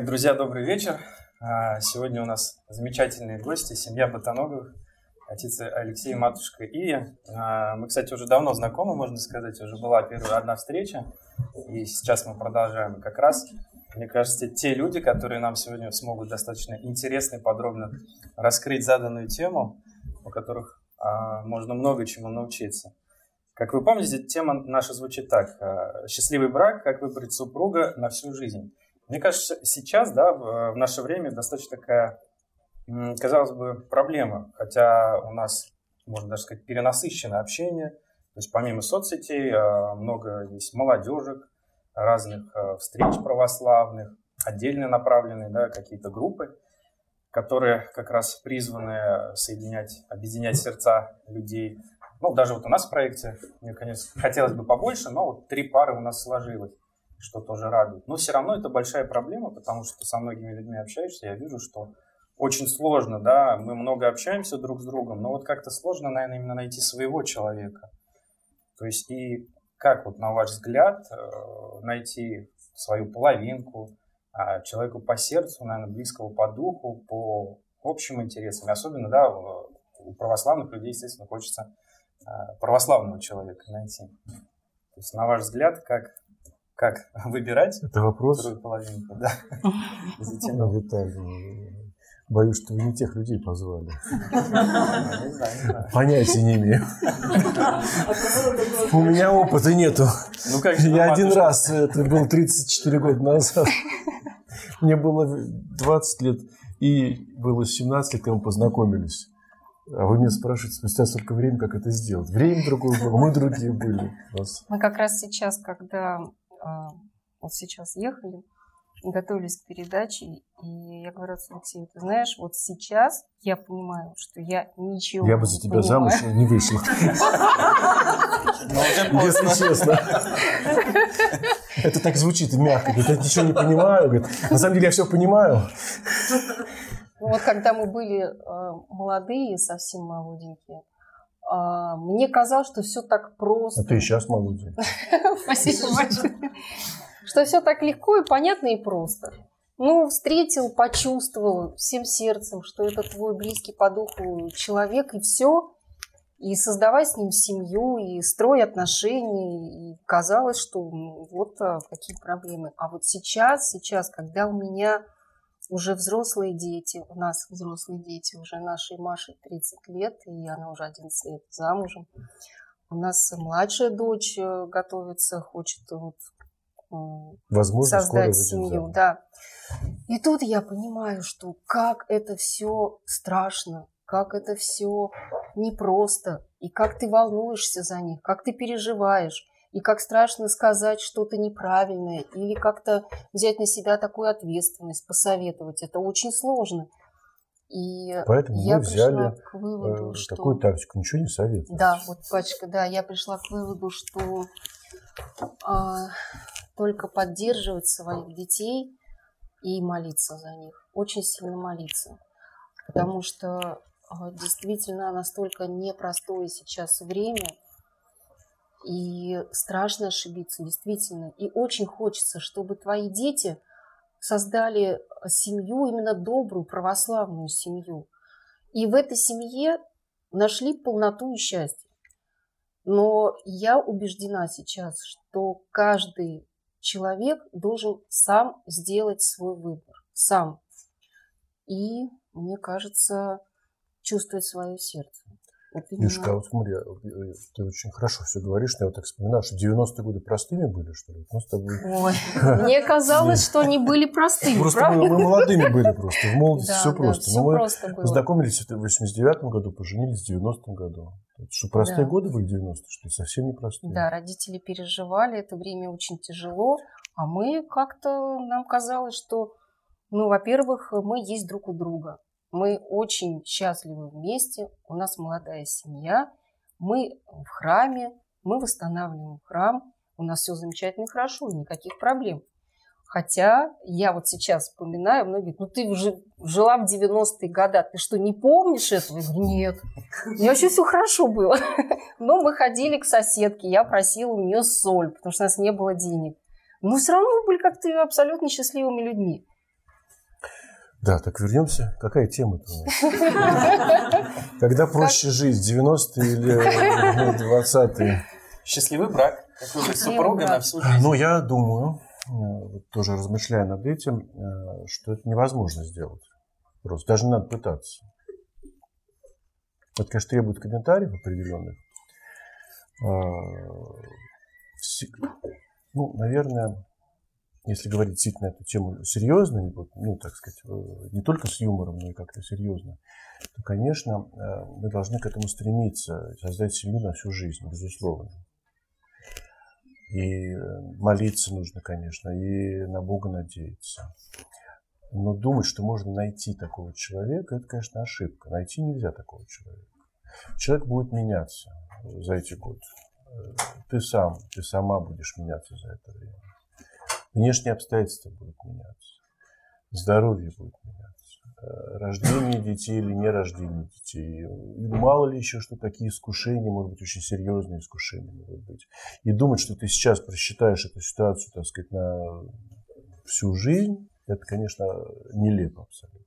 Так, друзья, добрый вечер. А, сегодня у нас замечательные гости, семья Ботаноговых, отец Алексей, матушка Ия. А, мы, кстати, уже давно знакомы, можно сказать, уже была первая одна встреча, и сейчас мы продолжаем. Как раз, мне кажется, те люди, которые нам сегодня смогут достаточно интересно и подробно раскрыть заданную тему, у которых а, можно много чему научиться. Как вы помните, тема наша звучит так. Счастливый брак, как выбрать супруга на всю жизнь. Мне кажется, сейчас, да, в наше время достаточно такая, казалось бы, проблема. Хотя у нас, можно даже сказать, перенасыщенное общение. То есть помимо соцсетей а, много есть молодежек, разных а, встреч православных, отдельно направленные, да, какие-то группы, которые как раз призваны соединять, объединять сердца людей. Ну, даже вот у нас в проекте, мне, конечно, хотелось бы побольше, но вот три пары у нас сложилось что тоже радует. Но все равно это большая проблема, потому что со многими людьми общаешься, я вижу, что очень сложно, да, мы много общаемся друг с другом, но вот как-то сложно, наверное, именно найти своего человека. То есть и как вот на ваш взгляд э, найти свою половинку, а, человеку по сердцу, наверное, близкого по духу, по общим интересам, особенно, да, у православных людей, естественно, хочется а, православного человека найти. То есть, на ваш взгляд, как как выбирать Это вопрос? вторую половинку. Да. Ну, Виталий, боюсь, что вы не тех людей позвали. Понятия не имею. У меня опыта нету. Ну, как Я один раз, это был 34 года назад. Мне было 20 лет, и было 17 лет, когда мы познакомились. А вы меня спрашиваете спустя столько времени, как это сделать. Время другое было, мы другие были. Мы как раз сейчас, когда вот сейчас ехали, готовились к передаче, и я говорю Алексею, ты знаешь, вот сейчас я понимаю, что я ничего Я бы за тебя замуж не вышла. Если честно. Это так звучит мягко. Говорит, я ничего не понимаю. на самом деле я все понимаю. Ну вот когда мы были а, молодые, совсем молоденькие, а, мне казалось, что все так просто. А ты и сейчас молодец. Спасибо большое. Что все так легко и понятно и просто. Ну, встретил, почувствовал всем сердцем, что это твой близкий по духу человек, и все. И создавай с ним семью, и строй отношения. И казалось, что вот а, какие проблемы. А вот сейчас, сейчас, когда у меня уже взрослые дети, у нас взрослые дети, уже нашей Маше 30 лет, и она уже 11 лет замужем. У нас младшая дочь э, готовится, хочет вот, Возможно, создать семью. Да. И тут я понимаю, что как это все страшно, как это все непросто, и как ты волнуешься за них, как ты переживаешь и как страшно сказать что-то неправильное или как-то взять на себя такую ответственность, посоветовать. Это очень сложно. И Поэтому я мы взяли к выводу, э, что... такую тактику, ничего не советую. Да, вот, пачка, да, я пришла к выводу, что а, только поддерживать своих детей и молиться за них, очень сильно молиться, потому что а, действительно настолько непростое сейчас время – и страшно ошибиться, действительно. И очень хочется, чтобы твои дети создали семью, именно добрую, православную семью. И в этой семье нашли полноту и счастье. Но я убеждена сейчас, что каждый человек должен сам сделать свой выбор. Сам. И, мне кажется, чувствовать свое сердце. Юшка, вот смотри, ты очень хорошо все говоришь, но я вот так вспоминаю, что 90-е годы простыми были, что ли? Мы с тобой... Ой, мне казалось, что они были простыми, Просто мы, мы молодыми были просто, в молодости все просто. все мы просто было. познакомились в 89-м году, поженились в 90-м году. Что простые да. годы были 90-е, что ли? Совсем не простые. Да, родители переживали, это время очень тяжело, а мы как-то, нам казалось, что, ну, во-первых, мы есть друг у друга. Мы очень счастливы вместе, у нас молодая семья, мы в храме, мы восстанавливаем храм, у нас все замечательно и хорошо, никаких проблем. Хотя я вот сейчас вспоминаю, многие говорят, ну ты уже жила в 90-е годы, ты что, не помнишь этого? Нет, меня вообще все хорошо было. Но мы ходили к соседке, я просила у нее соль, потому что у нас не было денег. Но все равно мы были как-то абсолютно счастливыми людьми. Да, так вернемся. Какая тема-то у нас? Когда проще жить, 90-е или 20-е? Счастливый брак. Такой супруга на всю жизнь. Ну, я думаю, э, тоже размышляя над этим, э, что это невозможно сделать. Просто даже надо пытаться. Это, конечно, требует комментариев определенных. А, ну, наверное, если говорить действительно эту тему серьезно, ну, так сказать, э, не только с юмором, но и как-то серьезно, то, конечно, э, мы должны к этому стремиться, создать семью на всю жизнь, безусловно. И э, молиться нужно, конечно, и на Бога надеяться. Но думать, что можно найти такого человека, это, конечно, ошибка. Найти нельзя такого человека. Человек будет меняться за эти годы. Ты сам, ты сама будешь меняться за это время. Внешние обстоятельства будут меняться. Здоровье будет меняться. Э, рождение детей или не рождение детей. И мало ли еще, что такие искушения, может быть, очень серьезные искушения могут быть. И думать, что ты сейчас просчитаешь эту ситуацию, так сказать, на всю жизнь, это, конечно, нелепо абсолютно.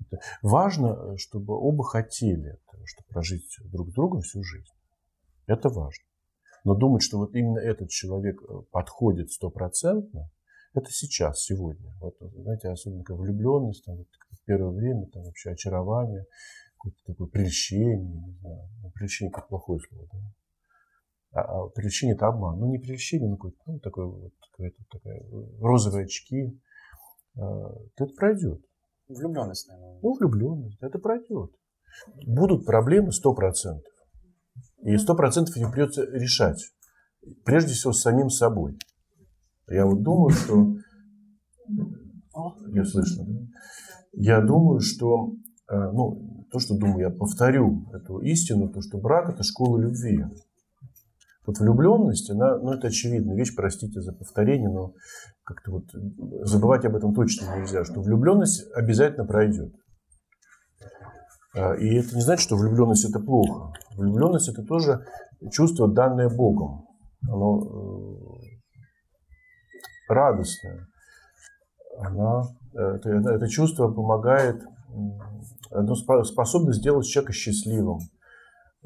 Это важно, чтобы оба хотели этого, чтобы прожить друг с другом всю жизнь. Это важно. Но думать, что вот именно этот человек э, подходит стопроцентно, это сейчас, сегодня. Вот, знаете, особенно как влюбленность, там, вот, первое время, там вообще очарование, какое-то такое прельщение, не знаю. Ну, прельщение как плохое слово, да? А, а прельщение это обман. Ну, не прельщение, но какое-то, ну, такое вот, какая-то такая э, розовые очки. А, это пройдет. Влюбленность, наверное. Ну, влюбленность, это пройдет. Будут проблемы сто процентов. И сто процентов их придется решать. Прежде всего с самим собой. Я вот думаю, что... Я слышно? Я думаю, что... Э, ну, то, что думаю, я повторю эту истину, то, что брак – это школа любви. Вот влюбленность, она, ну, это очевидно, вещь, простите за повторение, но как-то вот забывать об этом точно нельзя, что влюбленность обязательно пройдет. А, и это не значит, что влюбленность это плохо. Влюбленность это тоже чувство, данное Богом. Оно э, радостное. Она, это, это чувство помогает, оно способно сделать человека счастливым.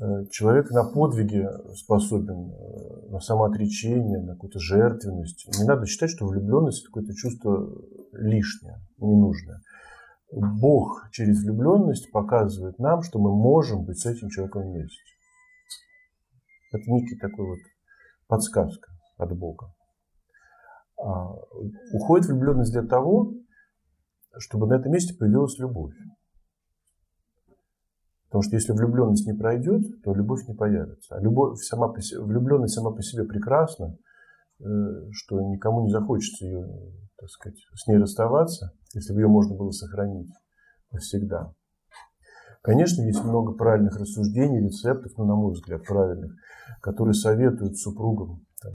Э, человек на подвиге способен, э, на самоотречение, на какую-то жертвенность. Не надо считать, что влюбленность это какое-то чувство лишнее, ненужное. Бог через влюбленность показывает нам, что мы можем быть с этим человеком вместе. Это некий такой вот подсказка от Бога. А, уходит влюбленность для того, чтобы на этом месте появилась любовь. Потому что если влюбленность не пройдет, то любовь не появится. А любовь сама по себе, влюбленность сама по себе прекрасна, э, что никому не захочется ее, так сказать, с ней расставаться если бы ее можно было сохранить навсегда. Конечно, есть много правильных рассуждений, рецептов, ну, на мой взгляд, правильных, которые советуют супругам там,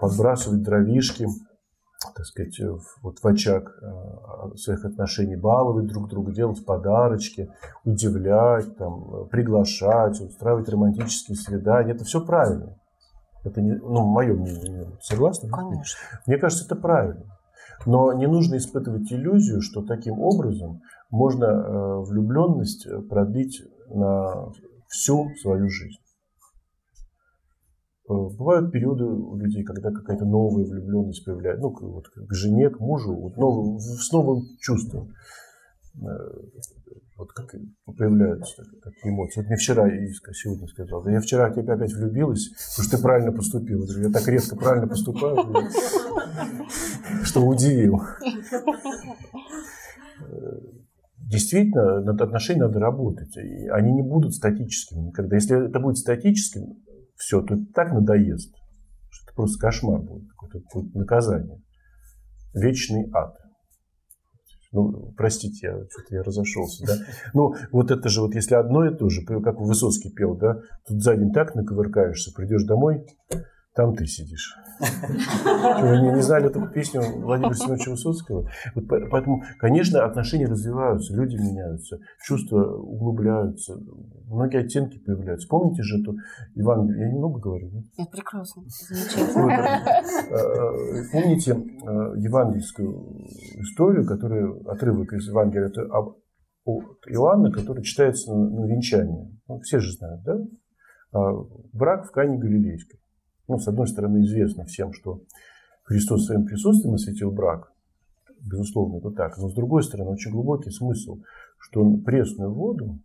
подбрасывать дровишки, так сказать, вот в очаг э, своих отношений, баловать друг друга, делать подарочки, удивлять, там, приглашать, устраивать романтические свидания. Это все правильно. Это не, ну, мое мнение. Согласны? Конечно. Мне кажется, это правильно. Но не нужно испытывать иллюзию, что таким образом можно э, влюбленность продлить на всю свою жизнь. Э, бывают периоды у людей, когда какая-то новая влюбленность появляется, ну, вот к жене, к мужу, вот новым, с новым чувством. Вот как появляются такие эмоции. Вот мне вчера Иска сегодня сказал, да я вчера в тебя опять влюбилась, потому что ты правильно поступил. Я, я так резко правильно поступаю, что удивил. Действительно, над отношениями надо работать. И они не будут статическими никогда. Если это будет статическим, все, то это так надоест, что это просто кошмар будет, какое-то наказание. Вечный ад. Ну, простите, я, что-то я разошелся, да. Ну, вот это же, вот если одно и то же, как Высоцкий пел, да, тут за день так наковыркаешься, придешь домой, там ты сидишь. Вы не, не знали эту песню Владимира Семеновича Высоцкого? Вот поэтому, конечно, отношения развиваются, люди меняются, чувства углубляются, многие оттенки появляются. Помните же эту Евангелие? Я немного говорю, нет? Нет, прекрасно. Э, помните э, евангельскую историю, которая отрывок из Евангелия, это Иоанна, который читается на венчании. Ну, все же знают, да? А, брак в Кане Галилейской. Ну, с одной стороны, известно всем, что Христос своим присутствием осветил брак. Безусловно, это так. Но с другой стороны, очень глубокий смысл, что он пресную воду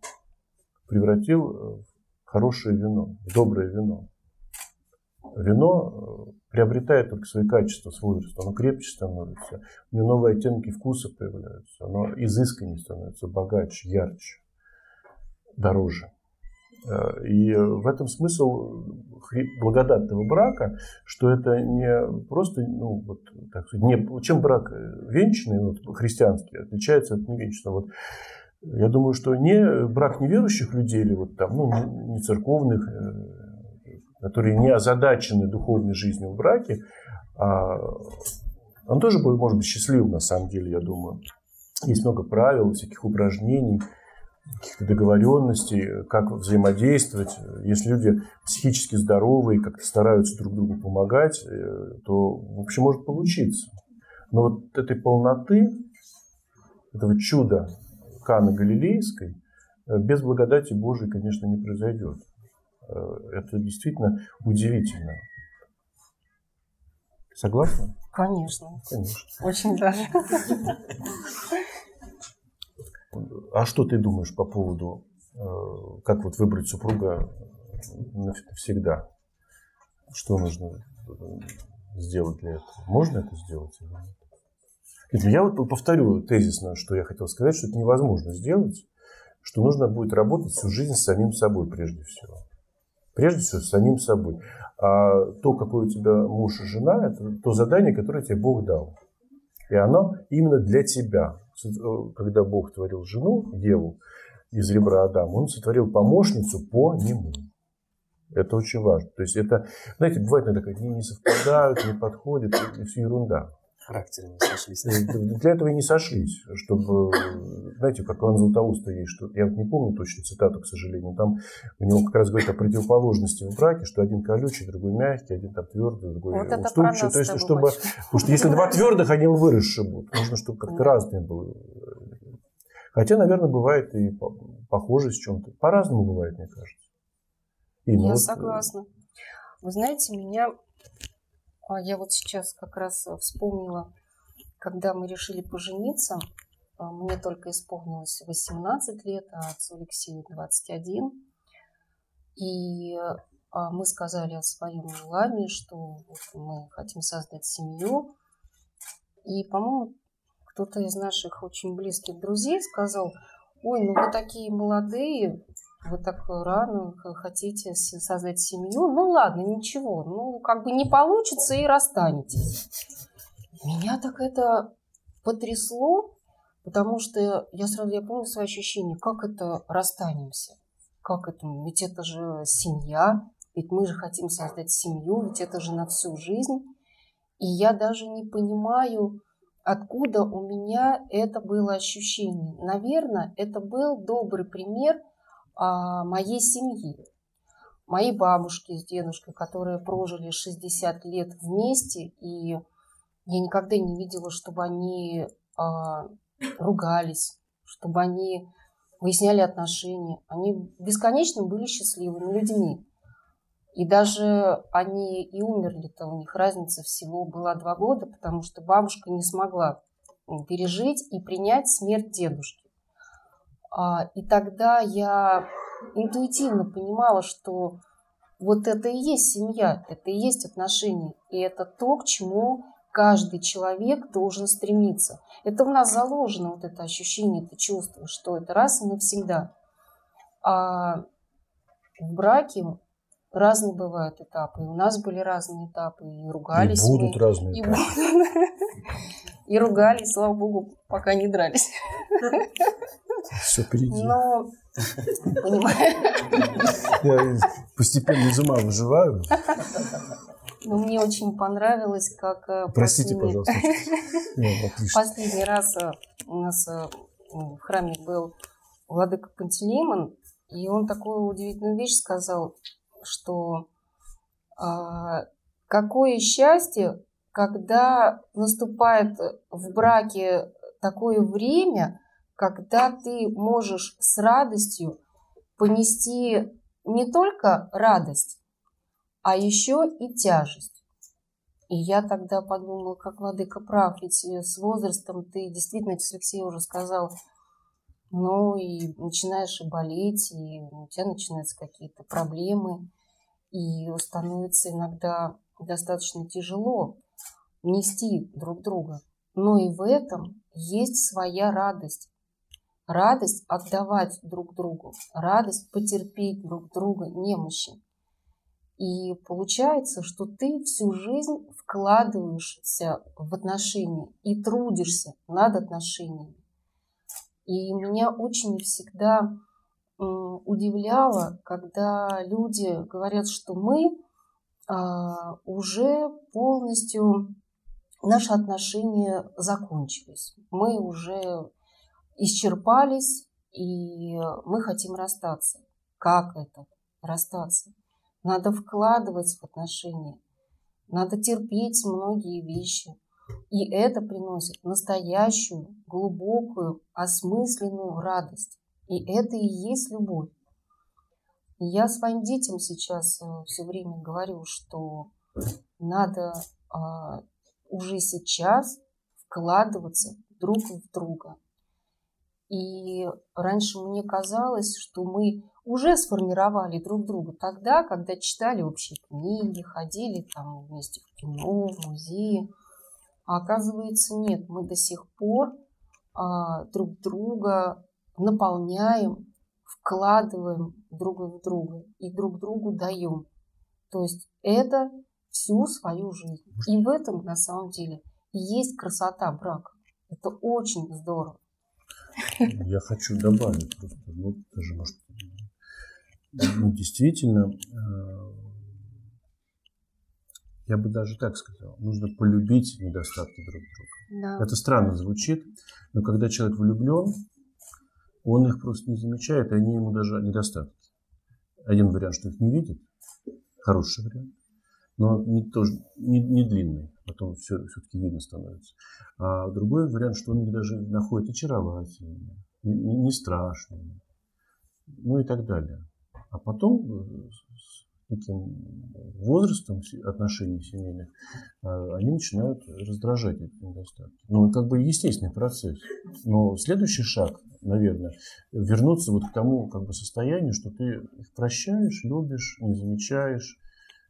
превратил в хорошее вино, в доброе вино. Вино э, приобретает только свои качества с возрастом, оно крепче становится, у него новые оттенки вкуса появляются, оно изысканнее становится, богаче, ярче, дороже. Э, и в этом смысл благодатного брака, что это не просто, ну, вот, так сказать, не, чем брак венчанный, вот, христианский, отличается от невенчанного. Вот, я думаю, что не брак неверующих людей или вот там, ну, не церковных, э, которые не озадачены духовной жизнью в браке, а он тоже может быть счастливым, на самом деле, я думаю. Есть много правил, всяких упражнений – каких-то договоренностей, как взаимодействовать. Если люди психически здоровые, как-то стараются друг другу помогать, э, то, в общем, может получиться. Но вот этой полноты, этого чуда Каны Галилейской, э, без благодати Божией, конечно, не произойдет. Э, это действительно удивительно. Согласна? Конечно. Конечно. Очень даже. А что ты думаешь по поводу, э, как вот выбрать супруга навсегда? Что нужно э, сделать для этого? Можно это сделать или нет? Я вот повторю тезисно, что я хотел сказать, что это невозможно сделать, что нужно будет работать всю жизнь с самим собой прежде всего. Прежде всего с самим собой. А то, какой у тебя муж и жена, это то задание, которое тебе Бог дал. И оно именно для тебя. Когда Бог творил жену, Еву, из ребра Адама, он сотворил помощницу по нему. Это очень важно. То есть это, знаете, бывает иногда, как не совпадают, не подходят, и все ерунда характеры не сошлись. Для этого и не сошлись, чтобы, знаете, как Иван Златоуста есть, что я вот не помню точно цитату, к сожалению, там у него как раз говорит о противоположности в браке, что один колючий, другой мягкий, один там твердый, другой вот уступчивый. То есть, чтобы, потому что если два твердых, они его будут. Нужно, чтобы как-то разные было. Хотя, наверное, бывает и похоже с чем-то. По-разному бывает, мне кажется. И, ну, я вот... согласна. Вы знаете, меня я вот сейчас как раз э, вспомнила, когда мы решили пожениться, а, мне только исполнилось 18 лет, а отцу Алексею 21. И а, мы сказали о своем желании, что вот мы хотим создать семью. И, по-моему, кто-то из наших очень близких друзей сказал, ой, ну вы такие молодые, вы так рано хотите создать семью. Ну ладно, ничего, ну как бы не получится и расстанетесь. Меня так это потрясло, потому что я сразу я помню свои ощущения, как это расстанемся, как это, ведь это же семья, ведь мы же хотим создать семью, ведь это же на всю жизнь. И я даже не понимаю, откуда у меня это было ощущение. Наверное, это был добрый пример – моей семьи. Мои бабушки с дедушкой, которые прожили 60 лет вместе, и я никогда не видела, чтобы они а, ругались, чтобы они выясняли отношения. Они бесконечно были счастливыми людьми. И даже они и умерли-то, у них разница всего была два года, потому что бабушка не смогла пережить и принять смерть дедушки. А, и тогда я интуитивно понимала, что вот это и есть семья, это и есть отношения, и это то, к чему каждый человек должен стремиться. Это в нас заложено, вот это ощущение, это чувство, что это раз и навсегда. А в браке разные бывают этапы. И у нас были разные этапы, и ругались. И будут мы, разные и этапы. И ругались, слава богу, пока не дрались. Все впереди. Но, понимаю. Я постепенно из ума выживаю. Ну, мне очень понравилось, как... Э, Простите, последний... пожалуйста. Последний раз э, у нас э, в храме был Владыка Пантелеймон, и он такую удивительную вещь сказал, что а, какое счастье, когда наступает в браке такое время, когда ты можешь с радостью понести не только радость, а еще и тяжесть. И я тогда подумала, как Владыка прав, ведь с возрастом ты действительно, Алексей уже сказал, ну и начинаешь и болеть, и у тебя начинаются какие-то проблемы, и становится иногда достаточно тяжело нести друг друга. Но и в этом есть своя радость. Радость отдавать друг другу, радость потерпеть друг друга немощи. И получается, что ты всю жизнь вкладываешься в отношения и трудишься над отношениями. И меня очень всегда удивляло, когда люди говорят, что мы а, уже полностью наши отношения закончились. Мы уже исчерпались, и мы хотим расстаться. Как это расстаться? Надо вкладывать в отношения, надо терпеть многие вещи. И это приносит настоящую, глубокую, осмысленную радость. И это и есть любовь. И я своим детям сейчас э, все время говорю, что надо а, уже сейчас вкладываться друг в друга. И раньше мне казалось, что мы уже сформировали друг друга тогда, когда читали общие книги, ходили там вместе в кино, в музеи. А оказывается, нет, мы до сих пор а, друг друга наполняем, вкладываем друг в друга и друг другу даем. То есть это всю свою жизнь. И в этом на самом деле есть красота брака. Это очень здорово. Я хочу добавить просто, ну, даже, может, ну, действительно, э, я бы даже так сказал, нужно полюбить недостатки друг друга. Да. Это странно звучит, но когда человек влюблен, он их просто не замечает, и они ему даже недостатки. Один вариант, что их не видит, хороший вариант, но не, тоже, не, не длинный, потом все, все-таки видно становится. А другой вариант, что он их даже находит очаровательными, не, страшными, ну и так далее. А потом э, таким возрастом отношений семейных, а, они начинают раздражать эти недостатки. Ну, как бы естественный процесс. Но следующий шаг, наверное, вернуться вот к тому как бы, состоянию, что ты их прощаешь, любишь, не замечаешь.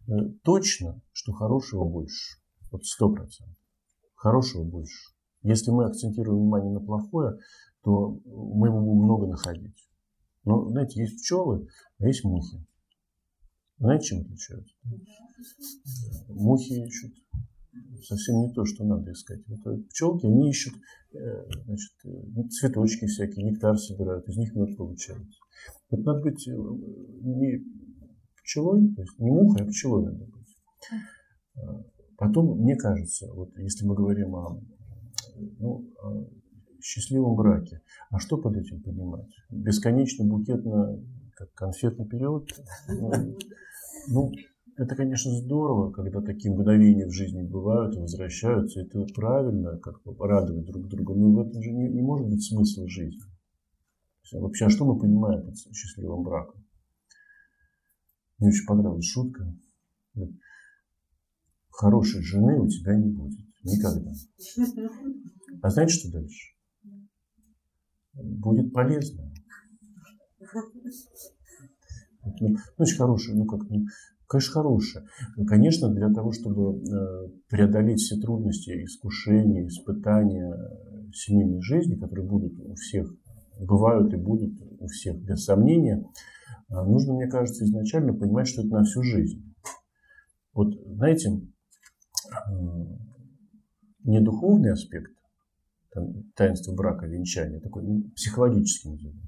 Э, точно, что хорошего больше. Вот сто процентов. Хорошего больше. Если мы акцентируем внимание на плохое, то мы его будем много находить. Но, знаете, есть пчелы, а есть мухи. Знаете, чем отличаются? Мухи ищут совсем не то, что надо искать. Вот пчелки, они ищут э, значит, э, цветочки всякие, нектар собирают, из них мед получается. Вот надо быть э, не пчелой, то есть не мухой, а пчелой надо быть. Потом, мне кажется, вот если мы говорим о, ну, о счастливом браке, а что под этим понимать? Бесконечно букетно, как конфетный период? Ну, ну, это, конечно, здорово, когда такие мгновения в жизни бывают и возвращаются. Это правильно, как бы радовать друг друга. Но в этом же не, не может быть смысла жизни. А вообще, а что мы понимаем под счастливым браком? Мне очень понравилась шутка. Хорошей жены у тебя не будет. Никогда. А знаете, что дальше? Будет полезно. Ну, очень хорошая, ну как, ну, конечно, хорошая. Конечно, для того, чтобы э, преодолеть все трудности, искушения, испытания семейной жизни, которые будут у всех, бывают и будут у всех, без сомнения, э, нужно, мне кажется, изначально понимать, что это на всю жизнь. Вот, знаете, э, не духовный аспект, там, таинство брака, венчания, такой ну, психологический назовем,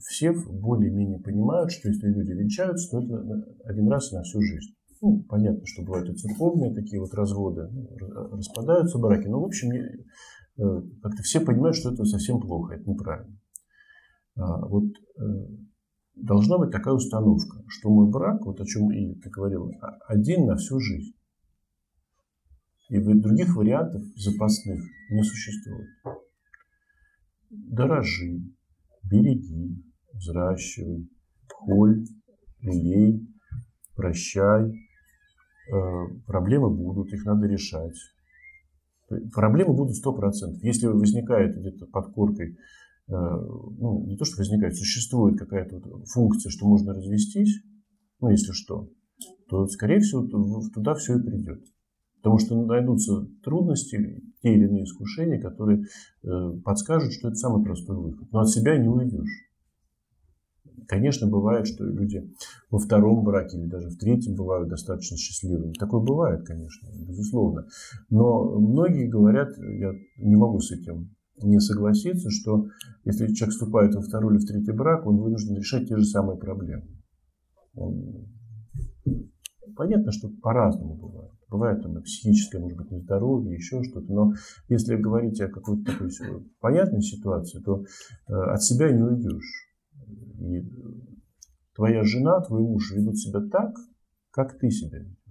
все более-менее понимают, что если люди венчаются, то это один раз на всю жизнь. Ну, понятно, что бывают и церковные такие вот разводы, ну, распадаются браки, но, в общем, э, как-то все понимают, что это совсем плохо, это неправильно. А вот э, должна быть такая установка, что мой брак, вот о чем и ты говорил, а, один на всю жизнь. И других вариантов запасных не существует. Дорожи, береги, взращивай, холь, лелей, прощай, Э, проблемы будут, их надо решать. Проблемы будут 100%. Если возникает где-то под коркой, ну, не то, что возникает, существует какая-то вот функция, что можно развестись, ну, если что, то, скорее всего, туда все и придет. Потому что найдутся трудности, те или иные искушения, которые э, подскажут, что это самый простой выход. Но от себя не уйдешь. Конечно, бывает, что люди во втором браке или даже в третьем бывают достаточно счастливыми. Такое бывает, конечно, безусловно. Но многие говорят, я не могу с этим не согласиться, что если человек вступает во второй или в третий брак, он вынужден решать те же самые проблемы. Он... Понятно, что по-разному бывает. Бывает там психическое, может быть, нездоровье, еще что-то. Но если говорить о какой-то такой понятной ситуации, то э, от себя не уйдешь. И твоя жена, твой муж ведут себя так, как ты себя ведешь.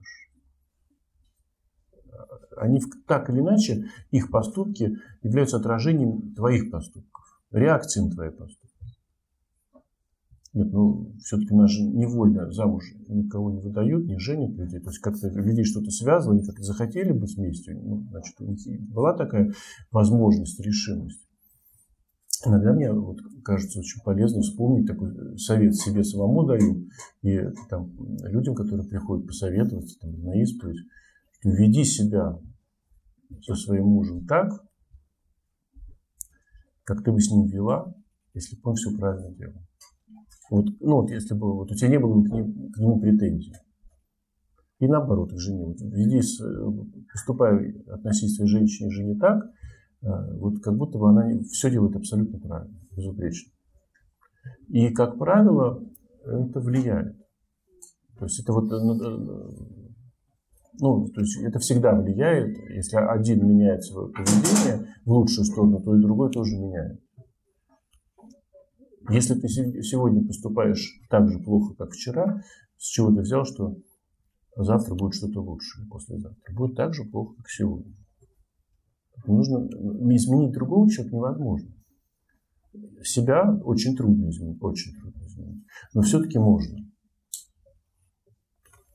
Они так или иначе, их поступки являются отражением твоих поступков, реакцией на твои поступки. Нет, ну, все-таки нас же невольно замуж никого не выдают, не женят людей. То есть как-то людей что-то связывало, они как-то захотели быть вместе. Ну, значит, у них была такая возможность, решимость. Иногда мне вот кажется очень полезно вспомнить такой совет себе самому даю и там, людям, которые приходят посоветоваться там, на исповедь, веди себя со своим мужем так, как ты бы с ним вела, если бы он все правильно делал. Вот, ну, вот если бы вот у тебя не было к, ним, к нему претензий. И наоборот, к жене. Вот, веди, поступай, относись к своей женщине жене так, Э, вот как будто бы она все делает абсолютно правильно, безупречно. И, как правило, это влияет. То есть это вот, э, ну, то есть это всегда влияет. Если один меняет свое поведение в лучшую сторону, то и другой тоже меняет. Если ты сегодня поступаешь так же плохо, как вчера, с чего ты взял, что завтра будет что-то лучше, послезавтра? Будет так же плохо, как сегодня. Нужно изменить другого человека невозможно. Себя очень трудно изменить, очень трудно изменить. Но все-таки можно.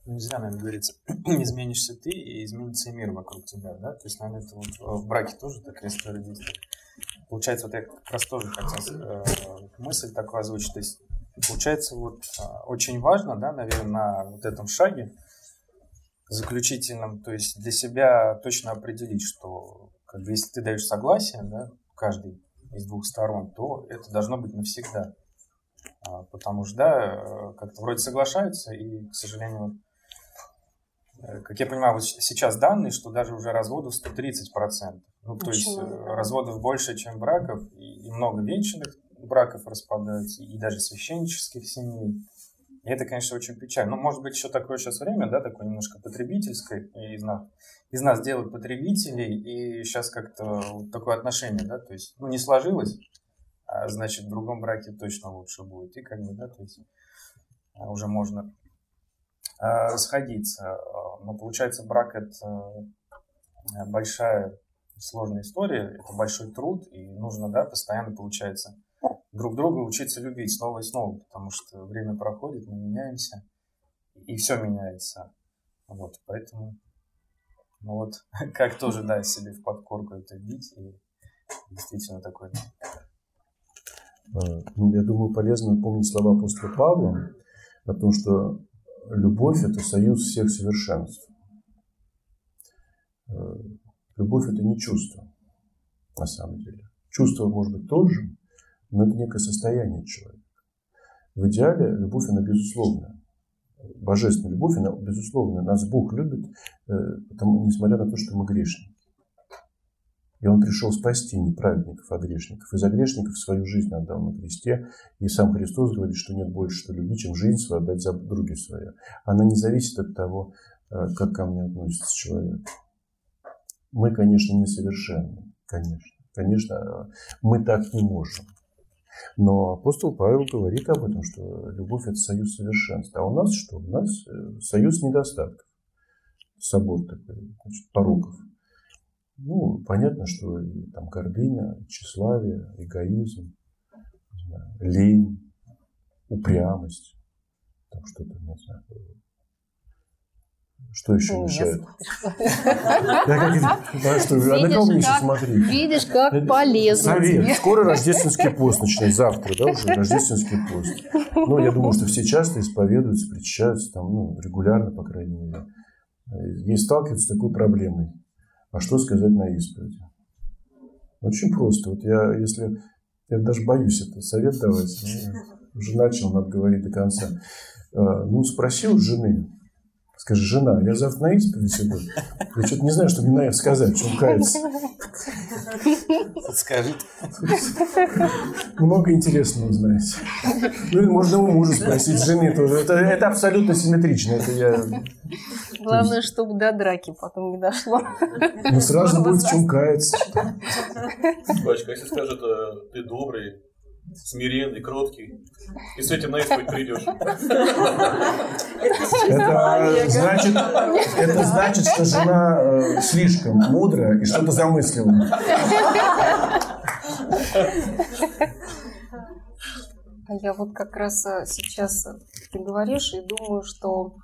Ну, не зря, наверное, говорится, изменишься ты, и изменится и мир вокруг тебя, да? То есть, наверное, это вот в браке тоже такая история действует. Получается, вот я как раз тоже хотел э, мысль такую озвучить. То есть, получается, вот э, очень важно, да, наверное, на вот этом шаге заключительном, то есть для себя точно определить, что как бы, если ты даешь согласие, да, каждый из двух сторон, то это должно быть навсегда. А, потому что, да, э, как-то вроде соглашаются, и, к сожалению, э, как я понимаю, вот сейчас данные, что даже уже разводов 130%. Ну, то есть э, разводов больше, чем браков, и, и много венчанных браков распадаются, и даже священнических семей. И это, конечно, очень печально. Но, может быть, еще такое сейчас время, да, такое немножко потребительское, и из нас, из нас делают потребителей, и сейчас как-то вот такое отношение, да, то есть, ну, не сложилось, а значит, в другом браке точно лучше будет. И как бы, да, то есть, а, уже можно расходиться. Но получается, брак это большая сложная история, это большой труд, и нужно, да, постоянно, получается, друг друга учиться любить снова и снова, потому что время проходит, мы меняемся, и все меняется. Вот, поэтому, ну вот, как тоже, да, себе в подкорку это бить, и действительно такое. А, ну, я думаю, полезно помнить слова апостола Павла о том, что любовь – это союз всех совершенств. Э, любовь – это не чувство, на самом деле. Чувство может быть тоже, но это некое состояние человека. В идеале любовь, она безусловная. Божественная любовь, она безусловная. Нас Бог любит, э, потому, несмотря на то, что мы грешники. И он пришел спасти не праведников, а грешников. И за грешников свою жизнь отдал на кресте. И сам Христос говорит, что нет больше что любви, чем жизнь свою отдать за другие свои. Она не зависит от того, э, как ко мне относится человек. Мы, конечно, несовершенны. Конечно. Конечно, мы так не можем. Но апостол Павел говорит об этом, что любовь – это союз совершенства. А у нас что? У нас э, союз недостатков. Собор такой, значит, пороков. Ну, понятно, что и там гордыня, тщеславие, эгоизм, знаю, лень, упрямость, там что-то, не знаю, что еще мешает? Я что, а на кого мне еще смотреть? Видишь, как полезно Совет. Скоро рождественский пост начнет. Завтра, да, уже рождественский пост. Ну, я думаю, что все часто исповедуются, причащаются, там, ну, регулярно, по крайней мере. И сталкиваются с такой проблемой. А что сказать на исповеди? Очень просто. Вот я, если... Я даже боюсь это совет давать. Уже начал, надо говорить до конца. А, ну, спросил жены, Скажи, жена, я завтра на исповедь иду. Я что-то не знаю, что мне на сказать, в чем каяться. Подскажите. Много интересного узнаете. Ну, можно у мужа спросить, жены тоже. Это, это абсолютно симметрично. Это я... Главное, чтобы до драки потом не дошло. Ну, сразу будет в чем каяться. Бачка, если скажет, ты добрый, смиренный, кроткий. И с этим на исповедь придешь. Это значит, это значит, что жена э, слишком мудрая и что-то замыслила. А я вот как раз э, сейчас э, ты говоришь и думаю, что,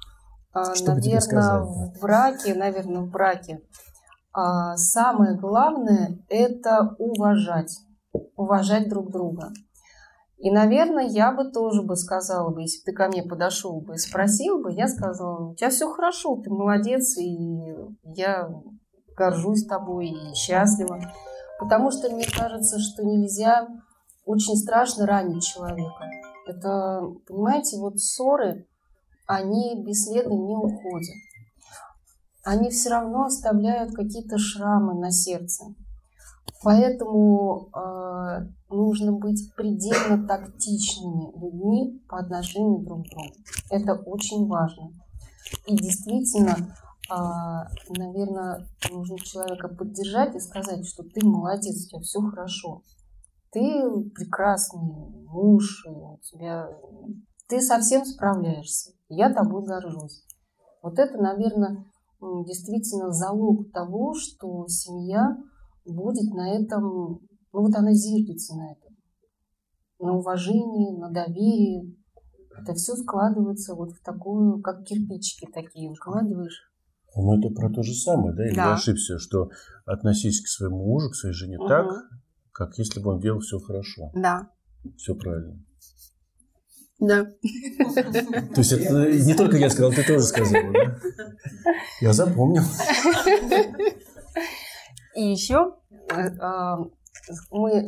что наверное, в браке, наверное, в браке а, самое главное – это уважать, уважать друг друга. И, наверное, я бы тоже бы сказала бы, если бы ты ко мне подошел бы и спросил бы, я сказала, у тебя все хорошо, ты молодец, и я горжусь тобой и счастлива. Потому что мне кажется, что нельзя очень страшно ранить человека. Это, понимаете, вот ссоры, они бесследно не уходят. Они все равно оставляют какие-то шрамы на сердце. Поэтому э, нужно быть предельно тактичными людьми по отношению друг к другу. Это очень важно. И действительно, э, наверное, нужно человека поддержать и сказать, что ты молодец, у тебя все хорошо. Ты прекрасный муж, у тебя ты совсем справляешься. Я тобой горжусь. Вот это, наверное, действительно залог того, что семья будет на этом, ну вот она зиждется на этом, на уважении, на доверии. Это все складывается вот в такую, как кирпичики такие укладываешь. Ну, это про то же самое, да? Или да. ошибся, что относись к своему мужу, к своей жене угу. так, как если бы он делал все хорошо. Да. Все правильно. Да. То есть это не только я сказал, ты тоже сказала, да? Я запомнил. И еще э, а, мы э,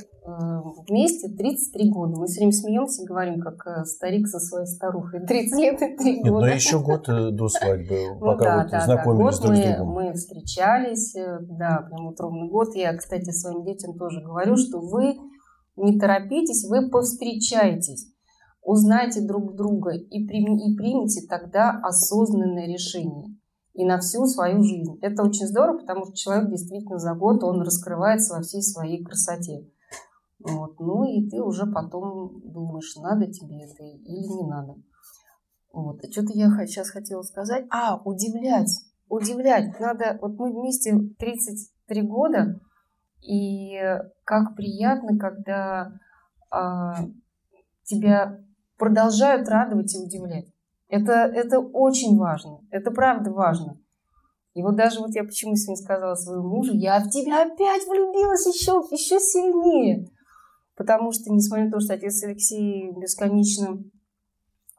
вместе 33 года. Мы все время смеемся и говорим, как э, старик со своей старухой. 30 лет и 3 года. Нет, но еще год до свадьбы, ну, пока да, вот да, знакомились да. Год друг с другом. Мы, встречались, да, прям вот ровный год. Я, кстати, своим детям тоже говорю, что вы не торопитесь, вы повстречайтесь. Узнайте друг друга и, и примите тогда осознанное решение и на всю свою жизнь. Это очень здорово, потому что человек действительно за год, он раскрывается во всей своей красоте. Вот. Ну и ты уже потом думаешь, надо тебе это или не надо. Вот. А что-то я сейчас хотела сказать. А, удивлять. Удивлять. Надо, вот мы вместе 33 года, и как приятно, когда а, тебя продолжают радовать и удивлять. Это, это очень важно. Это правда важно. И вот даже вот я почему сегодня сказала своему мужу, я в тебя опять влюбилась еще, еще сильнее. Потому что, несмотря на то, что отец Алексей бесконечно,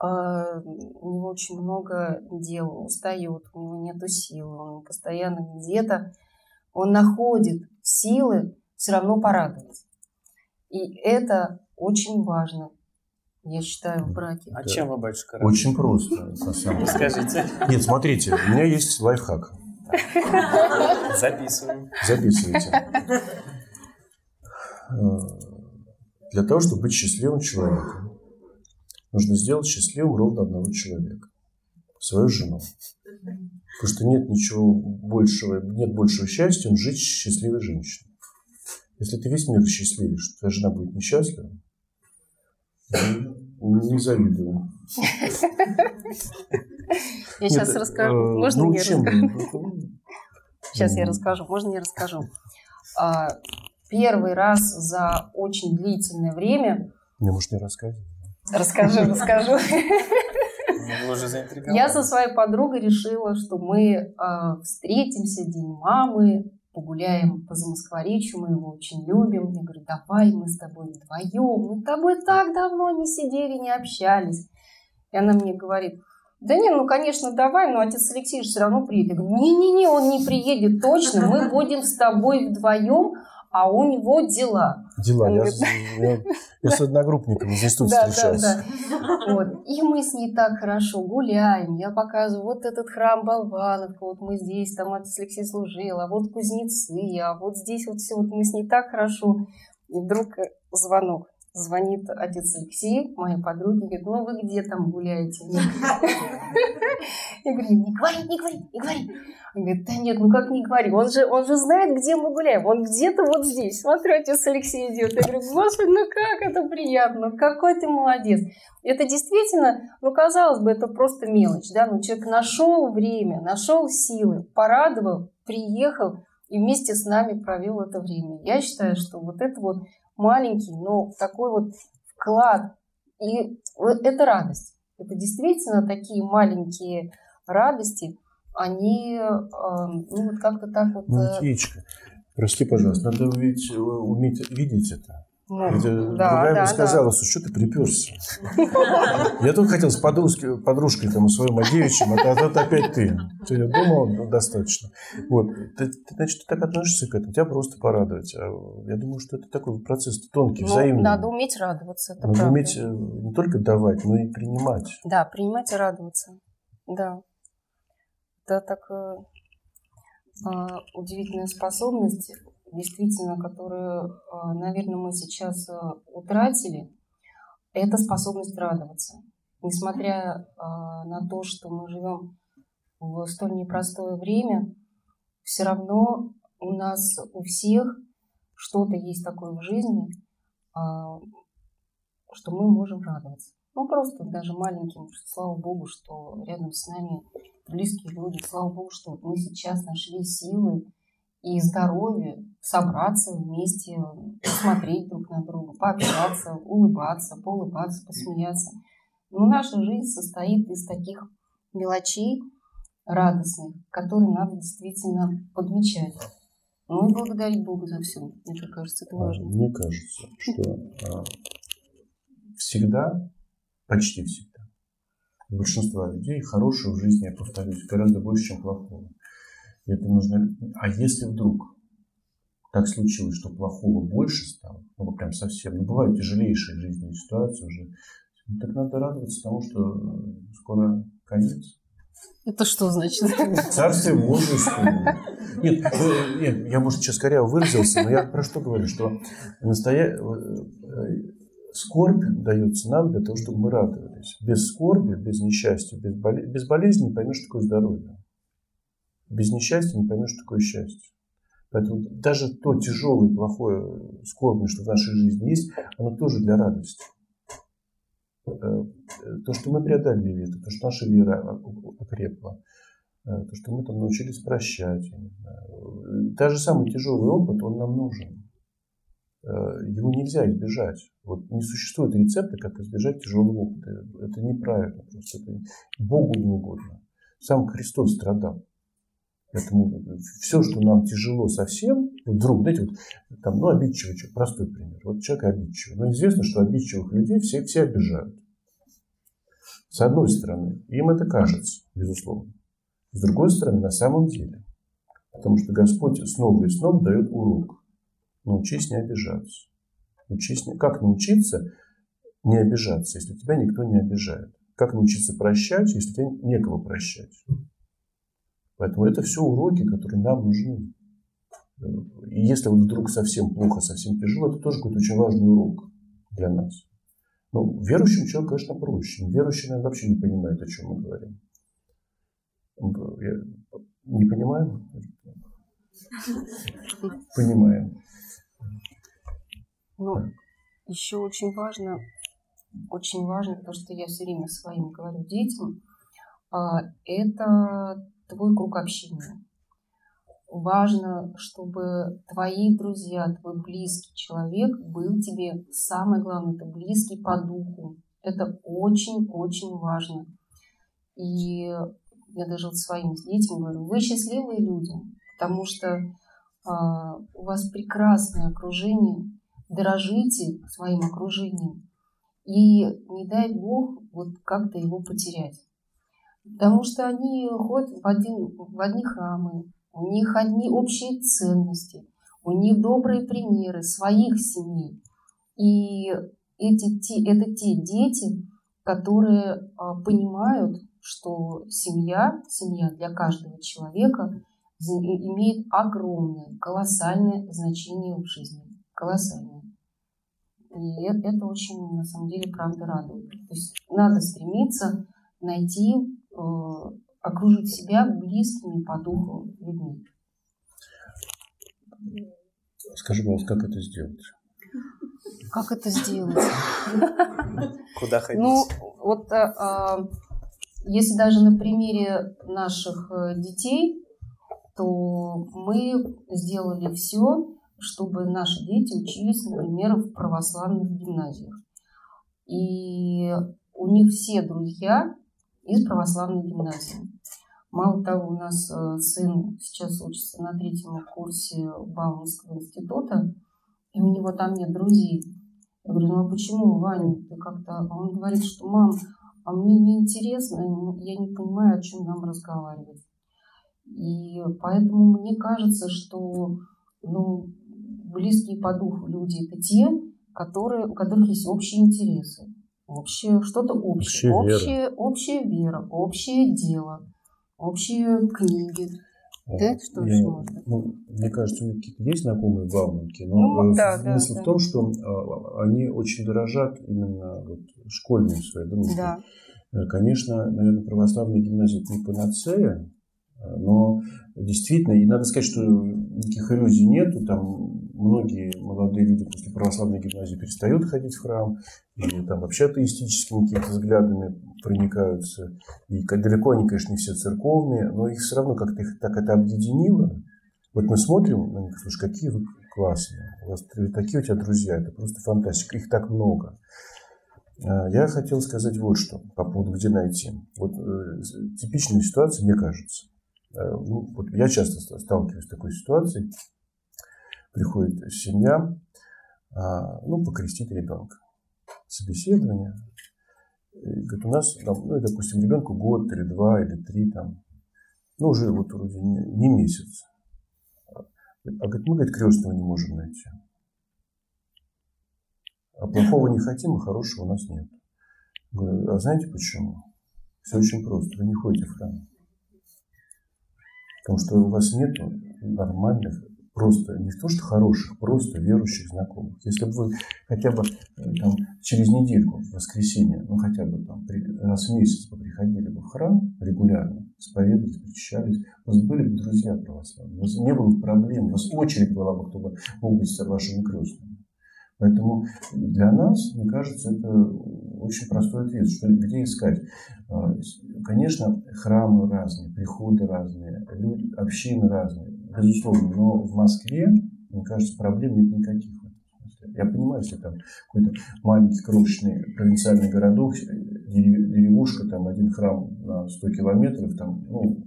э, у него очень много дел, устает, у него нет сил, он постоянно где-то, он находит силы все равно порадовать. И это очень важно я считаю, в браке. А да. чем вы, батюшка, Очень просто, на самом деле. Скажите. Нет, смотрите, у меня есть лайфхак. Записываем. Записывайте. Э, для того, чтобы быть счастливым человеком, нужно сделать счастливым ровно одного человека. Свою жену. Потому что нет ничего большего, нет большего счастья, чем жить с счастливой женщиной. Если ты весь мир счастливишь, твоя жена будет несчастлива, ну, не завидую. Я сейчас расскажу. Э, Можно ну, я чем? расскажу? Сейчас я расскажу. Можно я расскажу? Первый раз за очень длительное время... Не, может, не рассказывай. Расскажу, расскажу. Я со своей подругой решила, что мы э, встретимся День мамы, погуляем по Замоскворечью, мы его очень любим. Я говорю, давай мы с тобой вдвоем, мы с тобой так давно не сидели, не общались. И она мне говорит, да не, ну, конечно, давай, но отец Алексей же все равно приедет. Я говорю, не-не-не, он не приедет точно, мы будем с тобой вдвоем, а у него дела. Дела. Я, я, я с одногруппниками из института Да, да, да. Вот. И мы с ней так хорошо гуляем. Я показываю, вот этот храм Болвановка, вот мы здесь, там отец Алексей служил, а вот кузнецы, а вот здесь вот все. Вот мы с ней так хорошо. И вдруг звонок. Звонит отец Алексей, моей подруге, говорит, ну вы где там гуляете? Я говорю, не говори, не говори, не говори. Он говорит, да нет, ну как не говори, он же, он же знает, где мы гуляем, он где-то вот здесь. Смотрю, отец Алексей идет. Я говорю, господи, ну как это приятно, какой ты молодец. Это действительно, ну казалось бы, это просто мелочь, да, но человек нашел время, нашел силы, порадовал, приехал и вместе с нами провел это время. Я считаю, что вот это вот маленький, но такой вот вклад, и это радость. Это действительно такие маленькие радости, они э, ну, вот как-то так вот... Ну, э, Кичка, прости, пожалуйста, надо ведь э, уметь видеть это. Ну, э, да, другая да, бы сказала, что что ты приперся? Я тут хотел с подружкой, подружкой там, своим девичьим, а тут опять ты. Я думал, ну, достаточно. Вот. Ты, ты, значит, ты так относишься к этому, тебя просто порадовать. А я думаю, что это такой процесс тонкий, ну, взаимный. надо уметь радоваться, это Надо правда. уметь э, не только давать, но и принимать. Да, принимать и радоваться. Да. Это так э, а, удивительная способность, действительно, которую, а, наверное, мы сейчас а, утратили. Это способность радоваться. Несмотря а, на то, что мы живем в столь непростое время, все равно у нас у всех что-то есть такое в жизни, что мы можем радоваться. Ну, просто даже маленьким, слава Богу, что рядом с нами близкие люди, слава Богу, что мы сейчас нашли силы и здоровье собраться вместе, посмотреть друг на друга, пообщаться, улыбаться, поулыбаться, посмеяться. Но наша жизнь состоит из таких мелочей радостных, которые надо действительно подмечать. Ну и благодарить Бога за все. Мне так кажется, это важно. Мне кажется, что а, всегда, почти всегда, у большинства людей хорошего в жизни, я повторюсь, гораздо больше, чем плохого. И это нужно... А если вдруг так случилось, что плохого больше стало, ну прям совсем, ну бывают тяжелейшие жизненные ситуации уже, ну, так надо радоваться тому, что э, скоро конец. Это что значит? Царствие Божие. Нет, нет, я, может, сейчас коряво выразился, но я про что говорю, что настоя... э, скорбь дается нам для того, чтобы мы радовались. Без скорби, без несчастья, без, боле... без болезни не поймешь, что такое здоровье. Без несчастья не поймешь, что такое счастье. Поэтому даже то тяжелое, плохое, скорбное, что в нашей жизни есть, оно тоже для радости. Э, То, что мы преодолели это, то, что наша вера окрепла, э, то, что мы там научились прощать. Даже самый тяжелый опыт, он нам нужен. Э, Его нельзя избежать. Вот не существует рецепта, как избежать тяжелого опыта. Это неправильно. Просто это Богу не угодно. Сам Христос страдал. Поэтому все, что нам тяжело совсем, вдруг, знаете, вот, там, ну, обидчивый человек, простой пример. Вот человек обидчивый. Но известно, что обидчивых людей все, все обижают. С одной стороны, им это кажется, безусловно. С другой стороны, на самом деле. Потому что Господь снова и снова дает урок. Научись не обижаться. Учись не... Как научиться не обижаться, если тебя никто не обижает? Как научиться прощать, если тебе некого прощать? Поэтому это все уроки, которые нам нужны. И если вот вдруг совсем плохо, совсем тяжело, это тоже какой-то очень важный урок для нас. Ну, верующим человек, конечно, проще. Верующий, наверное, вообще не понимает, о чем мы говорим. Не понимаем? Понимаем. Ну, еще очень важно, очень важно то, что я все время своим говорю детям, а, это твой круг общения. Важно, чтобы твои друзья, твой близкий человек был тебе, самое главное, это близкий по духу. Это очень-очень важно. И я даже вот своим детям говорю, вы счастливые люди, потому что э, у вас прекрасное окружение, дорожите своим окружением. И не дай Бог вот как-то его потерять. Потому что они ходят в, один, в одни храмы, у них одни общие ценности, у них добрые примеры своих семей. И эти, те, это те дети, которые а, понимают, что семья, семья для каждого человека имеет огромное, колоссальное значение в жизни. Колоссальное. И это, это очень, на самом деле, правда радует. То есть надо стремиться найти Э, окружить себя близкими по духу людьми. Скажи, пожалуйста, как это сделать? Как это сделать? Куда ходить? Ну, вот а, а, если даже на примере наших детей, то мы сделали все, чтобы наши дети учились, например, в православных гимназиях. И у них все друзья из православной гимназии. Мало того, у нас э, сын сейчас учится на третьем курсе Бауманского института, и у него там нет друзей. Я говорю, ну а почему, Ваня, ты как-то... А он говорит, что, мам, а мне не интересно, я не понимаю, о чем нам разговаривать. И поэтому мне кажется, что ну, близкие по духу люди – это те, которые, у которых есть общие интересы общее, что-то общее, общая, общая, вера, общее дело, общие книги. Да, что я, можно? Ну, мне кажется, у них есть знакомые бабушки, но ну, да, смысл да, в том, да. что а, они очень дорожат именно вот, школьной своей дружбой. Да. Э, конечно, наверное, православная гимназия не панацея, но действительно, и надо сказать, что никаких иллюзий нету. Там многие молодые люди после православной гимназии перестают ходить в храм, и там вообще атеистическими какими-то взглядами проникаются. И далеко они, конечно, не все церковные, но их все равно как-то их так это объединило. Вот мы смотрим на них, слушай, какие вы классные, у вас такие у тебя друзья, это просто фантастика, их так много. А, я хотел сказать вот что по поводу, где найти. Вот э, типичная ситуация, мне кажется. Э, ну, вот я часто сталкиваюсь с такой ситуацией. Приходит семья, а, ну, покрестить ребенка. Собеседование. И говорит, у нас, там, ну, допустим, ребенку год, или два, или три, там, ну, уже вот вроде не, не месяц. А говорит, мы, говорит, крестного не можем найти. А плохого не хотим, а хорошего у нас нет. Говорю, а знаете почему? Все очень просто. Вы не ходите в храм. Потому что у вас нет нормальных, просто не то что хороших, просто верующих знакомых. Если бы вы хотя бы э, там, через недельку, в воскресенье, ну хотя бы там раз в месяц приходили бы в храм регулярно, исповедовались, причащались, у вас были бы друзья православные, у вас не было бы проблем, у вас очередь была бы, кто бы мог быть вашими крестными. Поэтому для нас, мне кажется, это очень простой ответ, что где искать. А, конечно, храмы разные, приходы разные, люди, общины разные, безусловно, но в Москве, мне кажется, проблем нет никаких. Я понимаю, если там какой-то маленький, крошечный провинциальный городок, деревушка, там один храм на 100 километров, там, ну,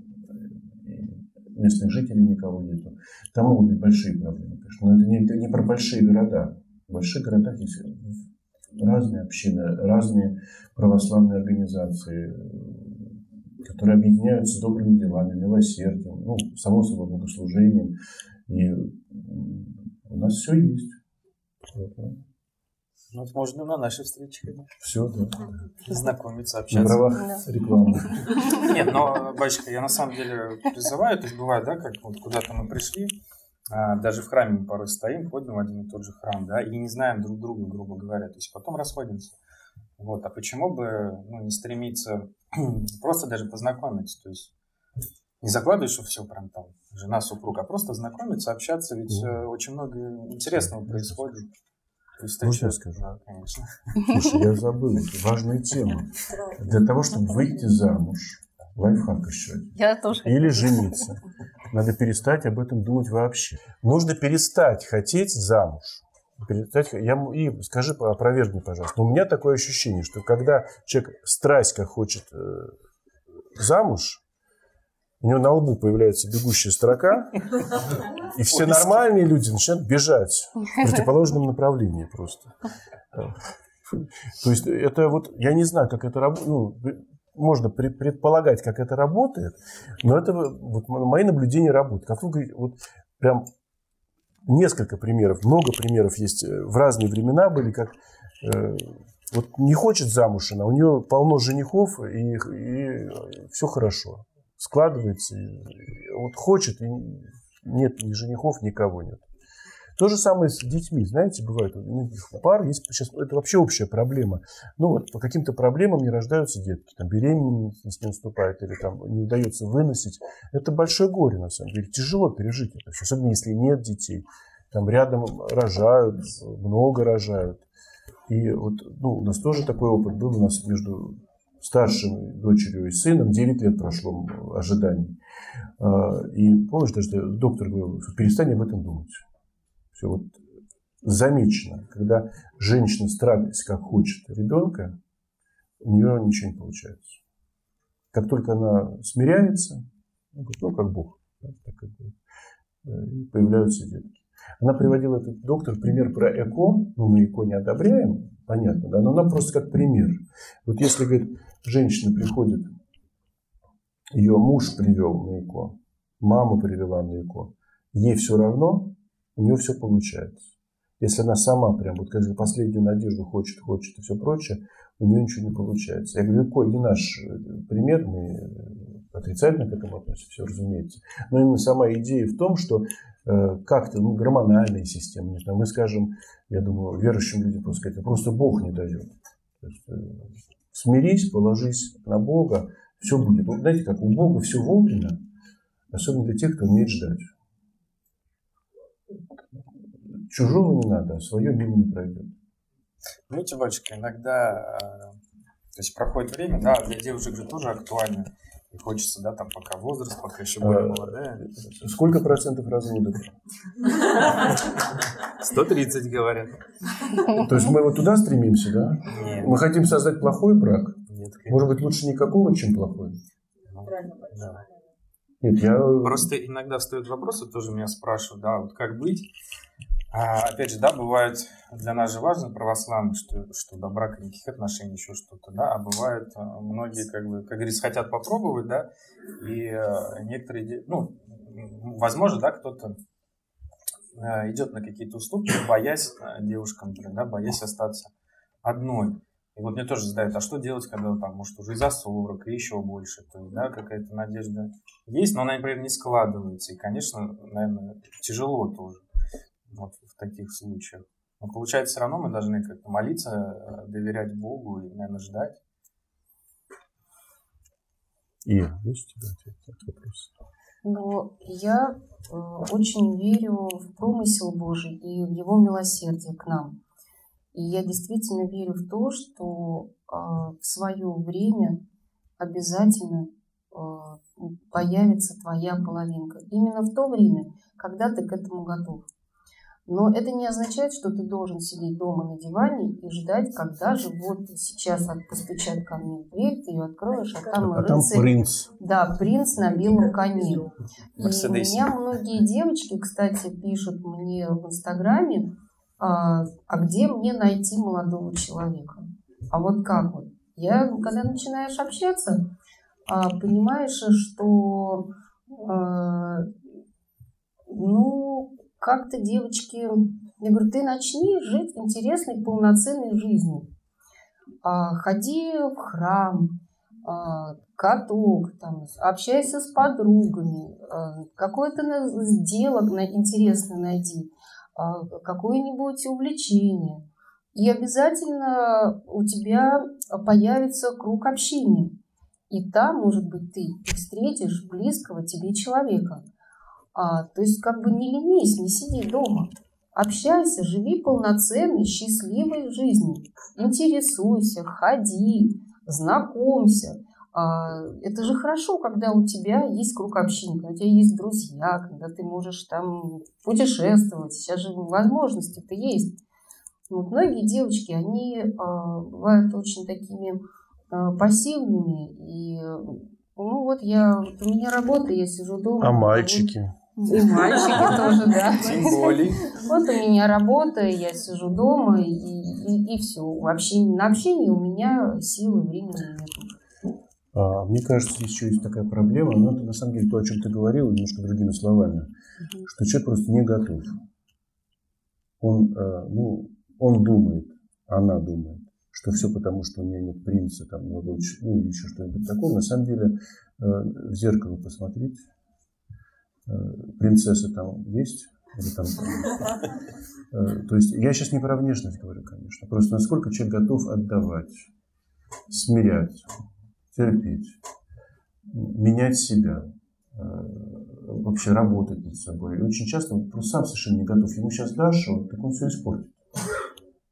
местных жителей никого нету. Там могут быть большие проблемы, конечно. Но это не, это не про большие города. В больших городах есть разные общины, разные православные организации, которые объединяются добрыми делами, милосердием, ну, само собой, богослужением. И у нас все есть. Ну, можно на нашей встрече. Все, да. Знакомиться, общаться. На правах рекламы. Нет, но, батюшка, я на самом деле призываю, то есть бывает, да, как вот куда-то мы пришли, а, даже в храме мы порой стоим, ходим в один и тот же храм, да, и не знаем друг друга, грубо говоря, то есть потом расходимся. Вот, а почему бы ну, не стремиться просто даже познакомиться, то есть не закладываешь, что все прям там жена, супруг, а просто знакомиться, общаться, ведь э, очень много интересного происходит. Можно я скажу? Да, конечно. Слушай, я забыл важную тему. Для того, чтобы выйти замуж, лайфхак еще. Я тоже. Или жениться. Надо перестать об этом думать вообще. Нужно перестать хотеть замуж. Перестать, я, и скажи, опровергни, пожалуйста. У меня такое ощущение, что когда человек страсть как хочет э, замуж, у него на лбу появляется бегущая строка, и все нормальные люди начинают бежать в противоположном направлении просто. То есть это вот, я не знаю, как это работает, ну, можно предполагать, как это работает, но это вот мои наблюдения работают. Как вы говорите, вот прям несколько примеров, много примеров есть э, в разные времена были, как э, вот не хочет замуж она, у нее полно женихов и, и все хорошо складывается. Вот хочет, и нет ни женихов, никого нет. То же самое с детьми. Знаете, бывает пар, есть сейчас, это вообще общая проблема. Ну вот по каким-то проблемам не рождаются детки, там беременность не наступает или там не удается выносить. Это большое горе, на самом деле. Тяжело пережить это все, особенно если нет детей. Там рядом рожают, много рожают. И вот ну, у нас тоже такой опыт был у нас между старшим дочерью и сыном 9 лет прошло ожиданий. А, и помнишь, даже доктор говорил, перестань об этом думать. Все вот замечено, когда женщина старается как хочет ребенка, у нее ничего не получается. Как только она смиряется, ну, как Бог, так э, и появляются детки. Она приводила этот доктор пример про ЭКО, ну мы ЭКО не одобряем, понятно, да, но она просто как пример. Вот если, говорит, женщина приходит, ее муж привел на ЭКО, мама привела на ЭКО, ей все равно, у нее все получается. Если она сама прям вот как последнюю надежду хочет, хочет и все прочее, у нее ничего не получается. Я говорю, ЭКО не наш э, пример, мы э, отрицательно к этому относимся, разумеется. Но именно сама идея в том, что э, как-то ну, гормональная система, не знаю, мы скажем, я думаю, верующим людям просто сказать, просто Бог не дает. То есть, смирись, положись на Бога, все будет. Вот знаете, как у Бога все вовремя, особенно для тех, кто умеет ждать. Чужого не надо, а свое мимо не пройдет. Видите, батюшка, иногда, э, то есть проходит время, да, для девушек же тоже актуально. И хочется, да, там пока возраст, пока еще более а, молодая. Сколько процентов разводов? 130, говорят. То есть мы вот туда стремимся, да? Нет. Мы хотим создать плохой брак? Нет. Конечно. Может быть, лучше никакого, чем плохой? Ну, да. Нет, я... Просто иногда встают вопросы, тоже меня спрашивают, да, вот как быть? А, опять же, да, бывает для нас же важно православных, что, что до брака никаких отношений, еще что-то, да, а бывает а, многие, как бы, как говорится, хотят попробовать, да, и а, некоторые, ну, возможно, да, кто-то а, идет на какие-то уступки, боясь девушкам, например, да, боясь остаться одной. И вот мне тоже задают, а что делать, когда там, может, уже за 40 и еще больше, то есть, да, какая-то надежда есть, но она, например, не складывается. И, конечно, наверное, тяжело тоже вот в таких случаях. Но получается, все равно мы должны как-то молиться, э, доверять Богу и, наверное, ждать. И есть у тебя ответ на этот вопрос? Ну, я э, очень верю в промысел Божий и в Его милосердие к нам. И я действительно верю в то, что э, в свое время обязательно э, появится твоя половинка. Именно в то время, когда ты к этому готов. Но это не означает, что ты должен сидеть дома на диване и ждать, когда же вот сейчас постучат ко мне в дверь, ты ее откроешь, а там а рыцарь. Там принц. Да, принц на белом коне. И у меня многие девочки, кстати, пишут мне в Инстаграме, а, а где мне найти молодого человека? А вот как вот? Я, когда начинаешь общаться, а, понимаешь, что а, ну, как-то девочки Я говорю, ты начни жить интересной, полноценной жизнью. А, ходи в храм, а, каток, там, общайся с подругами, а, какое-то дело интересное найди, а, какое-нибудь увлечение. И обязательно у тебя появится круг общения. И там, может быть, ты встретишь близкого тебе человека. А, то есть как бы не ленись, не сиди дома. Общайся, живи полноценной, счастливой жизнью. Интересуйся, ходи, знакомься. А, это же хорошо, когда у тебя есть круг общения, когда у тебя есть друзья, когда ты можешь там путешествовать. Сейчас же возможности-то есть. Вот многие девочки, они а, бывают очень такими а, пассивными. И ну вот я, вот у меня работа, я сижу дома. А мальчики? И мальчики тоже, да. Тем более. Вот у меня работа, я сижу дома, и, и, и все. Вообще на общение у меня силы, времени нет. А, мне кажется, еще есть такая проблема, но это на самом деле то, о чем ты говорил, немножко другими словами, угу. что человек просто не готов. Он, э, ну, он думает, она думает, что все потому, что у меня нет принца, там, молодого ну, или еще что-нибудь такое. На самом деле, э, в зеркало посмотреть, э, принцесса там есть, или там, э, то есть я сейчас не про внешность говорю, конечно, просто насколько человек готов отдавать, смирять, терпеть, менять себя, вообще работать над собой. И очень часто он просто сам совершенно не готов. Ему сейчас дашь, вот, так он все испортит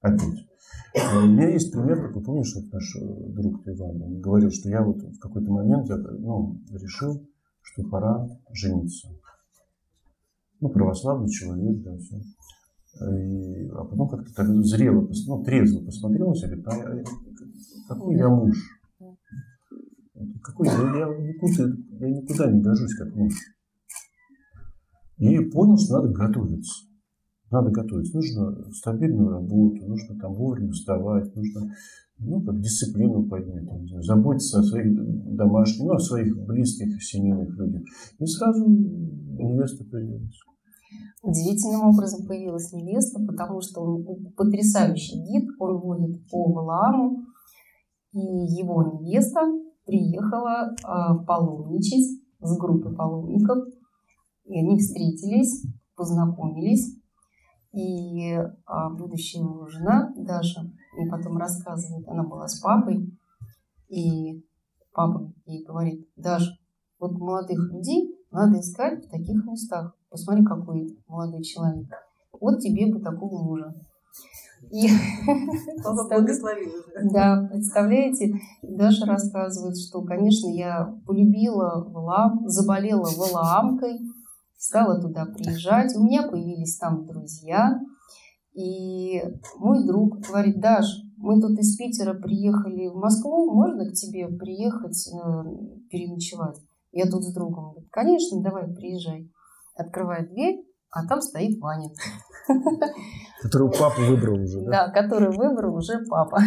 опять. Э, у меня есть пример, такой, помнишь, вот наш э, друг Иван, он говорил, что я вот в какой-то момент я, ну, решил, что пора жениться. Ну, православный человек, да, все. И, а потом как-то так зрело, ну, трезво посмотрел себя, говорит, а я, какой я муж? Какой я, никуда, я никуда не гожусь как муж. И понял, что надо готовиться. Надо готовиться. Нужно стабильную работу, нужно там вовремя вставать, нужно ну, как дисциплину поднять, не знаю, заботиться о своих домашних, ну, о своих близких, семейных людях. И сразу невеста появилась. Удивительным образом появилась невеста, потому что он потрясающий гид, он водит по Валааму, и его невеста приехала э, паломничать с группой паломников, и они встретились, познакомились, и а, будущая его жена Даша мне потом рассказывает, она была с папой, и папа ей говорит, Даша, вот молодых людей надо искать в таких местах. Посмотри, какой молодой человек. Вот тебе бы такого мужа. И Да, представляете, Даша рассказывает, что, конечно, я полюбила Валаам, заболела Валаамкой, стала туда приезжать. У меня появились там друзья. И мой друг говорит, Даш, мы тут из Питера приехали в Москву, можно к тебе приехать э, переночевать? Я тут с другом. Говорит, конечно, давай, приезжай. Открывает дверь, а там стоит Ваня. Которого папа выбрал уже, да? Да, который выбрал уже папа.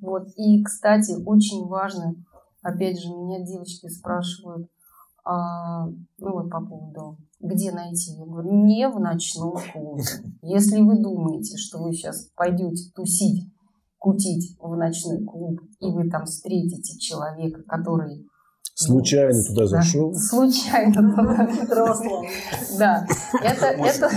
Вот. И, кстати, очень важно, опять же, меня девочки спрашивают, а, ну вот по поводу, где найти? Я говорю, не в ночном клубе. Если вы думаете, что вы сейчас пойдете тусить, кутить в ночной клуб, и вы там встретите человека, который Случайно туда зашел? Случайно туда. Да, это, это,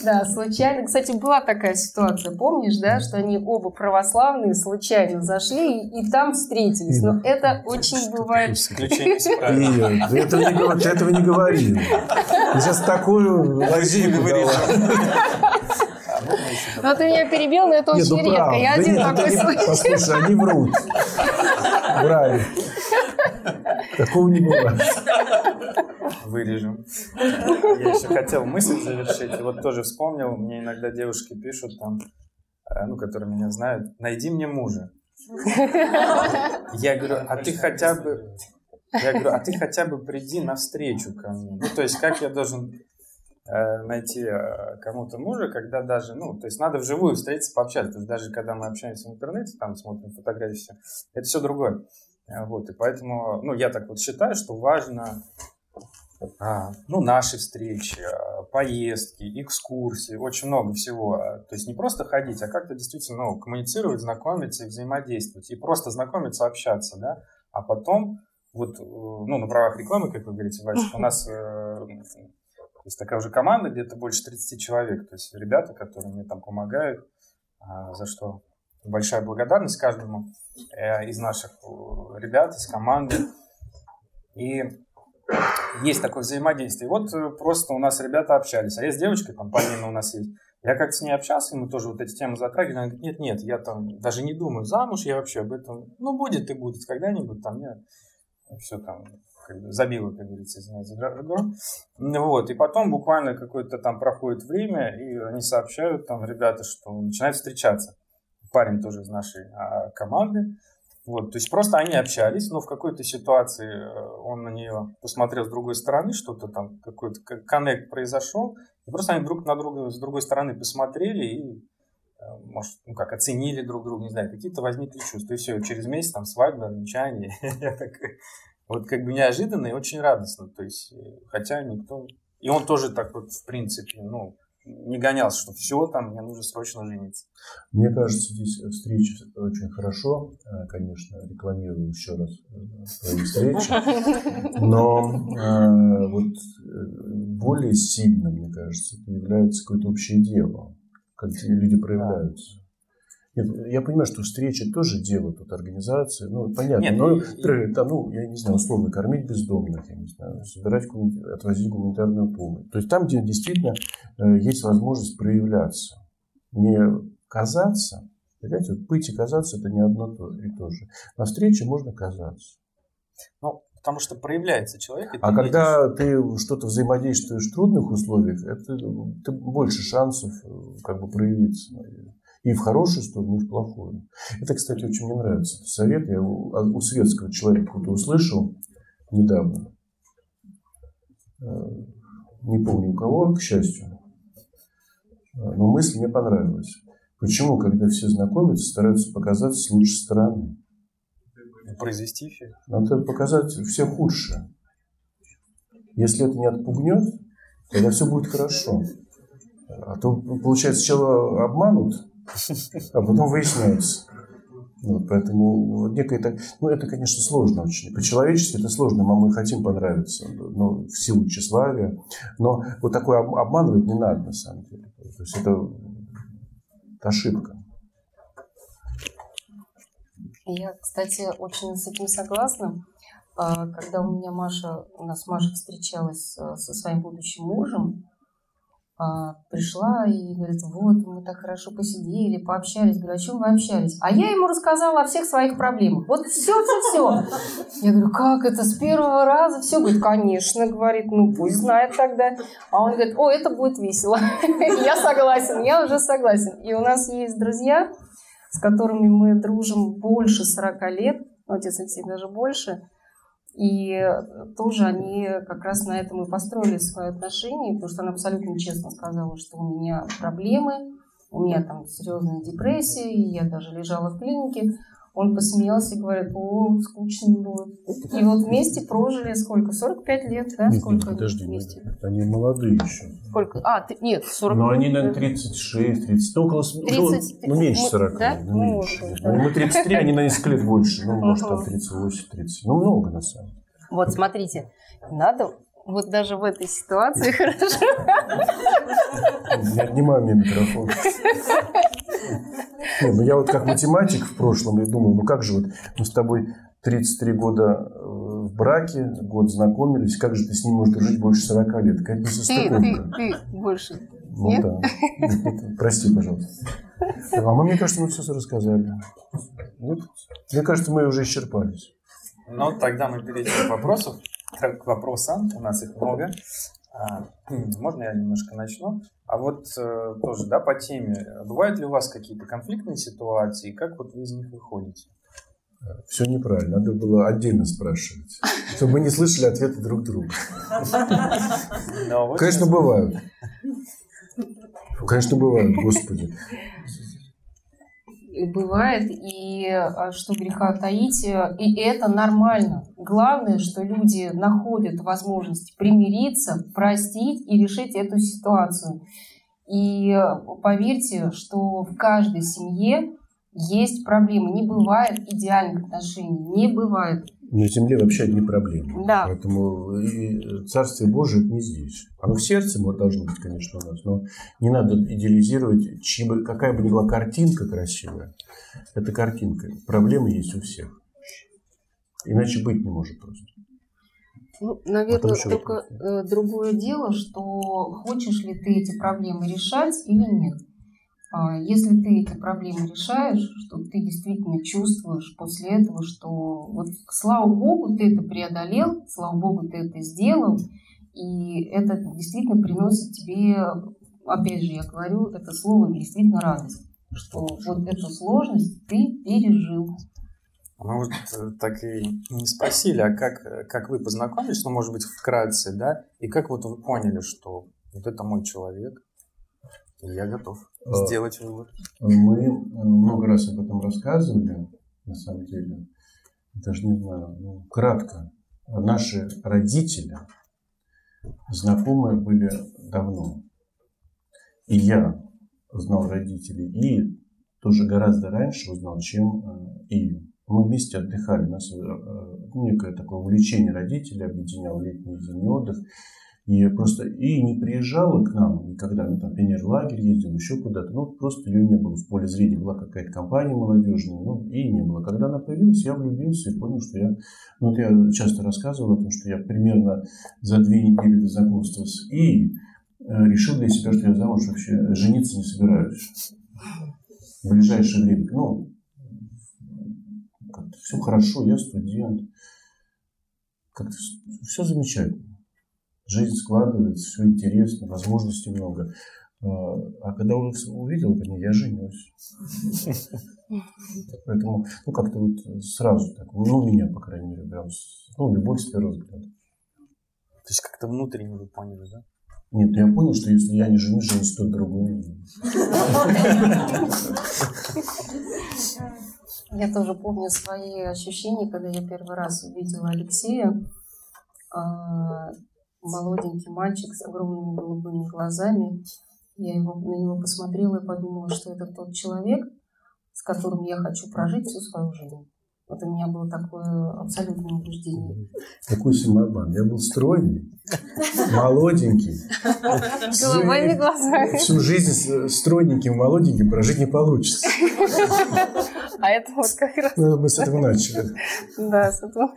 да, случайно. Кстати, была такая ситуация, помнишь, да, что они оба православные случайно зашли и, там встретились. Но это очень бывает... Нет, ты этого не, ты этого не говори. Ты сейчас такую лазейку дала. Ну, ты меня перебил, но это очень ну, редко. Я один такой случай. Послушай, они врут. Врали. Такого не бывает. Вырежем. Я еще хотел мысль завершить. Вот тоже вспомнил, мне иногда девушки пишут там, э, ну, которые меня знают, найди мне мужа. Я говорю, а ты хотя бы... Я говорю, а ты хотя бы приди навстречу ко мне. Ну, то есть, как я должен э, найти э, кому-то мужа, когда даже, ну, то есть надо вживую встретиться, пообщаться. То есть даже когда мы общаемся в интернете, там смотрим фотографии, все, это все другое. Вот, и поэтому, ну, я так вот считаю, что важно ну, наши встречи, а, поездки, экскурсии, очень много всего. То есть не просто ходить, а как-то действительно ну, коммуницировать, знакомиться и взаимодействовать. И просто знакомиться, общаться, да. А потом, вот, э, ну, на правах рекламы, как вы говорите, Вася, у нас э, есть такая уже команда, где-то больше 30 человек. То есть ребята, которые мне там помогают, а, за что большая благодарность каждому э, из наших ребят, из команды. И есть такое взаимодействие. Вот э, просто у нас ребята общались, а я с девочкой, там, у нас есть, я как-то с ней общался, мы тоже вот эти темы затрагивали. Она говорит, нет, нет, я там даже не думаю замуж, я вообще об этом, ну, будет и будет когда-нибудь, там, я все там как забила, как говорится, извиняюсь. Вот, и потом буквально какое-то там проходит время, и они сообщают, там, ребята, что начинают встречаться. Парень тоже из нашей а, команды, вот, то есть просто они общались, но в какой-то ситуации э, он на нее посмотрел с другой стороны, что-то там, какой-то коннект произошел, и просто они друг на друга с другой стороны посмотрели и, э, может, ну как, оценили друг друга, не знаю, какие-то возникли чувства. И все, через месяц там свадьба, венчание. Вот как бы неожиданно и очень радостно. То есть, э, хотя никто... И он тоже так вот, в принципе, ну, не гонялся, что все, там, мне нужно срочно жениться. Мне кажется, здесь встречи очень хорошо, э, конечно, рекламирую еще раз э, свои встречи, но э, вот более сильно, мне кажется, является какое-то общее дело, как люди проявляются. Нет, я понимаю, что встреча тоже дело тут организации. Ну, понятно. Нет, но, например, да, ну, я не знаю, условно, кормить бездомных, я не знаю, собирать, отвозить гуманитарную помощь. То есть там, где действительно э, есть возможность проявляться. Не казаться, понимаете, вот быть и казаться это не одно и то же. На встрече можно казаться. Ну, потому что проявляется человек. а когда ты что-то взаимодействуешь в трудных условиях, это ты больше шансов э, как бы проявиться. Наверное. И в хорошую сторону, и в плохую. Это, кстати, очень мне нравится. Это совет я у, а, у светского человека кто-то услышал недавно. Э, не помню у кого, к счастью. Э, но мысль мне понравилась. Почему, когда все знакомятся, стараются показаться с лучшей стороны? Произвести эффект. Надо показать все худшее. Если это не отпугнет, тогда все будет хорошо. А то, получается, сначала обманут, а потом выясняется. Вот, поэтому некое так, ну это, конечно, сложно очень. По-человечески это сложно, мы, мы хотим понравиться, ну, в силу тщеславия. Но вот такое обманывать не надо, на самом деле. То есть это, это ошибка. Я, кстати, очень с этим согласна. А, когда у меня Маша, у нас Маша встречалась со своим будущим мужем, а, пришла и говорит, вот, мы так хорошо посидели, пообщались. Говорю, о чем вы общались? А я ему рассказала о всех своих проблемах. Вот все, все, все. Я говорю, как это, с первого раза все? Говорит, конечно, говорит, ну пусть знает тогда. А он говорит, о, это будет весело. Я согласен, я уже согласен. И у нас есть друзья, с которыми мы дружим больше 40 лет, отец Алексей даже больше – и тоже они как раз на этом и построили свои отношения, потому что она абсолютно честно сказала, что у меня проблемы, у меня там серьезная депрессия, и я даже лежала в клинике. Он посмеялся и говорит, о, скучно будет. И вот вместе прожили сколько? 45 лет, да? Нет, сколько нет, подожди, вместе? они молодые еще. Сколько? А, ты, нет, 40. Но они, наверное, 36, 30, ну, около, 30, ну, ну, меньше 40. Да? Ну, меньше. Ну, да. Мы 33, они на несколько лет больше, ну, может, там 38, 30. Ну, много, на самом деле. Вот, смотрите, надо вот даже в этой ситуации хорошо. Не отнимаю мне микрофон. Нет, ну я вот как математик в прошлом, я думаю, ну как же вот мы с тобой 33 года э, в браке, год знакомились, как же ты с ним можешь жить больше 40 лет? Какая несостыковка. Ты, ты, ты больше. Ну Нет? да. Прости, пожалуйста. А мы, мне кажется, мы все рассказали. Вот. Мне кажется, мы уже исчерпались. Ну, тогда мы перейдем к вопросам. К вопросам. У нас их много. А, можно я немножко начну? А вот э, тоже, да, по теме. Бывают ли у вас какие-то конфликтные ситуации? Как вот вы из них выходите? Все неправильно. Надо было отдельно спрашивать, чтобы мы не слышали ответы друг друга. Конечно, бывают. Конечно, бывают, господи. Бывает, и а, что греха таить, и это нормально. Главное, что люди находят возможность примириться, простить и решить эту ситуацию. И поверьте, что в каждой семье есть проблемы. Не бывает идеальных отношений, не бывает. На земле вообще одни проблемы. Да. Поэтому и Царствие Божие не здесь. Оно в сердце должно быть, конечно, у нас, но не надо идеализировать, чьи бы, какая бы ни была картинка красивая. Это картинка. Проблемы есть у всех. Иначе быть не может просто. Ну, наверное, только э, другое дело, что хочешь ли ты эти проблемы решать или нет. А, если ты эти проблемы решаешь, что ты действительно чувствуешь после этого, что вот слава богу, ты это преодолел, слава богу, ты это сделал, и это действительно приносит тебе, опять же, я говорю, это слово действительно радость, что вот эту сложность ты пережил. Мы вот э, так и не спросили, а как, как вы познакомились, ну, может быть, вкратце, да, и как вот вы поняли, что вот это мой человек, я готов э, сделать вывод. Мы э, много раз об этом рассказывали, на самом деле. Даже не знаю, ну, кратко. Наши родители знакомые были давно. И я знал родителей, и тоже гораздо раньше узнал, чем э, и мы вместе отдыхали. У нас некое такое увлечение родителей объединяло летний и зимний отдых. И просто и не приезжала к нам никогда, ну там пионер-лагерь ездил, еще куда-то, ну просто ее не было в поле зрения, была какая-то компания молодежная, ну и не было. Когда она появилась, я влюбился и понял, что я, ну вот я часто рассказывал о том, что я примерно за две недели до знакомства с И э, решил для себя, что я замуж вообще жениться не собираюсь. В ближайшее время. Ну, как-то все хорошо, я студент, как-то все замечательно жизнь складывается, все интересно, возможностей много. А, а когда он увидел это, я женюсь. Поэтому, ну, как-то вот сразу так, ну, у меня, по крайней мере, прям, ну, любовь с первого взгляда. То есть как-то внутренне вы поняли, да? Нет, я понял, что если я не женюсь, женюсь тот другой. Я тоже помню свои ощущения, когда я первый раз увидела Алексея. Молоденький мальчик с огромными голубыми глазами. Я его, на него посмотрела и подумала, что это тот человек, с которым я хочу прожить всю свою жизнь. Вот у меня было такое абсолютное убеждение. Какой самообман. Я был стройный, молоденький. С голубыми глазами. Всю жизнь стройненьким, молоденьким прожить не получится. А это вот как раз... Ну, мы с этого начали. Да, с этого.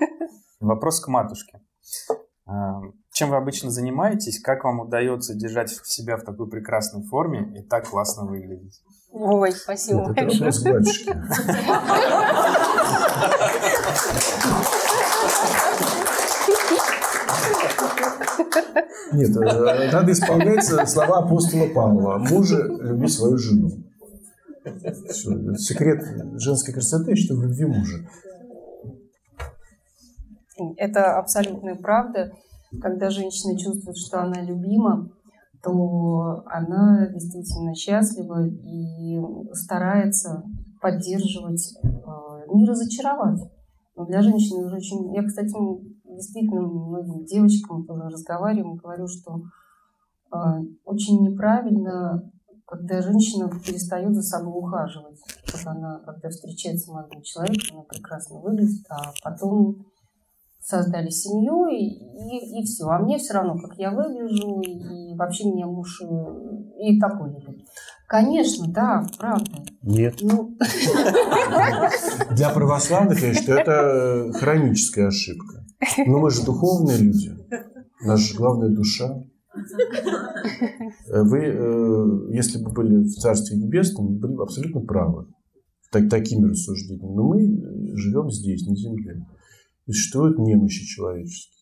Вопрос к матушке. Чем вы обычно занимаетесь? Как вам удается держать себя в такой прекрасной форме и так классно выглядеть? Ой, спасибо. Нет, это вопрос батюшки. Нет, э, надо исполнять слова апостола Павла. Мужа, люби свою жену. Все, секрет женской красоты, что в любви мужа. Это абсолютная правда когда женщина чувствует, что она любима, то она действительно счастлива и старается поддерживать, э, не разочаровать. Но для женщины уже очень... Я, кстати, действительно многим девочкам тоже разговариваю, говорю, что э, очень неправильно, когда женщина перестает за собой ухаживать. Вот она, когда встречается с молодым человеком, она прекрасно выглядит, а потом создали семью, и, и, и все. А мне все равно, как я выгляжу, и, и вообще меня муж э, и такой любит. Конечно, да, правда. Нет. Ну... Для православных, конечно, это хроническая ошибка. Но мы же духовные люди. Наша главная душа. Вы, э, если бы были в Царстве Небесном, были бы абсолютно правы. Так, такими рассуждениями. Но мы живем здесь, на земле. Существуют немощи человеческие.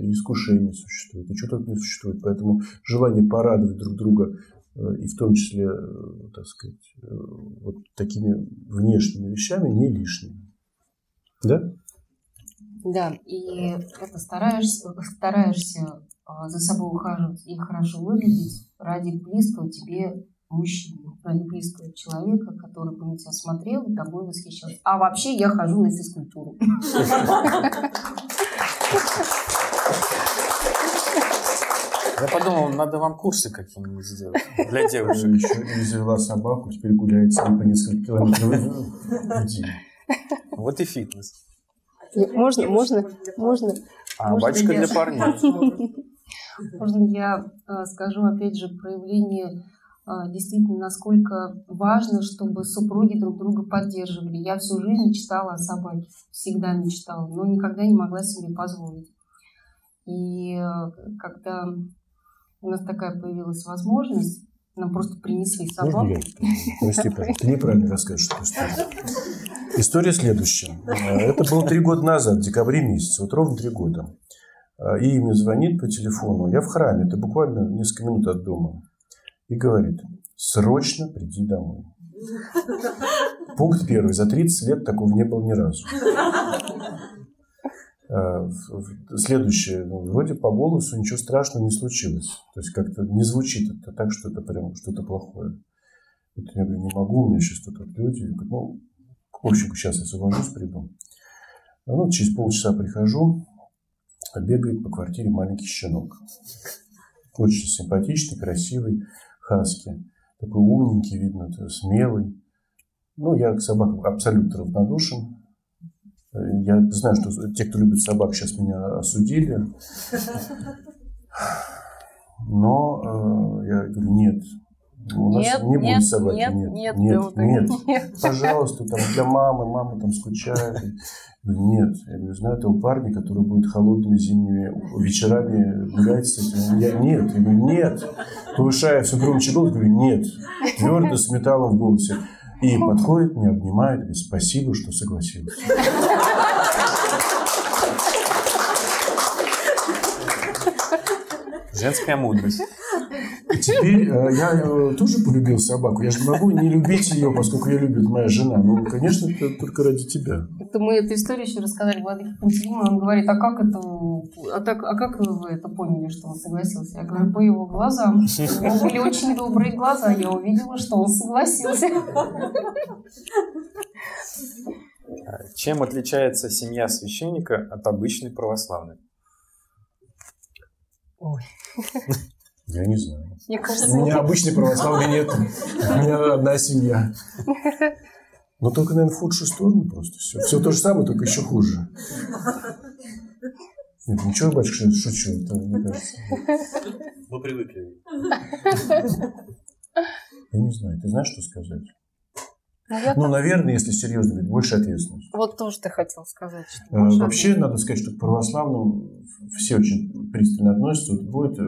И искушения существуют, и что-то не существует. Поэтому желание порадовать друг друга, э, и в том числе, э, так сказать, э, вот такими внешними вещами не лишними. Да? Да, и это стараешься, стараешься за собой ухаживать и хорошо выглядеть ради близкого тебе мужчины. Близкого человека, который бы на тебя смотрел и тобой восхищался. А вообще я хожу на физкультуру. Я подумал, надо вам курсы какие-нибудь сделать для девушек. Еще не завела собаку, теперь гуляет с ней по несколько километров в день. Вот и фитнес. Можно, можно, можно. А можно батюшка для парней. Можно я э, скажу, опять же, проявление действительно, насколько важно, чтобы супруги друг друга поддерживали. Я всю жизнь мечтала о собаке, всегда мечтала, но никогда не могла себе позволить. И э, когда у нас такая появилась возможность, нам просто принесли собаку. Можно я? Прости, ты неправильно расскажешь эту историю. История следующая. Это было три года назад, в декабре месяце, вот ровно три года. И мне звонит по телефону, я в храме, это буквально несколько минут от дома, и говорит, срочно приди домой. Пункт первый. За 30 лет такого не было ни разу. Э, следующее, ну, вроде по голосу ничего страшного не случилось. То есть как-то не звучит это так, что это прям что-то плохое. Вот я говорю, не могу, у меня сейчас тут люди. Я говорю, ну, в общем, сейчас я освобожусь, приду. Ну, через полчаса прихожу, бегает по квартире маленький щенок. Очень симпатичный, красивый, хаски. Такой умненький, видно, смелый. Ну, я к собакам абсолютно равнодушен. Я знаю, что те, кто любит собак, сейчас меня осудили. Но э, я говорю, нет, у нас нет, не нет, будет собаки. Нет, нет, нет, нет, нет, нет. Пожалуйста, там для мамы, мама там скучает. Нет, я говорю, знаю этого парня, который будет холодными зимними вечерами гулять с этим. Я нет, я говорю, нет. Повышая все громче голос, говорю, нет. Твердо, с металлом в голосе. И подходит, мне обнимает, говорит, спасибо, что согласился. Женская мудрость. И теперь э, я э, тоже полюбил собаку. Я же не могу не любить ее, поскольку ее любит моя жена. Ну, конечно, это только ради тебя. Это мы эту историю еще рассказали Владыке Пантелеймону. Он говорит, а как это, а, так, а как вы это поняли, что он согласился? Я говорю, по его глазам. У него были очень добрые глаза. Я увидела, что он согласился. Чем отличается семья священника от обычной православной? Ой. Я не знаю. Мне кажется, У меня обычной православной нет. У меня одна семья. Но только, наверное, в худшую сторону просто все. Все то же самое, только еще хуже. Нет, ничего, батюшка, шучу. Это, мне кажется. Мы привыкли. Я не знаю. Ты знаешь, что сказать? Ну, я ну наверное, если серьезно, ведь больше ответственности. Вот тоже ты хотел сказать. Что а, вообще, надо сказать, что к православным все очень пристально относятся. Вот будет э,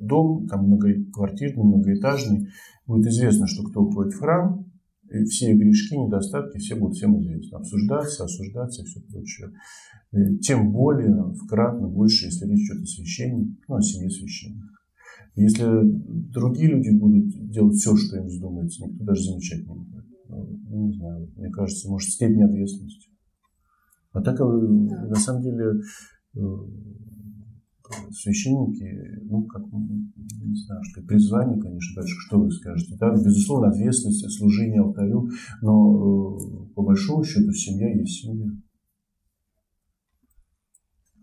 дом, там многоквартирный, многоэтажный, будет известно, что кто уходит в храм, и все грешки, недостатки, все будут всем известны. Обсуждаться, осуждаться и все прочее. И тем более, вкратно больше, если речь идет о священнике, ну, о семье священника. Если другие люди будут делать все, что им вздумается, никто даже замечать не будет. Ну, не знаю, мне кажется, может, степень ответственности. А так, э, на самом деле, э, священники, ну, как, не знаю, что призвание, конечно, дальше, что вы скажете, да, безусловно, ответственность, служение алтарю, но э, по большому счету семья есть семья.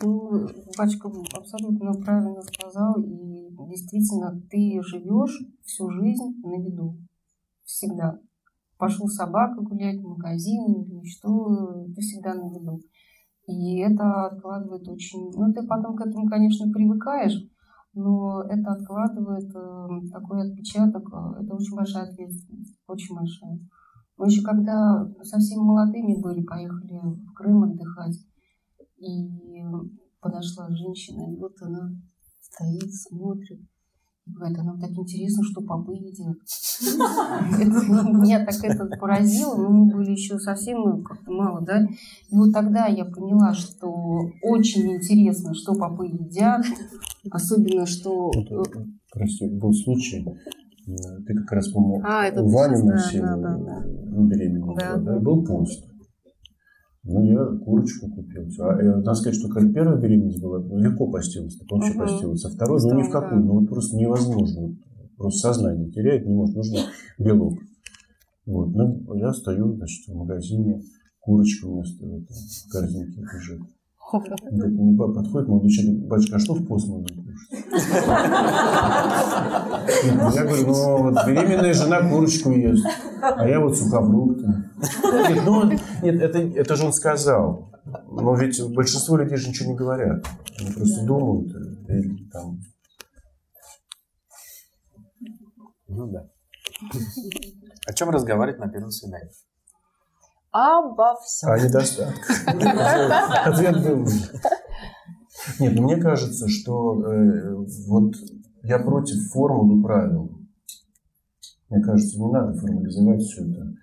Ну, Пачка абсолютно правильно сказал, и действительно, ты живешь всю жизнь на виду, всегда. Пошел собака гулять в магазин или что, ты всегда на виду. И это откладывает очень... Ну, ты потом к этому, конечно, привыкаешь, но это откладывает э, такой отпечаток. Э, это очень большая ответственность, очень большая. Мы еще когда совсем молодыми были, поехали в Крым отдыхать, и подошла женщина, и вот она стоит, смотрит, Говорит, а нам так интересно, что попы едят. Меня так это поразило, но мы были еще совсем ну, как-то мало, да. И вот тогда я поняла, что очень интересно, что попы едят, особенно что... Э, прости, был случай, ты как раз, по-моему, Ваню носила, да, был пост. Ну, я курочку купил. А, э, надо сказать, что когда первая беременность была, ну, легко постилась, так вообще uh постилась. А второй, ну, ни в какую. Ну, вот просто невозможно. Вот, просто сознание теряет, не может, нужно белок. Вот. Ну, я стою, значит, в магазине, курочка у меня стоит в корзинке лежит. Мне подходит молодой человек, батюшка, а что в пост можно кушать? Я говорю, ну вот беременная жена курочку ест, а я вот сухофрукты. Нет, ну, нет, это, это же он сказал. Но ведь большинство людей же ничего не говорят. Они просто думают. Э, или, там... Ну да. О чем разговаривать на первом свидании? Обо всем. О недостатках. Ответ был. Нет, мне кажется, что э, вот я против формул и правил. Мне кажется, не надо формализовать все это.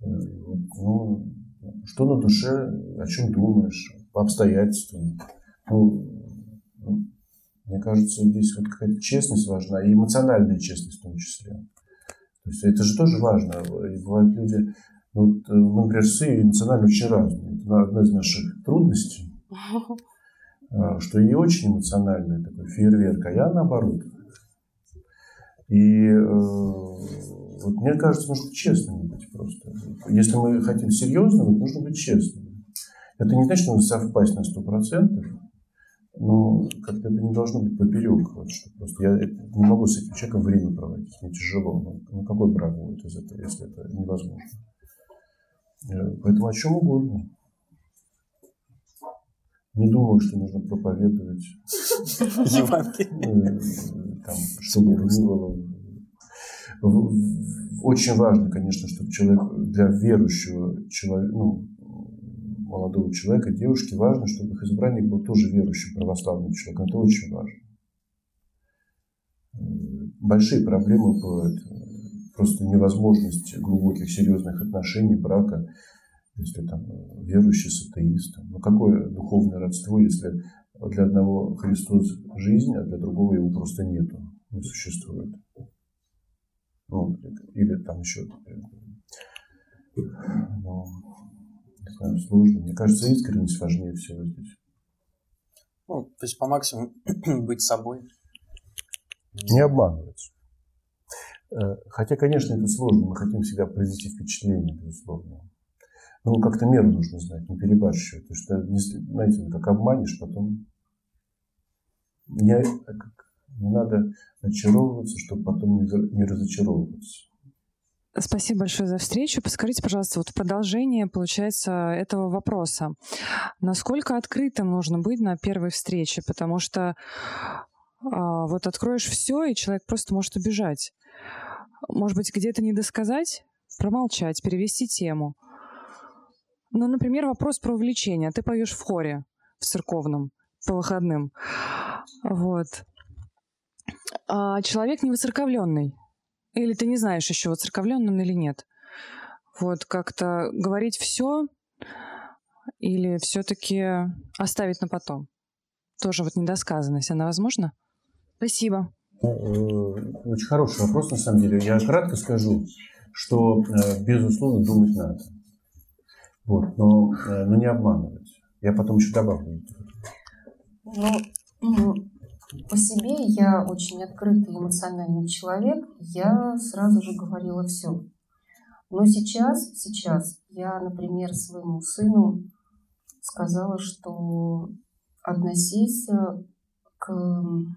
Ну, что на душе, о чем думаешь, по обстоятельствам. Ну, ну, мне кажется, здесь вот какая-то честность важна, и эмоциональная честность в том числе. То есть это же тоже важно. И бывают люди, ну, вот, э, мы, например, все эмоционально очень разные. Это одна из наших трудностей, а, что и очень эмоциональный такой фейерверк, а я наоборот. И э, вот мне кажется, нужно честным быть просто. Если мы хотим серьезным, нужно быть честным. Это не значит, что нужно совпасть на сто процентов, но как-то это не должно быть поперек. Вот, что просто я не могу с этим человеком время проводить, мне тяжело. Ну, ну какой брак будет из этого, если это невозможно? Э, поэтому о чем угодно. Не думаю, что нужно проповедовать. Евангелие. Э, там, чтобы не было очень важно, конечно, чтобы человек для верующего человека, ну, молодого человека, девушки, важно, чтобы их избранник был тоже верующим православным человеком. Это очень важно. Большие проблемы бывают. Просто невозможность глубоких, серьезных отношений, брака, если там верующий с атеистом. Но какое духовное родство, если для одного Христос жизнь, а для другого его просто нету, не существует. Ну, или там еще ну, не знаю, сложно. Мне кажется, искренность важнее всего здесь. Ну, то есть по максимуму быть собой. Не обманывать. Э, хотя, конечно, это сложно. Мы хотим всегда произвести впечатление, безусловно. Но как-то меру нужно знать, не перебарщивать. Потому что, знаете, как обманешь, потом... Я, не надо очаровываться, чтобы потом не разочаровываться. Спасибо большое за встречу. Подскажите, пожалуйста, вот продолжение, получается, этого вопроса. Насколько открытым нужно быть на первой встрече? Потому что а, вот откроешь все, и человек просто может убежать. Может быть, где-то не досказать, промолчать, перевести тему. Ну, например, вопрос про увлечение. Ты поешь в хоре, в церковном, по выходным. Вот а человек не воцерковленный. Или ты не знаешь еще, воцерковлен он или нет. Вот как-то говорить все или все-таки оставить на потом. Тоже вот недосказанность, она возможна? Спасибо. Ну, э, очень хороший вопрос, на самом деле. Я кратко скажу, что, э, безусловно, думать надо. Вот, но, э, но не обманывать. Я потом еще добавлю. Ну, по себе я очень открытый эмоциональный человек, я сразу же говорила все. Но сейчас, сейчас я, например, своему сыну сказала, что относись к...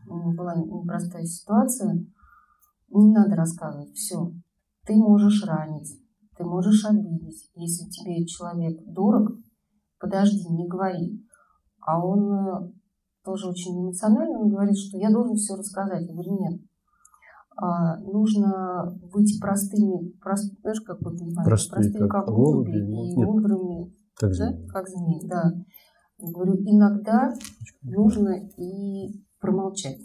Была непростая ситуация, не надо рассказывать все. Ты можешь ранить, ты можешь обидеть. Если тебе человек дорог, подожди, не говори. А он тоже очень эмоционально, он говорит, что я должен все рассказать. Я говорю, нет. А, нужно быть простыми, прост, знаешь, как вот, не простые, простые как, как голуби, и нет, мудрыми, как да? змеи. Как змеи, да. Я говорю, иногда нужно и промолчать.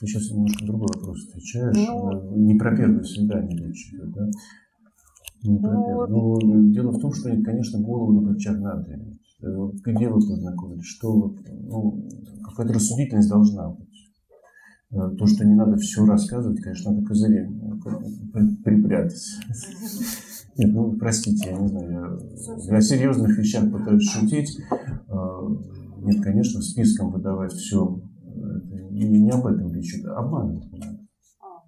Ты сейчас немножко другой вопрос отвечаешь. Ну, не про первое свидание речь идет, да? Не про ну, первое. Но ну, дело в том, что, конечно, голову на плечах надо иметь. Э, где вы познакомились, что вы, ну, какая-то рассудительность должна быть. Э, то, что не надо все рассказывать, конечно, надо козыри э, припрятать. Нет, ну, простите, я не знаю, я, о серьезных вещах пытаюсь шутить. Нет, конечно, списком выдавать все. Это не, об этом речь идет, обманывать надо.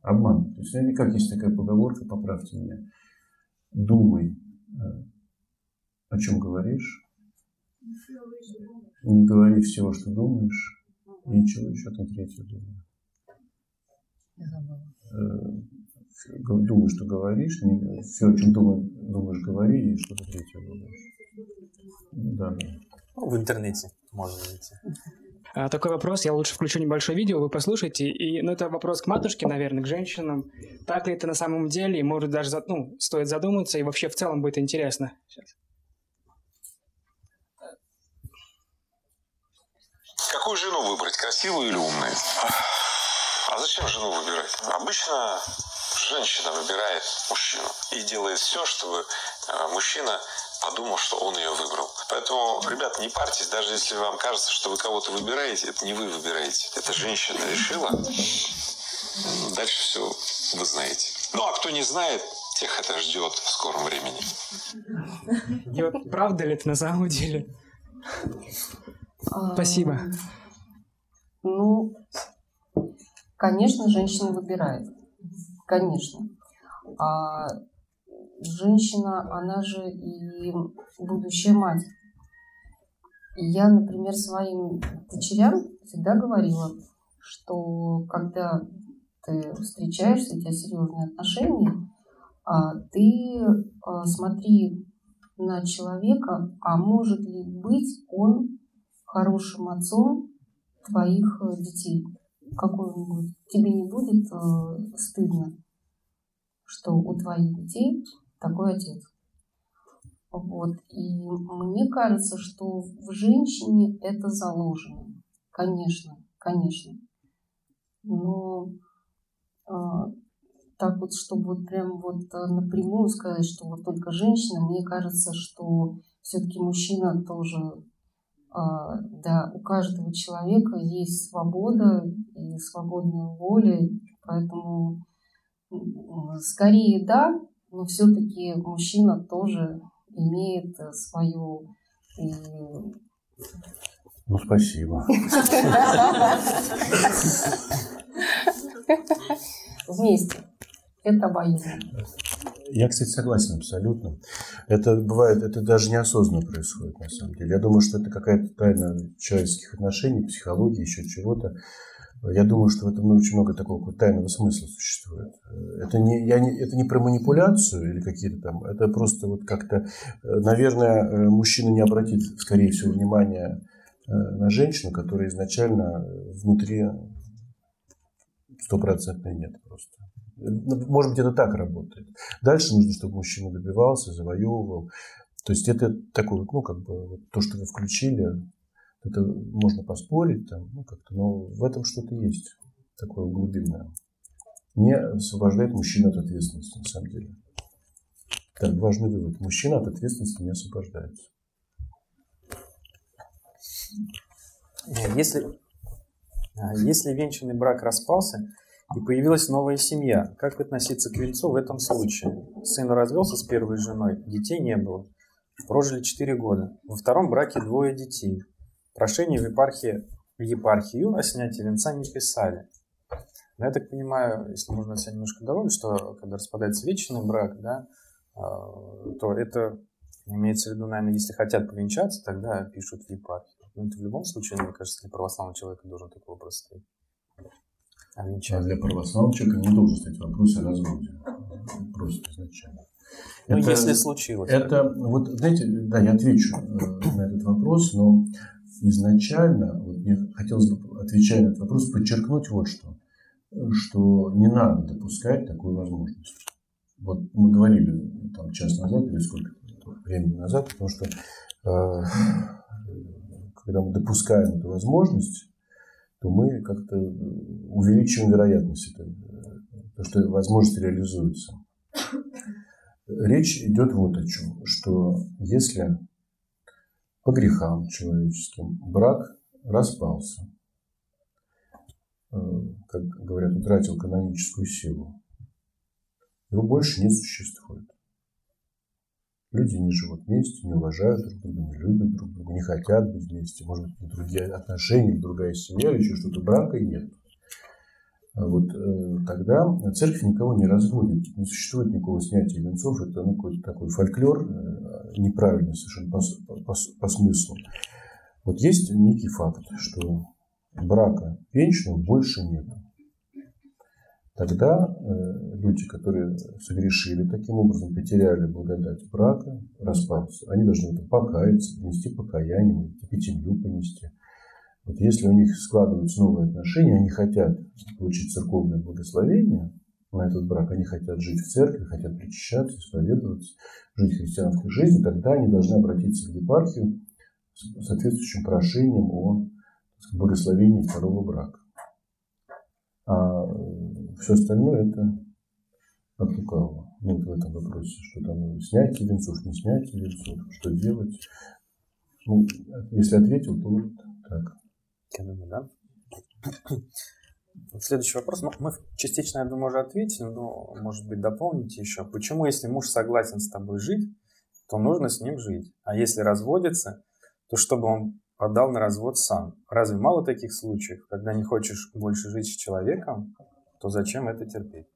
Обман. То есть, как есть такая поговорка, поправьте меня. Думай, э, о чем говоришь. Не говори всего, что думаешь. И чего еще там третье думаю. Э, думай, что говоришь. Не, все, о чем думаешь, думаешь, говори. И что-то третье думаешь. Да. Ну, в интернете можно найти. А, такой вопрос, я лучше включу небольшое видео, вы послушайте. И, ну, это вопрос к матушке, наверное, к женщинам. Так ли это на самом деле? И, может, даже ну, стоит задуматься, и вообще в целом будет интересно. Сейчас. Какую жену выбрать, красивую или умную? А зачем жену выбирать? Обычно женщина выбирает мужчину и делает все, чтобы э, мужчина подумал, что он ее выбрал. Поэтому, ребят, не парьтесь, даже если вам кажется, что вы кого-то выбираете, это не вы выбираете. Это женщина решила. Дальше все вы знаете. Ну, а кто не знает, тех это ждет в скором времени. И вот правда ли это на самом деле? Спасибо. Ну, конечно, женщина выбирает. Конечно. А женщина, она же и будущая мать. Я, например, своим дочерям всегда говорила, что когда ты встречаешься, у тебя серьезные отношения, а, ты а, смотри на человека, а может ли быть он хорошим отцом твоих э, детей? Какой он будет? Тебе не будет э, стыдно, что у твоих детей такой отец. Вот. И мне кажется, что в женщине это заложено. Конечно, конечно. Но э, так вот, чтобы вот прям вот э, напрямую сказать, что вот только женщина, мне кажется, что все-таки мужчина тоже, да, у каждого человека есть свобода и свободная воля, поэтому скорее да, но все-таки мужчина тоже имеет э, свою... Ну, спасибо. Вместе. Это обоюдно. Я, кстати, согласен абсолютно. Это бывает, это даже неосознанно происходит, на самом деле. Я думаю, что это какая-то тайна человеческих отношений, психологии, еще чего-то. Я думаю, что в этом очень много такого тайного смысла существует. Это не, я не, это не про манипуляцию или какие-то там, это просто вот как-то, наверное, мужчина не обратит, скорее всего, внимания э, на женщину, которая изначально внутри стопроцентной нет просто. Может быть, это так работает. Дальше нужно, чтобы мужчина добивался, завоевывал. То есть это такое, ну, как бы, вот то, что вы включили, это можно поспорить, там, ну, как-то, но в этом что-то есть такое глубинное. Не освобождает мужчина от ответственности, на самом деле. Так, важный вывод. Мужчина от ответственности не освобождается. Если, а, если венчанный брак распался и появилась новая семья, как относиться к венцу в этом случае? Сын развелся с первой женой, детей не было. Прожили 4 года. Во втором браке двое детей. Прошение в епархии, в епархию о снятии венца не писали. Но я так понимаю, если можно себя немножко доволен, что когда распадается вечный брак, да, а, то это имеется в виду, наверное, если хотят повенчаться, тогда пишут в епархию. Но это в любом случае, мне кажется, для православного человека должен такой вопрос стоять. А, для православного человека не должен стоять вопрос о разводе. Просто изначально. Ну, если случилось. Это, вот, знаете, да, я отвечу э, на этот вопрос, но изначально, вот мне хотелось бы, отвечая на этот вопрос, подчеркнуть вот что, что не надо допускать такую возможность. Вот мы говорили там час назад или сколько времени назад, потому что э, когда мы допускаем эту возможность, то мы как-то увеличиваем вероятность этой, то, что возможность реализуется. Речь идет вот о чем, что если по грехам человеческим. Брак распался. Э, как говорят, утратил каноническую силу. Его больше не существует. Люди не живут вместе, не уважают друг друга, не любят друг друга, не хотят быть вместе. Может быть, другие отношения, другая семья или еще что-то. Брака нет. А вот э, тогда церковь никого не разводит, не существует никакого снятия венцов, это ну, какой-то такой фольклор, э, неправильный совершенно по, по, по смыслу. Вот есть некий факт, что брака венчанного больше нет. Тогда э, люди, которые согрешили таким образом, потеряли благодать брака, распался, они должны это покаяться, принести покаяние, пятимью понести – вот если у них складываются новые отношения, они хотят получить церковное благословение на этот брак, они хотят жить в церкви, хотят причащаться, исповедоваться, жить христианской жизнью, тогда они должны обратиться в епархию с соответствующим прошением о благословении второго брака. А все остальное это от лукавого. Ну, в этом вопросе, что там снятие венцов, не снятие венцов, что делать. Ну, если ответил, то вот так. Я думаю, да. Следующий вопрос. Ну, мы частично, я думаю, уже ответили, но, может быть, дополните еще. Почему, если муж согласен с тобой жить, то нужно с ним жить? А если разводится, то чтобы он подал на развод сам. Разве мало таких случаев, когда не хочешь больше жить с человеком, то зачем это терпеть?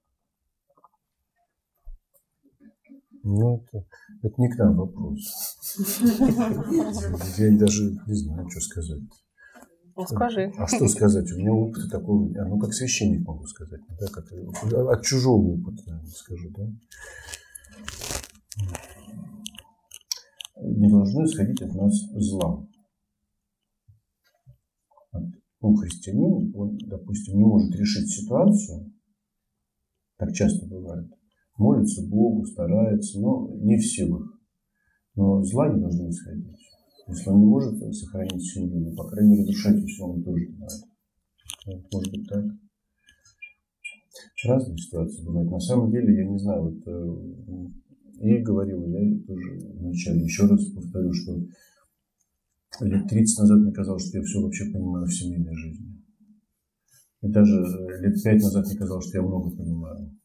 Ну, это, это не к нам вопрос. Я даже не знаю, что сказать. Ну, скажи. А что сказать? У меня опыта такого. Ну, как священник могу сказать. Да, как, от чужого опыта, наверное, скажу, да. Не должно исходить от нас зла. Ну, христианин, он, допустим, не может решить ситуацию, так часто бывает, молится Богу, старается, но не в силах. Но зла не должно исходить. Если он не может сохранить семью, но, по крайней мере, разрушать все он тоже не надо. Может быть так. Разные ситуации бывают. На самом деле, я не знаю, вот э, и говорил, я тоже вначале еще раз повторю, что лет 30 назад мне казалось, что я все вообще понимаю в семейной жизни. И даже э, лет 5 назад мне казалось, что я много понимаю.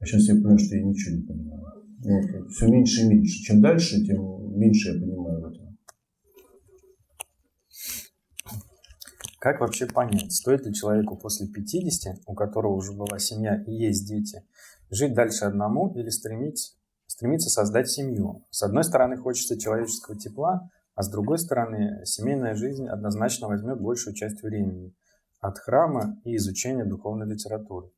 А сейчас я понимаю, что я ничего не понимаю. Вот, все меньше и меньше. Чем дальше, тем меньше я понимаю в этом. Как вообще понять, стоит ли человеку после 50, у которого уже была семья и есть дети, жить дальше одному или стремить, стремиться создать семью? С одной стороны, хочется человеческого тепла, а с другой стороны, семейная жизнь однозначно возьмет большую часть времени от храма и изучения духовной литературы.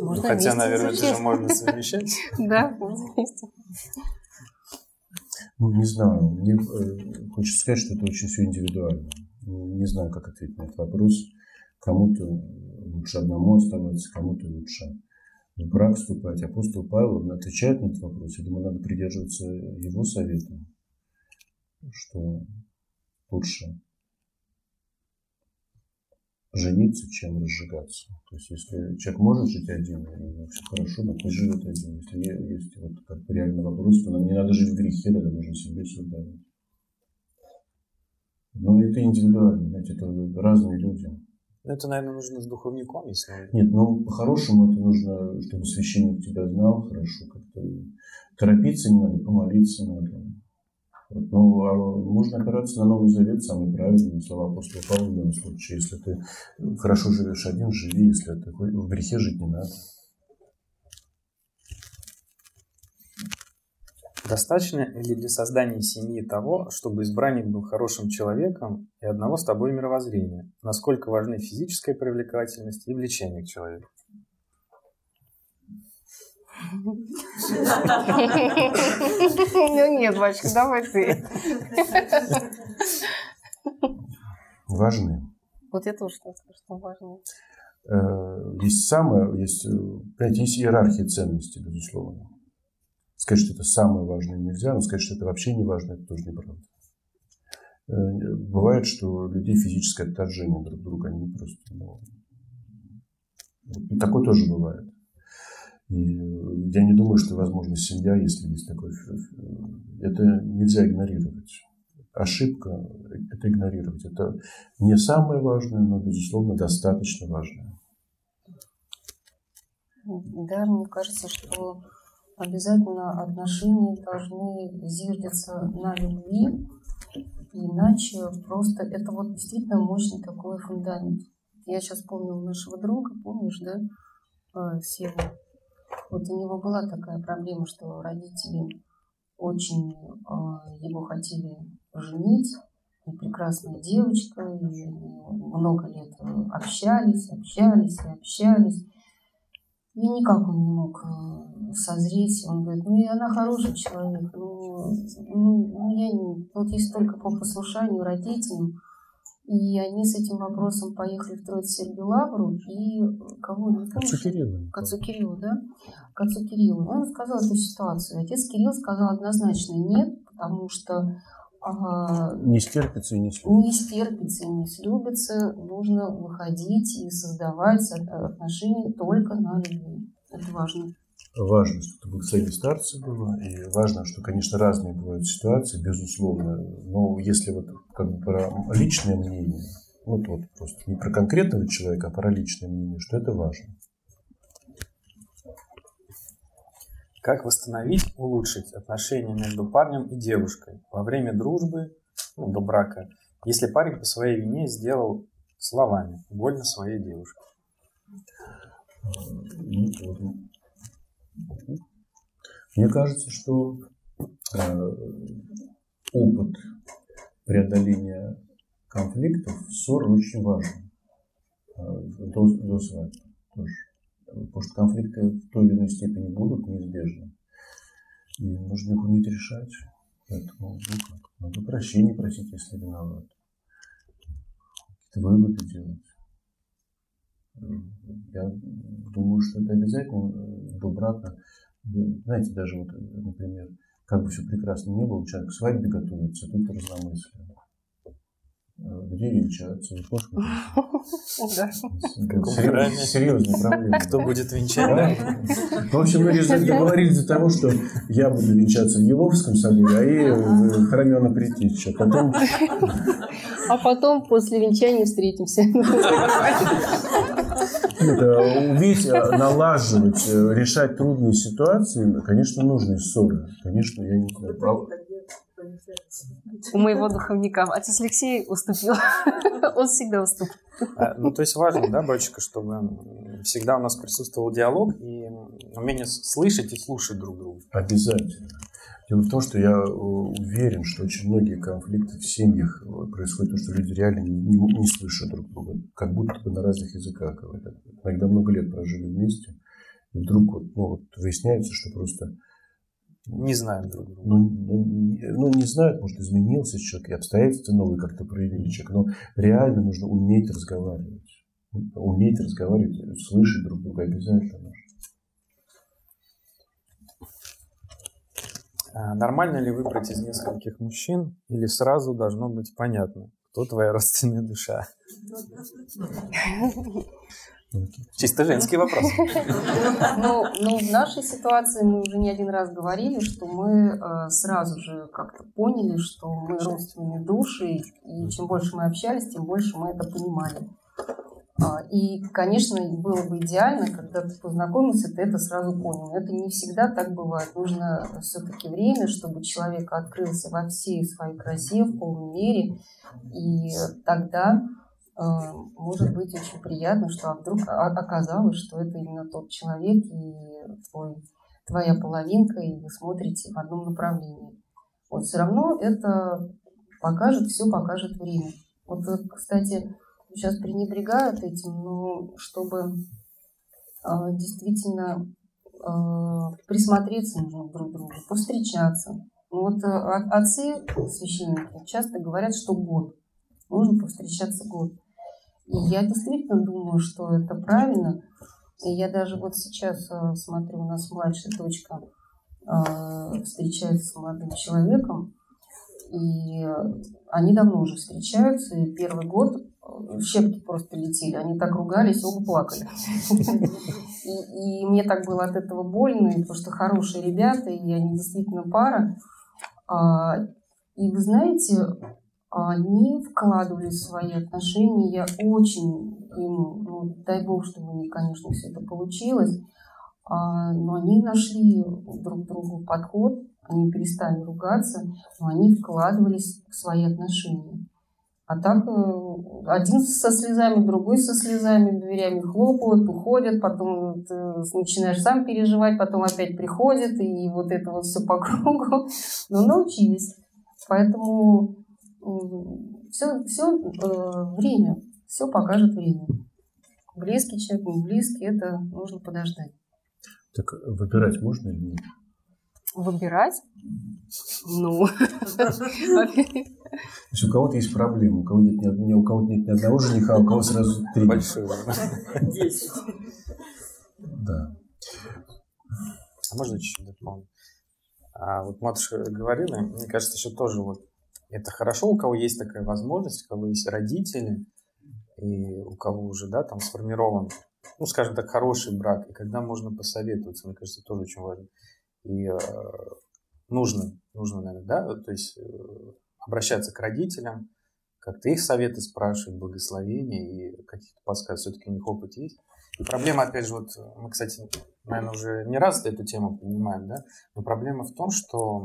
Можно ну, хотя, наверное, это же можно совмещать. Да, можно вместе. Ну, не знаю. Мне э, хочется сказать, что это очень все индивидуально. Ну, не знаю, как ответить на этот вопрос. Кому-то лучше одному оставаться, кому-то лучше в брак вступать. Апостол Павел отвечает на этот вопрос. Я думаю, надо придерживаться его совета, что лучше жениться, чем разжигаться. То есть, если человек может жить один, и все хорошо, но пусть живет один. Если есть вот как бы реальный вопрос, то нам не надо жить в грехе, тогда нужно себе создавать. Ну, это индивидуально, знаете, это разные люди. Ну, это, наверное, нужно с духовником, если Нет, ну, по-хорошему это нужно, чтобы священник тебя знал хорошо, как-то торопиться не надо, помолиться надо. Ну, а можно опираться на Новый Завет, самые правильные слова апостола Павла в данном случае. Если ты хорошо живешь один, живи, если ты в грехе жить не надо. Достаточно ли для создания семьи того, чтобы избранник был хорошим человеком и одного с тобой мировоззрения? Насколько важны физическая привлекательность и влечение к человеку? Ну нет, батюшка, давай ты. Важны. Вот я тоже скажу, что важны. Э, есть самое, есть, э, понимаете, есть иерархия ценностей, безусловно. Сказать, что это самое важное нельзя, но сказать, что это вообще не важно, это тоже неправда. Э, бывает, что людей физическое отторжение друг друга, они просто... Ну, такое тоже бывает. И я не думаю, что возможна семья, если есть такой... Это нельзя игнорировать. Ошибка – это игнорировать. Это не самое важное, но, безусловно, достаточно важное. Да, мне кажется, что обязательно отношения должны зиждиться на любви, иначе просто это вот действительно мощный такой фундамент. я сейчас помню нашего друга, помнишь, да, э, Севу? Вот у него была такая проблема, что родители очень э, его хотели женить, и прекрасная девочка, и много лет общались, общались и общались. И никак он не мог э, созреть. Он говорит, ну и она хороший человек. Ну, ну, ну я не... Вот есть только по послушанию родителям. И они с этим вопросом поехали в Сергию Лавру и кого не помню. Отцу Кириллу. К отцу Кириллу, да? К отцу Кириллу. Он рассказал эту ситуацию. Отец Кирилл сказал однозначно нет, потому что Ага. Не стерпится и не слюбится. Не стерпится и не слюбится. Нужно выходить и создавать отношения только на любви. Это важно. Важно, чтобы цели старца было, и важно, что, конечно, разные бывают ситуации, безусловно. Но если вот как бы про личное мнение, ну вот просто не про конкретного человека, а про личное мнение, что это важно. Как восстановить, улучшить отношения между парнем и девушкой во время дружбы, ну, до брака, если парень по своей вине сделал словами больно своей девушке? Мне кажется, что э, опыт преодоления конфликтов, ссор очень важен э, до, до свадьбы тоже. Потому что конфликты в той или иной степени будут неизбежны. И нужно их уметь решать. Поэтому ну, как, надо прощения просить, если виноват. Какие-то выводы делать. Я думаю, что это обязательно э, до брака. Знаете, даже вот, например, как бы все прекрасно не было, человек к свадьбе готовится, тут разномыслие. Э, где венчаться? Да. Серьезная проблема. Кто будет венчать? В общем, мы договорились до того, что я буду венчаться в Еловском соборе, а и в храме Анна Притича. Потом... А потом после венчания встретимся. Это, уметь налаживать, решать трудные ситуации, конечно, нужны ссоры. Конечно, я не знаю у моего духовника. Отец Алексей уступил. Он всегда уступил. А, ну, то есть важно, да, батюшка, чтобы всегда у нас присутствовал диалог и умение слышать и слушать друг друга. Обязательно. Дело в том, что я э, уверен, что очень многие конфликты в семьях э, происходят, потому что люди реально не, не, не слышат друг друга, как будто бы на разных языках говорят. Иногда много лет прожили вместе, и вдруг вот, ну, вот выясняется, что просто не знаем друг друга. Ну, ну, ну, не знают, может, изменился человек, и обстоятельства новые как-то проявили человек, но реально нужно уметь разговаривать. Уметь разговаривать, слышать друг друга обязательно А нормально ли выбрать из нескольких мужчин, или сразу должно быть понятно, кто твоя родственная душа? Чисто женский вопрос. Ну, ну, в нашей ситуации мы уже не один раз говорили, что мы э, сразу же как-то поняли, что мы родственные души, и чем больше мы общались, тем больше мы это понимали. А, и, конечно, было бы идеально, когда ты познакомился, ты это сразу понял. Но это не всегда так бывает. Нужно все-таки время, чтобы человек открылся во всей своей красе, в полной мере. И тогда Э, может быть очень приятно, что а вдруг оказалось, что это именно тот человек и твой, твоя половинка, и вы смотрите в одном направлении. Вот все равно это покажет, все покажет время. Вот, кстати, сейчас пренебрегают этим, но чтобы э, действительно э, присмотреться нужно друг к другу, повстречаться. Вот э, отцы, священники, часто говорят, что год. Нужно повстречаться год. И я действительно думаю, что это правильно. И я даже вот сейчас э, смотрю, у нас младшая дочка э, встречается с молодым человеком, и они давно уже встречаются, и первый год щепки просто летели, они так ругались, оба плакали. И, мне так было от этого больно, потому что хорошие ребята, и они действительно пара. А, и вы знаете, они вкладывали в свои отношения. Я очень им, ну, дай бог, чтобы у них, конечно, все это получилось, а, но они нашли друг другу подход, они перестали ругаться, но они вкладывались в свои отношения. А так э, один со слезами, другой со слезами, дверями хлопают, уходят, потом ты начинаешь сам переживать, потом опять приходят, и вот это вот все по кругу. Но научились. Поэтому все, все э, время, все покажет время. Близкий человек, не близкий, это нужно подождать. Так выбирать можно или нет? Выбирать? Ну. То есть у кого-то есть проблемы, у кого-то нет, ни, у кого нет ни одного жениха, а у кого сразу три. Большие. Десять. Да. А можно чуть-чуть дополнить? А вот матушка говорила, мне кажется, еще тоже вот это хорошо, у кого есть такая возможность, у кого есть родители, и у кого уже, да, там сформирован, ну, скажем так, хороший брак, и когда можно посоветоваться, мне кажется, тоже очень важно. И э, нужно, нужно, наверное, да, то есть э, обращаться к родителям, как-то их советы спрашивать, благословения и каких-то подсказок. Все-таки у них опыт есть. И проблема, опять же, вот мы, кстати, наверное, уже не раз эту тему понимаем, да, но проблема в том, что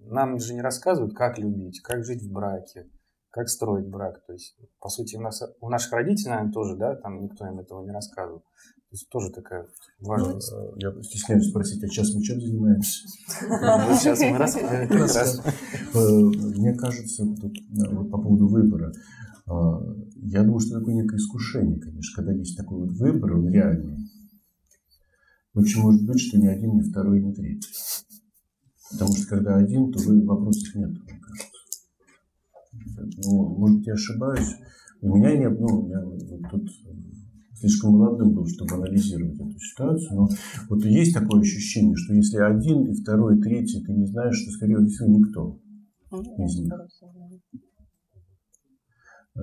нам же не рассказывают, как любить, как жить в браке, как строить брак. То есть, по сути, у, нас, у наших родителей, наверное, тоже, да, там никто им этого не рассказывал. То есть тоже такая важная ну, Я стесняюсь спросить, а сейчас мы чем занимаемся? Сейчас мы рассказываем. Э, мне кажется, тут, э, вот по поводу выбора, э, я думаю, что такое некое искушение, конечно, когда есть такой вот выбор, он реальный. Очень может быть, что ни один, ни второй, ни третий. Потому что когда один, то вопросов нет, мне кажется. Ну, может, я ошибаюсь. У меня нет, ну, я вот тут слишком молодым был, чтобы анализировать эту ситуацию. Но вот есть такое ощущение, что если один, и второй, и третий, ты не знаешь, что, скорее всего, никто из них. Э,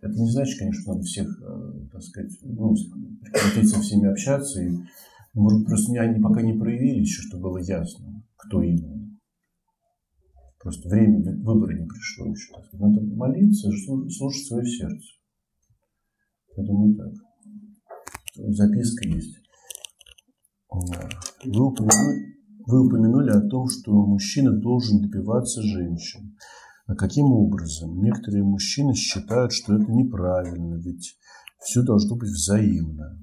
это не значит, конечно, что надо всех, э, так сказать, ну, прекратить со всеми общаться. И, может, просто они пока не проявились еще, чтобы было ясно, кто именно. Просто время выбора не пришло еще. Так сказать. Надо молиться, слушать свое сердце. Я думаю, так. Записка есть. Вы упомянули, вы упомянули о том, что мужчина должен добиваться женщин. А каким образом? Некоторые мужчины считают, что это неправильно, ведь все должно быть взаимно.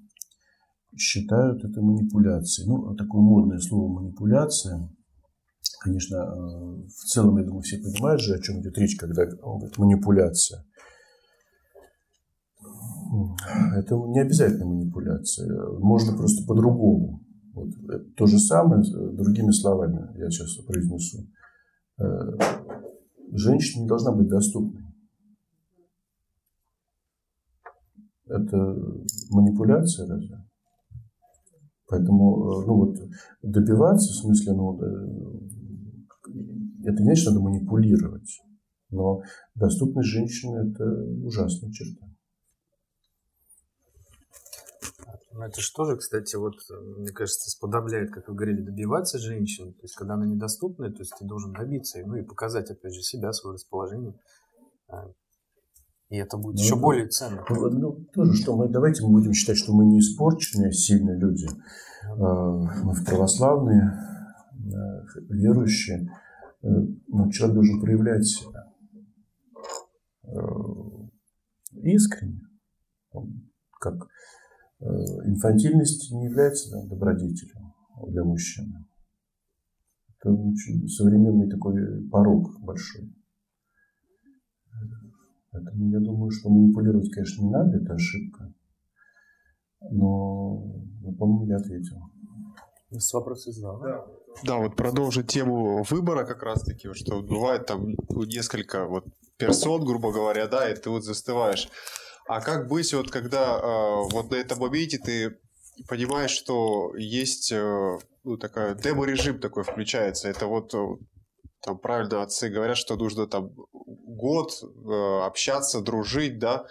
Считают это манипуляцией. Ну, такое модное слово манипуляция. Конечно, э, в целом, я думаю, все понимают же, о чем идет речь, когда он говорит манипуляция. Это не обязательно манипуляция. Можно просто по-другому. Вот. То же самое, другими словами, я сейчас произнесу. Э, женщина не должна быть доступной. Это манипуляция разве? Поэтому, э, ну вот, добиваться, в смысле, ну, э, это не значит, надо манипулировать. Но доступность женщины – это ужасная черта. Ну, это же тоже, кстати, вот, мне кажется, сподобляет, как вы говорили, добиваться женщин. То есть, когда она недоступна, то есть ты должен добиться, ну и показать, опять же, себя, свое расположение. А, и это будет ну, еще ну, более ценно. Ну, ну, тоже, что мы, давайте мы будем считать, что мы не испорченные, сильные люди. Ну, мы православные, верующие. Э, но человек должен проявлять себя э, искренне. Как Э, инфантильность не является да, добродетелем для мужчины. Это очень современный такой порог большой. Поэтому я думаю, что манипулировать, конечно, не надо, это ошибка. Но, ну, по-моему, я ответил. С вопроса задал. Да. да, вот продолжить тему выбора как раз-таки, что бывает там несколько вот персон, грубо говоря, да, и ты вот застываешь. А как быть, вот когда э, вот на этом моменте ты понимаешь, что есть э, ну, такая демо-режим такой включается. Это вот э, там правильно отцы говорят, что нужно там год э, общаться, дружить, да,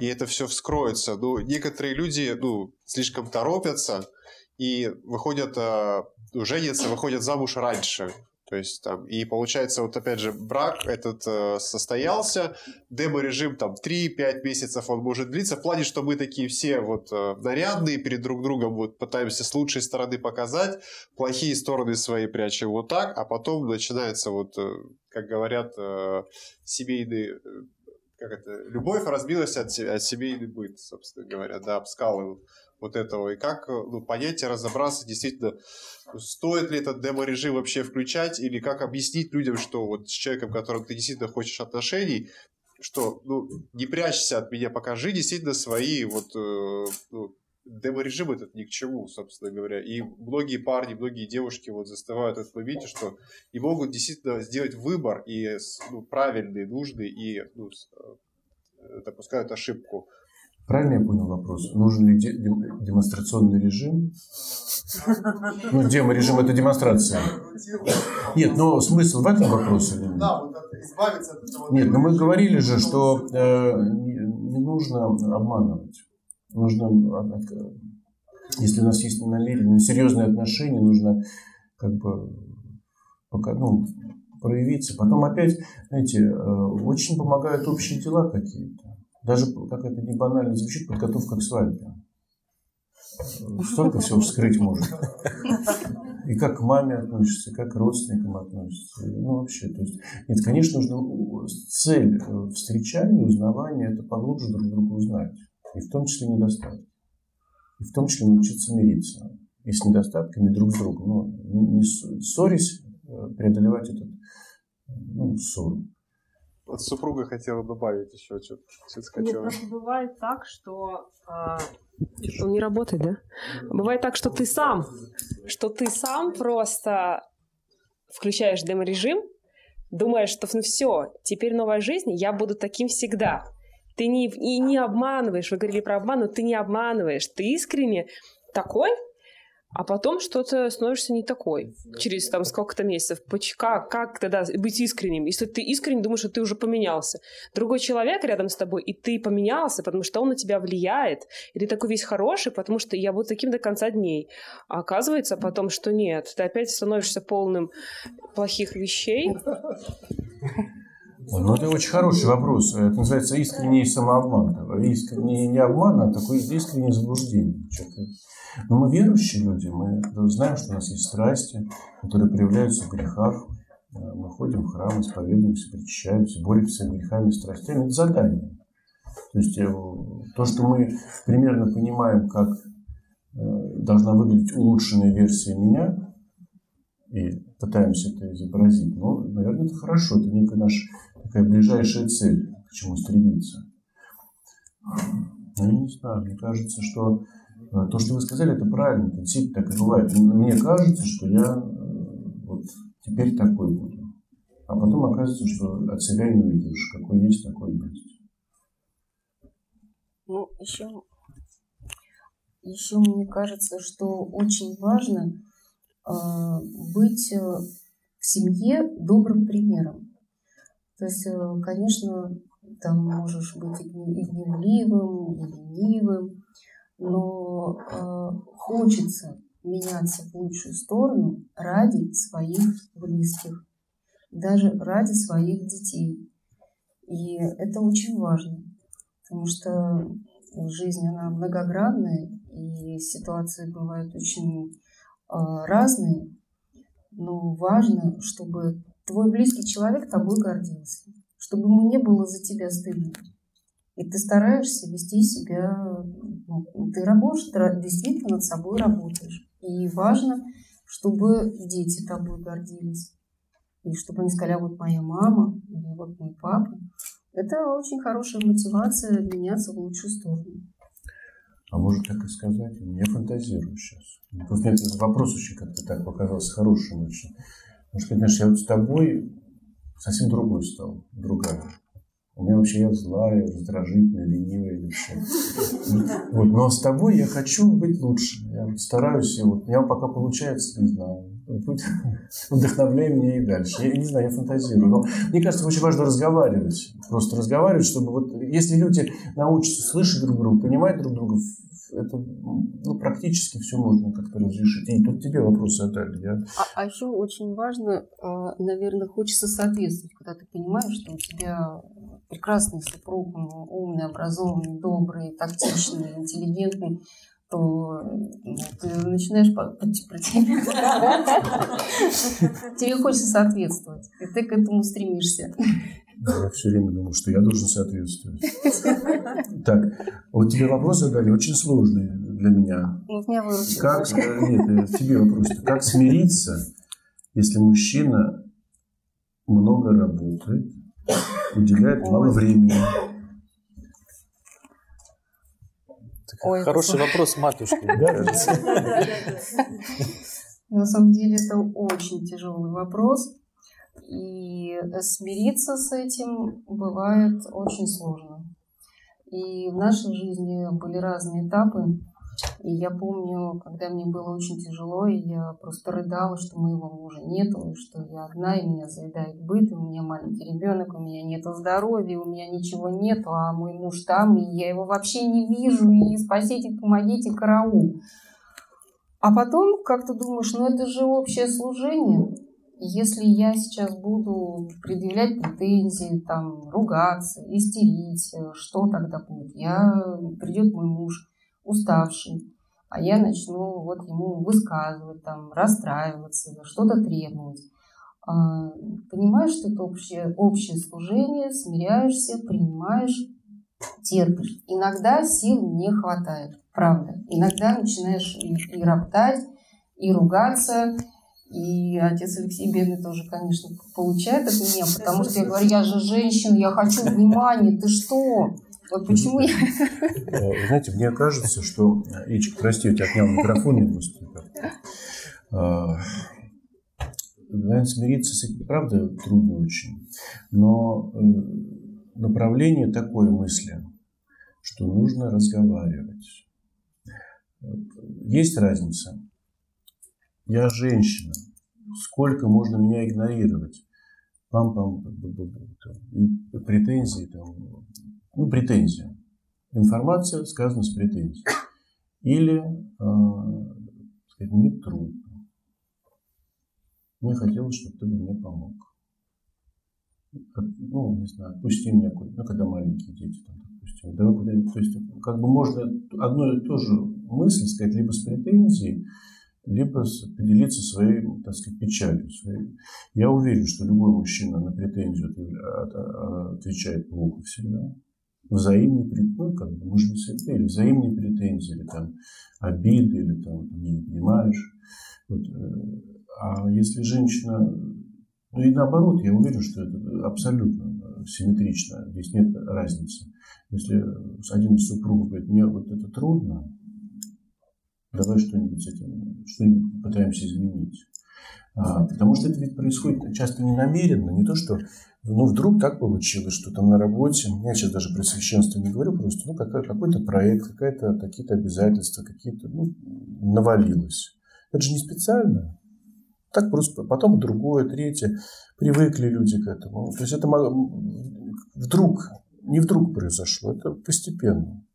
и это все вскроется. Ну, некоторые люди, ну, слишком торопятся и выходят, э, женятся, выходят замуж раньше. То есть там, и получается, вот опять же, брак этот э, состоялся, демо-режим там 3-5 месяцев он может длиться, в плане, что мы такие все вот э, нарядные перед друг другом, вот пытаемся с лучшей стороны показать, плохие стороны свои прячем вот так, а потом начинается вот, э, как говорят, э, семейный, э, как это, любовь разбилась от, от семейный быт, собственно говоря, да, об скалы вот этого, и как ну, понять и разобраться действительно, стоит ли этот демо-режим вообще включать, или как объяснить людям, что вот с человеком, которым ты действительно хочешь отношений, что ну, не прячься от меня, покажи действительно свои вот э, ну, демо-режим этот ни к чему, собственно говоря. И многие парни, многие девушки вот застывают в этом моменте, что не могут действительно сделать выбор и ну, правильный, нужный, и ну, э, допускают ошибку. Правильно я понял вопрос? Нужен ли демонстрационный режим? Ну, демо-режим – это демонстрация. Нет, но смысл в этом вопросе? Да, вот избавиться от этого. Нет, но мы говорили же, что э, не нужно обманывать. Нужно, если у нас есть намерение, серьезные отношения, нужно как бы пока, ну, проявиться. Потом опять, знаете, э, очень помогают общие дела какие-то. Даже, как это не банально звучит, подготовка к свадьбе. Столько всего вскрыть может. И как к маме относишься, как к родственникам относишься. Ну, вообще, то есть, нет, конечно, нужно цель э, встречания, узнавания, это поглубже друг друга узнать. И в том числе недостатки. И в том числе научиться мириться. И с недостатками друг с другом. Ну, не, ссорясь, э, преодолевать этот ну, ссору. Вот супруга хотела добавить еще что-то. что Нет, просто бывает так, что... А... Он не работает, да? Бывает так, что ты сам, что ты сам просто включаешь демо-режим, думаешь, что ну все, теперь новая жизнь, я буду таким всегда. Ты не, и не обманываешь, вы говорили про обман, но ты не обманываешь, ты искренне такой, а потом что-то становишься не такой через там сколько-то месяцев. Как, как тогда быть искренним? Если ты искренне думаешь, что ты уже поменялся. Другой человек рядом с тобой, и ты поменялся, потому что он на тебя влияет, и ты такой весь хороший, потому что я буду таким до конца дней. А оказывается потом, что нет, ты опять становишься полным плохих вещей. Ну, это очень хороший вопрос. Это называется искренний самообман. Искренний не обман, а такое искреннее заблуждение. Но мы верующие люди, мы знаем, что у нас есть страсти, которые проявляются в грехах. Мы ходим в храм, исповедуемся, причащаемся, боремся с грехами, страстями. Это задание. То есть э, то, что мы примерно понимаем, как э, должна выглядеть улучшенная версия меня, и пытаемся это изобразить, ну, наверное, это хорошо, это некая наша такая ближайшая цель, к чему стремиться. Ну, не знаю, мне кажется, что Э, то, что вы сказали, это правильно, это действительно так и бывает. Мне кажется, что я э, вот теперь такой буду. А потом оказывается, что от себя не увидишь, какой есть, такой есть. Ну, еще, еще мне кажется, что очень важно э, быть э, в семье добрым примером. То есть, э, конечно, там можешь быть и гневливым, и ленивым, но э, хочется меняться в лучшую сторону ради своих близких, даже ради своих детей. И это очень важно, потому что жизнь, она многогранная, и ситуации бывают очень э, разные, но важно, чтобы твой близкий человек тобой гордился, чтобы ему не было за тебя стыдно. И ты стараешься вести себя, ну, ты работаешь, ты действительно над собой работаешь. И важно, чтобы дети тобой гордились. И чтобы они сказали, а вот моя мама или вот мой папа. Это очень хорошая мотивация меняться в лучшую сторону. А может так и сказать? Я фантазирую сейчас. Просто этот вопрос очень как-то так показался хорошим очень. Потому что, конечно, я вот с тобой совсем другой стал, другая. У меня вообще я злая, раздражительная, ленивая и все. Вот. Но с тобой я хочу быть лучше. Я стараюсь, и вот у меня пока получается, не знаю. Вдохновляй меня и дальше. Я не знаю, я фантазирую. Но мне кажется, очень важно разговаривать. Просто разговаривать, чтобы вот если люди научатся слышать друг друга, понимать друг друга это ну, практически все можно как-то разрешить. И тут тебе вопросы отдали. Я... А, а еще очень важно, а, наверное, хочется соответствовать, когда ты понимаешь, что у тебя прекрасный супруг, умный, образованный, добрый, тактичный, интеллигентный, то ну, ты начинаешь Тебе хочется соответствовать, и ты к этому стремишься. Я все время думал, что я должен соответствовать. Так, вот тебе вопрос задали очень сложный для меня. Как, э, нет, э, тебе вопрос. Как смириться, если мужчина много работает, уделяет мало времени? Ой, Хороший вопрос матушки. На самом деле это очень тяжелый вопрос. И смириться с этим бывает очень сложно. И в нашей жизни были разные этапы. И я помню, когда мне было очень тяжело, и я просто рыдала, что моего мужа нету, и что я одна, и меня заедает быт, и у меня маленький ребенок, у меня нет здоровья, у меня ничего нету, а мой муж там, и я его вообще не вижу, и спасите, помогите, караул. А потом как-то думаешь, ну это же общее служение, если я сейчас буду предъявлять претензии, там, ругаться, истерить, э, что тогда будет? Я, придет мой муж уставший, а я начну вот ему высказывать, там, расстраиваться, что-то требовать. А, понимаешь, что это общее, общее служение, смиряешься, принимаешь, терпишь. Иногда сил не хватает, правда. Иногда начинаешь и, и роптать, и ругаться, и отец Алексей Бедный тоже, конечно, получает от меня, потому что я говорю, я же женщина, я хочу внимания, ты что? Вот почему я... Э, вы знаете, мне кажется, что... Ичка, прости, я тебя отнял микрофон не просто. А, наверное, смириться с этим, правда, трудно очень. Но э, направление такой мысли, что нужно разговаривать. Есть разница я женщина. Сколько можно меня игнорировать? Пам-пам, и претензии там. Ну, претензия. Информация сказана с претензией. Или, э, сказать, мне трудно. Мне хотелось, чтобы ты мне помог. Ну, не знаю, отпусти меня куда ну, когда маленькие дети там, допустим. Давай куда-нибудь. То есть, как бы можно одно и то же мысль сказать либо с претензией, либо поделиться своей, так сказать, печалью. Своей. Я уверен, что любой мужчина на претензию отвечает плохо всегда. Взаимные претензии, ну, как бы, же не святые, или взаимные претензии, или там обиды, или там не понимаешь. Вот. Э, а если женщина, ну и наоборот, я уверен, что это абсолютно симметрично, здесь нет разницы. Если один из супругов говорит, мне вот это трудно, давай что-нибудь с этим, что-нибудь пытаемся изменить. А, потому что это ведь происходит часто не намеренно, не то, что ну, вдруг так получилось, что там на работе, я сейчас даже про священство не говорю, просто ну, какой- какой-то проект, какая-то, какие-то обязательства, какие-то, ну, навалилось. Это же не специально. Так просто потом другое, третье. Привыкли люди к этому. То есть это вдруг, не вдруг произошло, это постепенно.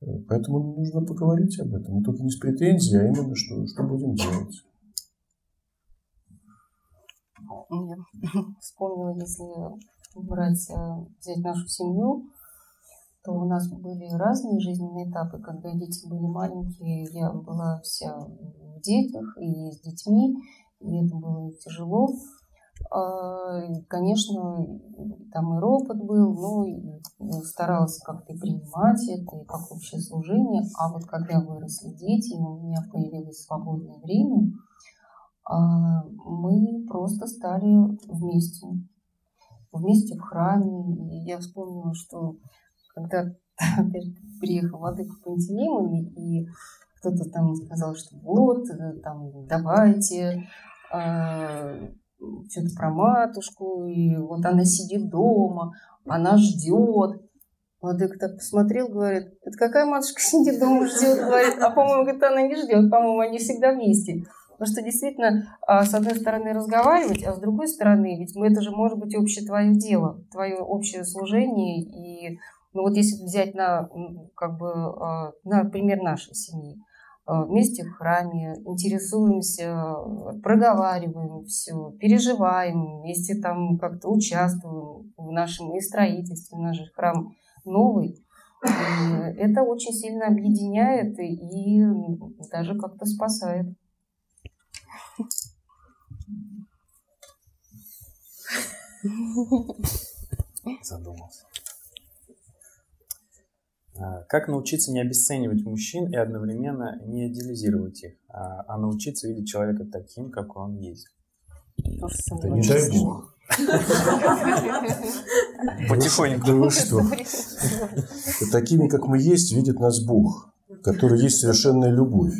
Поэтому нужно поговорить об этом. Но только не с претензией, а именно, что, что будем делать. Я вспомнила, если брать, э, взять нашу семью, то у нас были разные жизненные этапы. Когда дети были маленькие, я была вся в детях и с детьми, и это было тяжело. А, конечно, там и ропот был, ну, и старалась как-то принимать это, и как общее служение. А вот когда выросли дети, и у меня появилось свободное время, а, мы просто стали вместе. Вместе в храме. И я вспомнила, что когда приехал Владыка Пантелеймон, и кто-то там сказал, что вот, э, там, давайте, а, что-то про матушку, и вот она сидит дома, она ждет. Владыка так посмотрел, говорит, это какая матушка сидит дома ждет, говорит, а по-моему, говорит, она не ждет, по-моему, они всегда вместе. Потому что действительно, а, с одной стороны, разговаривать, а с другой стороны, ведь это же может быть общее твое дело, твое общее служение, и Ну вот если взять на, как бы, а, на пример нашей семьи, вместе в храме, интересуемся, проговариваем все, переживаем, вместе там как-то участвуем в нашем и строительстве. Наш храм новый. Это очень сильно объединяет и даже как-то спасает. Задумался. А, как научиться не обесценивать мужчин и одновременно не идеализировать их, а, а научиться видеть человека таким, как он есть? Да не дай бог. Потихоньку. Да вы что? Такими, как мы есть, видит нас Бог, который есть совершенная любовь.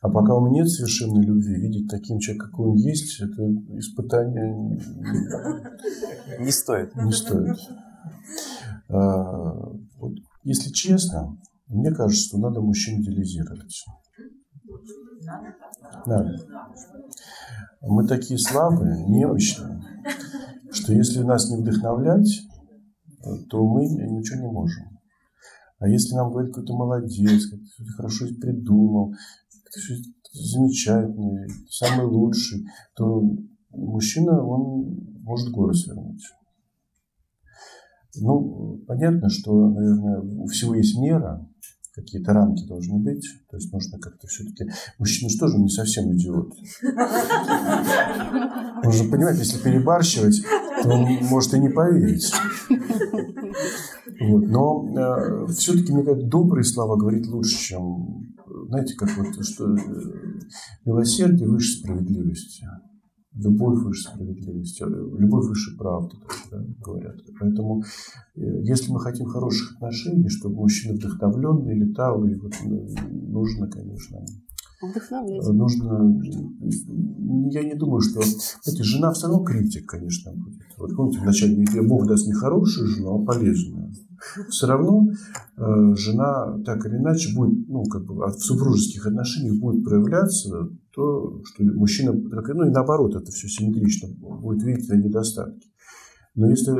А пока у меня нет совершенной любви, видеть таким человеком, какой он есть, это испытание не стоит. Не стоит. А, вот, если честно, мне кажется, что надо мужчин идеализировать. Надо. Мы такие слабые, немощные, что если нас не вдохновлять, то мы ничего не можем. А если нам говорит какой-то молодец, как ты хорошо придумал, замечательный, самый лучший, то мужчина, он может горы свернуть. Ну, понятно, что, наверное, у всего есть мера, какие-то рамки должны быть. То есть нужно как-то все-таки... Мужчина же тоже не совсем идиот. Нужно понимать, если перебарщивать, то он может и не поверить. Вот. Но э, все-таки, мне кажется, добрые слова говорить лучше, чем знаете, как вот, что э, милосердие выше справедливости, любовь выше справедливости, э, любовь выше правды, да, говорят. Поэтому, э, если мы хотим хороших отношений, чтобы мужчина вдохновленный летал, и вот нужно, конечно, Вдохновлять. Нужно, я не думаю, что, знаете, жена все равно критик, конечно, будет. Вот помните, вначале Бог даст не хорошую жену, а полезную все равно э, жена так или иначе будет, ну, как бы в супружеских отношениях будет проявляться то, что мужчина, ну и наоборот, это все симметрично, будет видеть на недостатки. Но если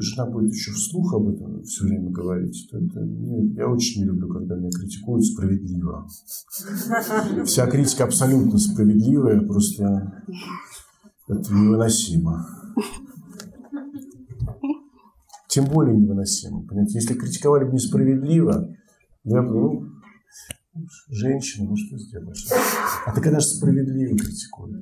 жена будет еще вслух об этом все время говорить, то это, ну, я очень не люблю, когда меня критикуют справедливо. Вся критика абсолютно справедливая, просто это невыносимо тем более невыносимо. Понимаете? Если критиковали бы несправедливо, я бы, ну, женщина, ну что сделаешь? А ты, конечно, справедливо критикует.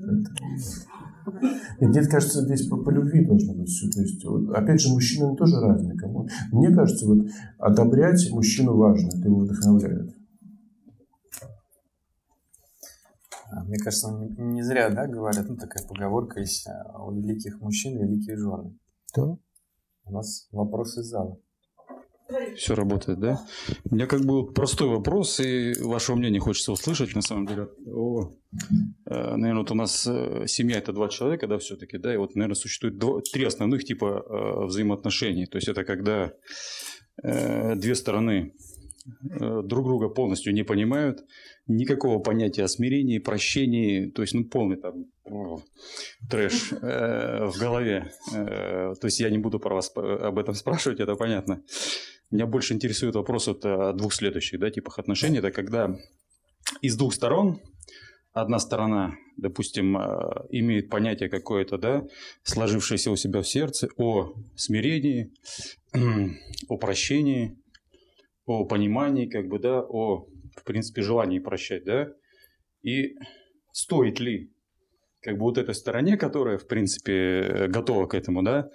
Нет. мне кажется, здесь по, по любви должно быть все. То есть, вот, опять же, мужчины тоже разные. Кому. Мне кажется, вот одобрять мужчину важно, это его вдохновляет. А, мне кажется, не зря, да, говорят, ну, такая поговорка есть, у великих мужчин великие жены. Да. У нас вопрос из зала. Все работает, да? У меня как бы простой вопрос, и вашего мнения хочется услышать, на самом деле. О, э, наверное, вот у нас э, семья – это два человека, да, все-таки, да, и вот, наверное, существует два, три основных типа э, взаимоотношений. То есть, это когда две стороны друг друга полностью не понимают, никакого понятия о смирении, прощении, то есть, ну, полный там о, трэш э, в голове. Э, то есть, я не буду про вас об этом спрашивать, это понятно. Меня больше интересует вопрос вот двух следующих да, типах отношений. Это когда из двух сторон одна сторона, допустим, э, имеет понятие какое-то, да, сложившееся у себя в сердце о смирении, о прощении, о понимании, как бы, да, о в принципе, желание прощать, да? И стоит ли как бы вот этой стороне, которая, в принципе, готова к этому, да,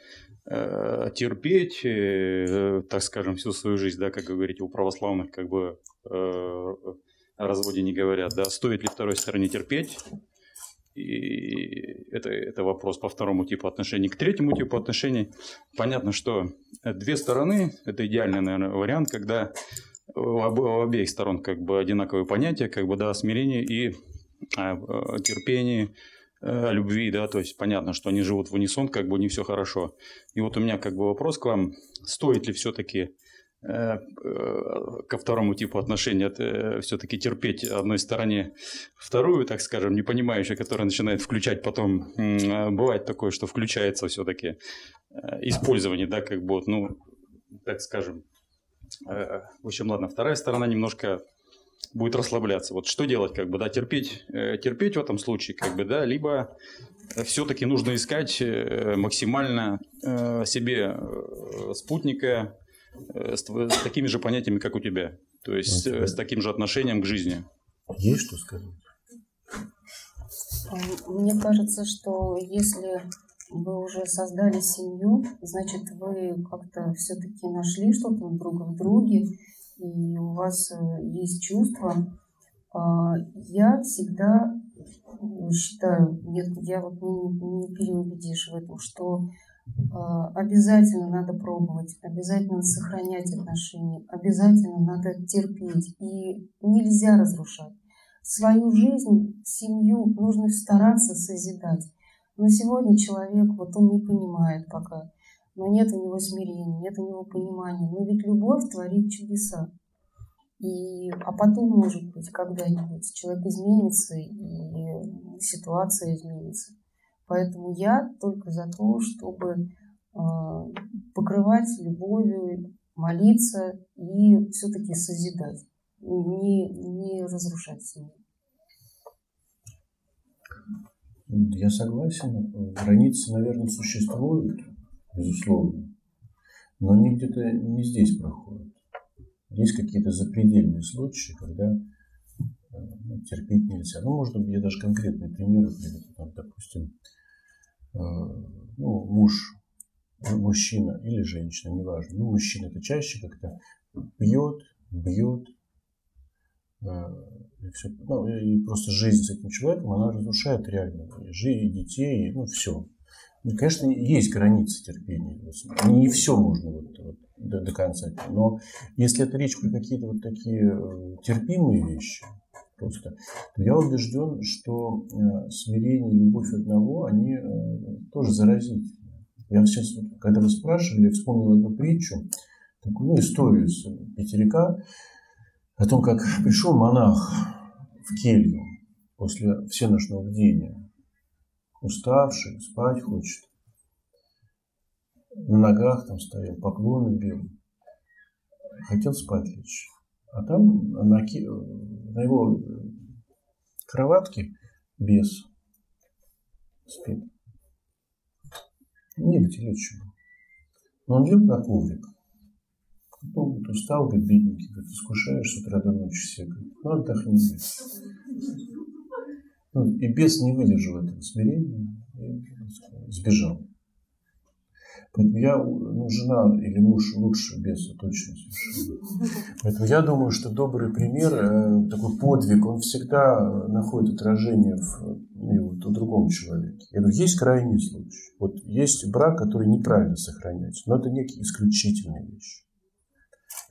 э, терпеть, э, так скажем, всю свою жизнь, да, как вы говорите, у православных как бы э, о разводе не говорят, да, стоит ли второй стороне терпеть, и это, это вопрос по второму типу отношений. К третьему типу отношений понятно, что две стороны, это идеальный, наверное, вариант, когда у обеих сторон как бы одинаковые понятия, как бы, да, смирение и а, а, терпение, а, любви, да, то есть понятно, что они живут в унисон, как бы не все хорошо. И вот у меня как бы вопрос к вам, стоит ли все-таки э, э, ко второму типу отношений э, все-таки терпеть одной стороне вторую, так скажем, не понимающую, которая начинает включать потом, бывает такое, что включается все-таки использование, да, как бы, ну, так скажем, Э, в общем, ладно, вторая сторона немножко будет расслабляться. Вот что делать, как бы, да, терпеть, э, терпеть в этом случае, как бы, да, либо все-таки нужно искать э, максимально себе спутника с, с такими же понятиями, как у тебя, то есть okay. с таким же отношением к жизни. Есть что сказать? Мне кажется, что если вы уже создали семью, значит, вы как-то все-таки нашли что-то друг в друге, и у вас э, есть чувства. А, я всегда считаю, нет, я вот не, не переубедишь в этом, что а, обязательно надо пробовать, обязательно сохранять отношения, обязательно надо терпеть, и нельзя разрушать. Свою жизнь, семью нужно стараться созидать. Но сегодня человек, вот он не понимает пока, но нет у него смирения, нет у него понимания. Но ведь любовь творит чудеса. И, а потом, может быть, когда-нибудь человек изменится и ситуация изменится. Поэтому я только за то, чтобы э, покрывать любовью, молиться и все-таки созидать, не, не разрушать семью. Я согласен. Границы, наверное, существуют, безусловно. Но они где-то не здесь проходят. Есть какие-то запредельные случаи, когда ну, терпеть нельзя. Ну, можно, я даже конкретные примеры приведу. Там, допустим, э, ну, муж, мужчина или женщина, неважно. Ну, мужчина это чаще как-то пьет, бьет, и, все, ну, и просто жизнь с этим человеком, она разрушает реально жизнь детей, ну, все. Ну, конечно, есть границы терпения. Не все можно вот, вот, до, до конца. Но если это речь про какие-то вот такие э, терпимые вещи, просто, то я убежден, что э, смирение и любовь одного, они э, тоже заразительны. Я сейчас, когда вы спрашивали, я вспомнил одну притчу, такую, ну, историю из Петерика, о том, как пришел монах в келью после всеночного бдения, уставший, спать хочет, на ногах там стоял, поклоны бил, хотел спать лечь. А там на, на его кроватке бес спит. Негде лечь Но он лег на коврик, ну, вот устал, говорит, бедненький, говорит, искушаешь с утра до ночи все. Говорит, ну, отдохни, говорит. Ну, и бес не выдержал этого смирения и сбежал. Поэтому я, ну, жена или муж лучше беса точно совершенно. Поэтому я думаю, что добрый пример, э, такой подвиг, он всегда находит отражение в, ну, вот, у другом человеке. Я говорю, есть крайний случай. Вот есть брак, который неправильно сохраняется, но это некие исключительные вещи.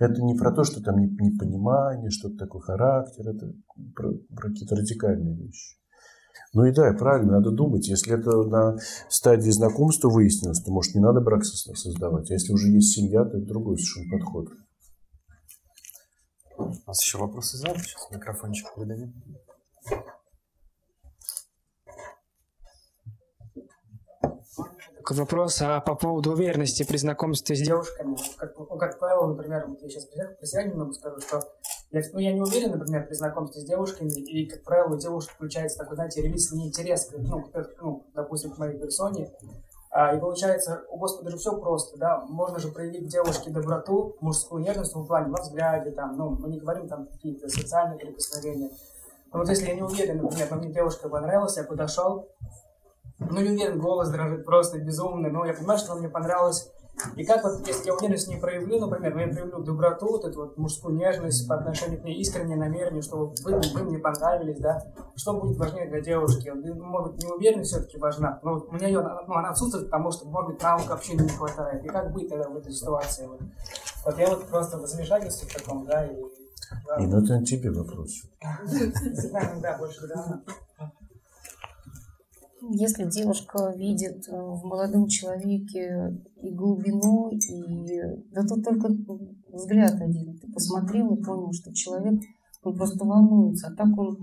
Это не про то, что там непонимание, что-то такое характер, это про, про какие-то радикальные вещи. Ну и да, правильно, надо думать. Если это на стадии знакомства выяснилось, то, может, не надо брак создавать. А если уже есть семья, то это другой совершенно подход. У нас еще вопросы зала. Сейчас микрофончик выдадим. Вопрос а по поводу уверенности при знакомстве с девушками. Как, ну, как правило, например, вот я сейчас себя немного скажу, что я, ну, я не уверен, например, при знакомстве с девушками, и, как правило, у девушек включается такой, знаете, релизный интерес, ну, ну, допустим, к моей персоне. А, и получается, у Господа же все просто, да, можно же проявить девушке доброту, мужскую нежность в плане во взгляде, там, ну, мы не говорим там какие-то социальные прикосновения. Но вот если я не уверен, например, мне девушка понравилась, я подошел, ну, не уверен, голос дрожит просто безумный, но я понимаю, что он мне понравилось. И как вот, если я уверенность не проявлю, например, я проявлю доброту, вот эту вот мужскую нежность по отношению к ней, искреннее намерение, что вы, вы мне понравились, да, что будет важнее для девушки? Может быть, неуверенность все-таки важна, но у меня ее, ну, она отсутствует, потому что, может быть, навык общения не хватает. И как быть тогда в этой ситуации? Вот, вот я вот просто в замешательстве в таком, да, и... Да. И ну это тебе вопрос. Да, больше, да. Если девушка видит э, в молодом человеке и глубину, и да тут только взгляд один. Ты посмотрел и понял, что человек он просто волнуется, а так он,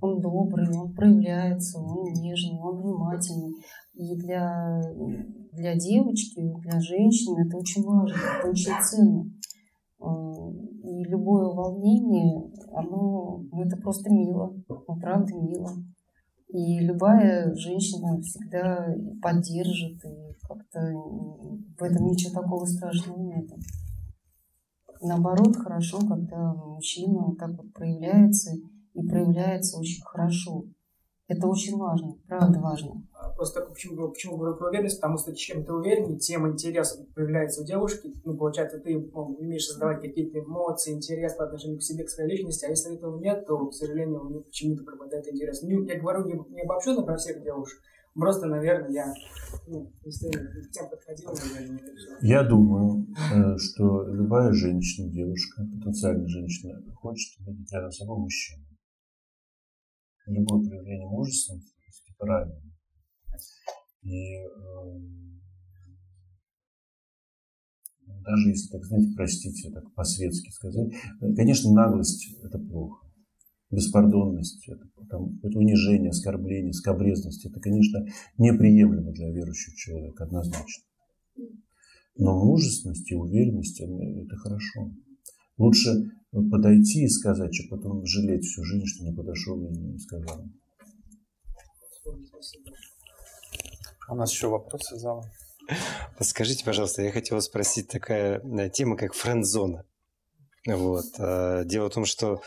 он добрый, он проявляется, он нежный, он внимательный. И для, для девочки, для женщины это очень важно, это очень ценно. И любое волнение, оно, ну, это просто мило, ну, правда мило. И любая женщина всегда поддержит, и как-то в этом ничего такого страшного нет. Наоборот, хорошо, когда мужчина вот так вот проявляется, и проявляется очень хорошо. Это очень важно, правда важно. Просто почему, почему говорю про уверенность? Потому что чем ты увереннее, тем интерес появляется у девушки. Ну, получается, ты ну, умеешь создавать какие-то эмоции, интерес по отношению к себе, к своей личности. А если этого нет, то, к сожалению, у них почему-то пропадает интерес. Ну, я говорю не, не обобщенно про всех девушек. Просто, наверное, я ну, если тем подходил, наверное, Я думаю, э, что любая женщина, девушка, потенциальная женщина, хочет видеть рядом с собой мужчину любое проявление мужественности правильно. И э, даже если, так знаете, простите, так по-светски сказать, конечно, наглость – это плохо. Беспардонность, это, там, это унижение, оскорбление, скобрезность – это, конечно, неприемлемо для верующего человека, однозначно. Но мужественность и уверенность – это хорошо. Лучше подойти и сказать, чем потом жалеть всю жизнь, что не подошел и не сказал. А у нас еще вопросы зала. Подскажите, пожалуйста, я хотел спросить такая э, тема, как френд-зона. Вот. Э, дело в том, что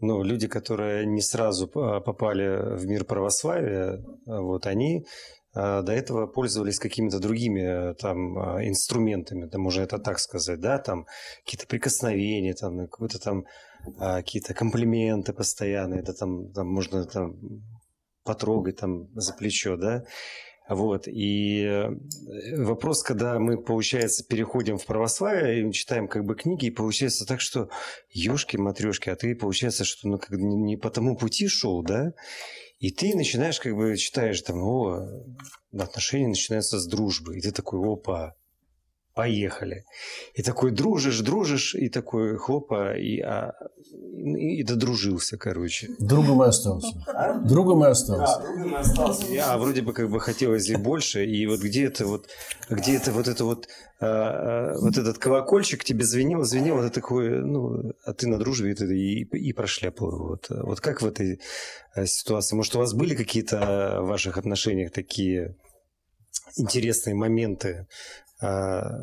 ну, люди, которые не сразу попали в мир православия, вот, они до этого пользовались какими-то другими э, там инструментами, да, можно это так сказать, да, там какие-то прикосновения, там какие-то там какие-то комплименты постоянные, да, там, там можно там потрогать там за плечо, да, вот, и э, вопрос, когда мы, получается, переходим в православие и читаем как бы книги, и получается так, что ёшки, матрешки, а ты, получается, что ну, как не по тому пути шел, да, и ты начинаешь, как бы, читаешь там, о, отношения начинаются с дружбы. И ты такой, опа, поехали. И такой дружишь, дружишь, и такой хлопа, и, а, и, и додружился, короче. Другом и остался. А? Другом и остался. Да, другом и остался. А вроде бы как бы хотелось и больше, и вот где это вот, где это вот это вот, а, а, вот этот колокольчик тебе звенел, звенел, это такой, ну, а ты на дружбе и, и, и прошляпал. Вот, вот как в этой э, ситуации? Может, у вас были какие-то в ваших отношениях такие интересные моменты, а,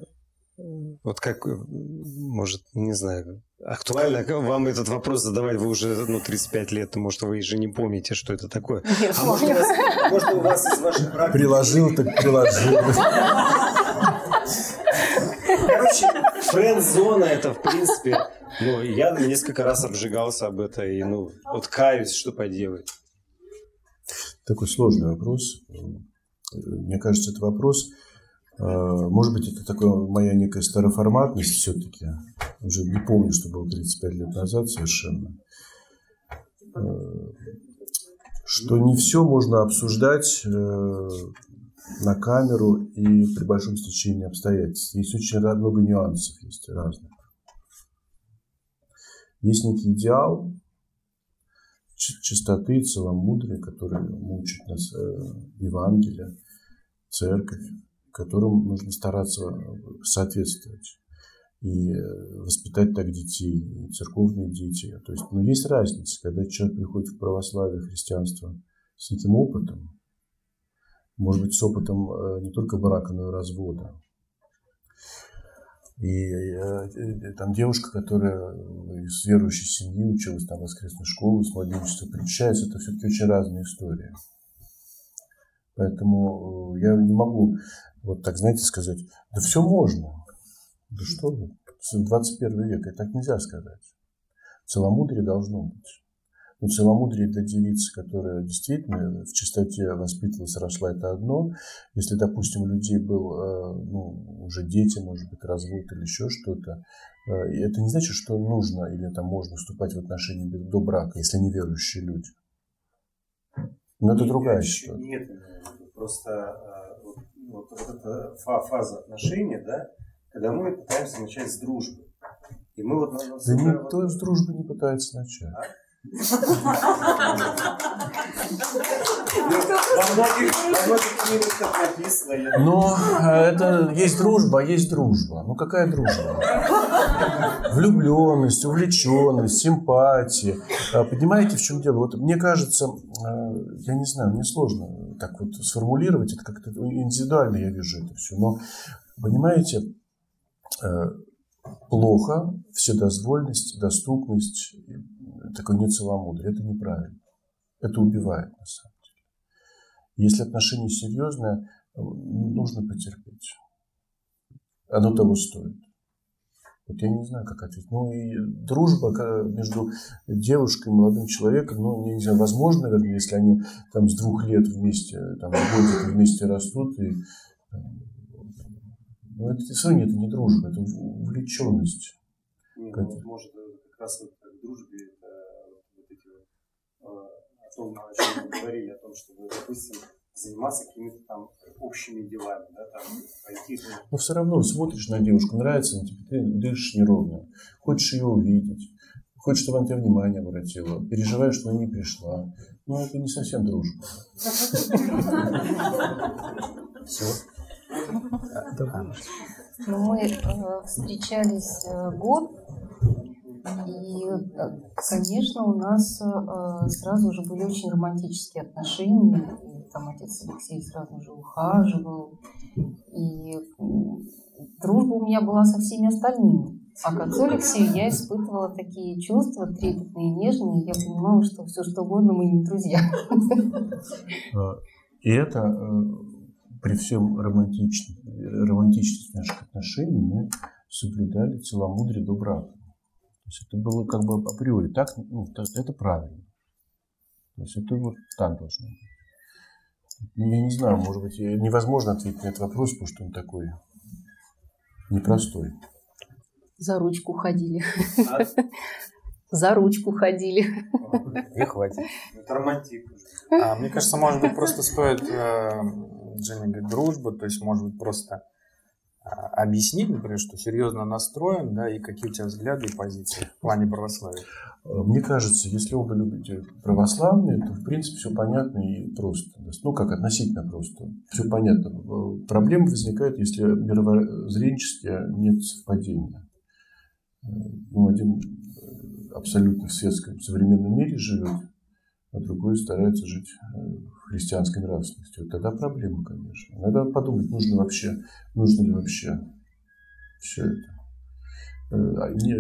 вот как, может, не знаю, актуально вам этот вопрос задавать, вы уже ну, 35 лет, может, вы же не помните, что это такое. Нет, а может у, вас, может, у вас из ваших практик... Приложил, так приложил. Короче, френд-зона это, в принципе, ну, я несколько раз обжигался об этом, и, ну, вот каюсь, что поделать. Такой сложный вопрос. Мне кажется, это вопрос, Э, может быть, это такая моя некая староформатность все-таки. Уже не помню, что было 35 лет назад совершенно. Э, что не все можно обсуждать э, на камеру и при большом стечении обстоятельств. Есть очень много нюансов, есть разных. Есть некий идеал чистоты, целомудрия, который мучит нас Евангелие, церковь которым нужно стараться соответствовать и воспитать так детей, и церковные дети. То есть, ну, есть разница, когда человек приходит в православие, христианство с этим опытом, может быть, с опытом э, не только брака, но и развода. И э, там девушка, которая из верующей семьи училась там в воскресной школе, с младенчества причащается, это все-таки очень разные истории. Поэтому э, я не могу вот так, знаете, сказать, да все можно. Да что вы, 21 век, это так нельзя сказать. Целомудрие должно быть. Но целомудрие для девицы, которая действительно в чистоте воспитывалась, росла, это одно. Если, допустим, у людей был, э, ну, уже дети, может быть, развод или еще что-то, э, это не значит, что нужно или там можно вступать в отношения до брака, если неверующие люди. Но это другая ситуация. Нет, просто э, вот, эта фаза отношений, да, когда мы пытаемся начать с дружбы. И мы вот... Да никто вот... с дружбы не пытается начать. А? Во многих книгах написано. Но э, это есть дружба, а есть дружба. Ну какая дружба? влюбленность, увлеченность, симпатия. А, понимаете, в чем дело? Вот мне кажется, а, я не знаю, мне сложно так вот сформулировать, это как-то индивидуально я вижу это все. Но, понимаете, а, плохо вседозвольность, доступность, такое нецеломудрие. Это неправильно. Это убивает, на самом деле. Если отношения серьезные, нужно потерпеть. Оно того стоит. Вот я не знаю, как ответить. Ну и дружба между девушкой и молодым человеком, ну, не знаю, возможно, наверное, если они там с двух лет вместе, там, годик вместе растут, и, ну, это все равно это не дружба, это увлеченность. Нет, ну, может, как раз вот к дружбе это вот эти, э, о том, о чем мы говорили, о том, что, допустим, заниматься какими-то там общими делами, да, там, пойти. Ну... Но все равно смотришь на девушку, нравится тебе, ты дышишь неровно, хочешь ее увидеть, хочешь, чтобы она тебе внимание обратила, переживаешь, что она не пришла. Ну, это не совсем дружба. Все. Ну, мы э, встречались э, год, и, э, конечно, у нас сразу же были очень романтические отношения там отец Алексей сразу же ухаживал. И дружба у меня была со всеми остальными. А к отцу Алексею я испытывала такие чувства трепетные, нежные. Я понимала, что все что угодно мы не друзья. А, и это э, при всем романтичности, наших отношений мы соблюдали целомудрие до брака. То есть это было как бы априори так, ну, это правильно. То есть это вот так должно быть. Ну, я не знаю, может быть, невозможно ответить на этот вопрос, потому что он такой непростой. За ручку ходили. А? За ручку ходили. И хватит. Это романтик. А, мне кажется, может быть, просто стоит, э, Женя говорит, дружбу, то есть, может быть, просто объяснить, например, что серьезно настроен, да, и какие у тебя взгляды и позиции в плане православия? Мне кажется, если оба любите православные, то, в принципе, все понятно и просто. Ну, как относительно просто. Все понятно. Проблемы возникают, если мировоззренчески нет совпадения. Ну, один абсолютно в светском современном мире живет, а другой старается жить христианской нравственностью. Вот тогда проблема, конечно. Надо подумать, нужно вообще, нужно ли вообще все это. Э, а, не,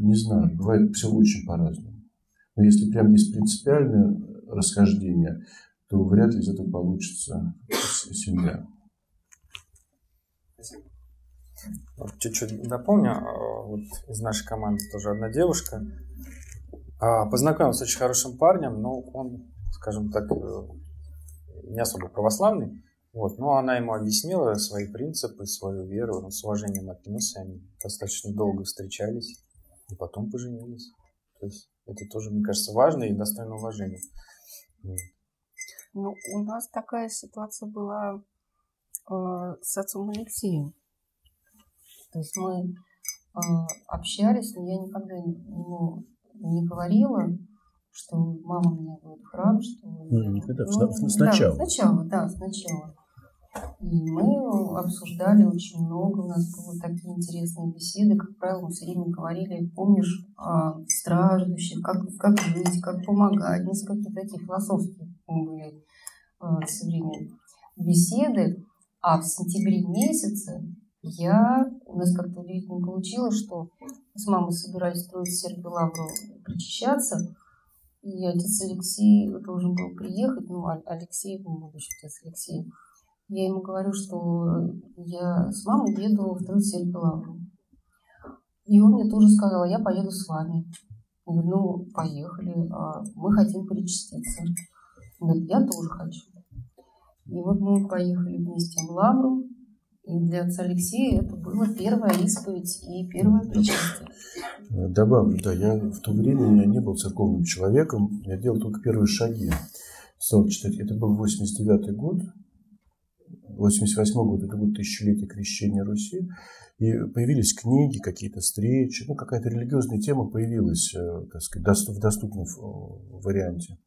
не знаю, бывает все очень по-разному. Но если прям есть принципиальное расхождение, то вряд ли из этого получится семья. Чуть-чуть дополню. А, вот из нашей команды тоже одна девушка. А, познакомилась с очень хорошим парнем, но он, скажем так, э, не особо православный. Вот, но она ему объяснила свои принципы, свою веру, он с уважением отнесся, они достаточно долго встречались и потом поженились. То есть это тоже, мне кажется, важно и достойно уважения. Ну, у нас такая ситуация была э, с отцом Алексеем. То есть мы э, общались, но я никогда ему не говорила, что мама меня будет в храм, что... Ну, никогда, ну, сначала. Да, сначала, да, сначала. И мы обсуждали очень много, у нас были такие интересные беседы, как правило, мы все время говорили, помнишь, о страждущих, как, как жить, как помогать, несколько такие философские были э, все время беседы. А в сентябре месяце я, у нас как-то удивительно получилось, что мы с мамой собирались строить Сергию Лавру причащаться, и отец Алексей должен был приехать, ну, Алексей, будущий отец Алексей, я ему говорю, что я с мамой еду в Трансельф Лавру. И он мне тоже сказал, я поеду с вами. Я говорю, ну, поехали, а мы хотим причаститься. Он говорит, я тоже хочу. И вот мы поехали вместе в Лавру, и для отца Алексея это было первая исповедь и первое причастие. Добавлю, да, я в то время я не был церковным человеком, я делал только первые шаги. Стал читать, это был 89 год, 88 год, это год тысячелетия крещения Руси, и появились книги, какие-то встречи, ну, какая-то религиозная тема появилась, э, так сказать, в доступном э, варианте.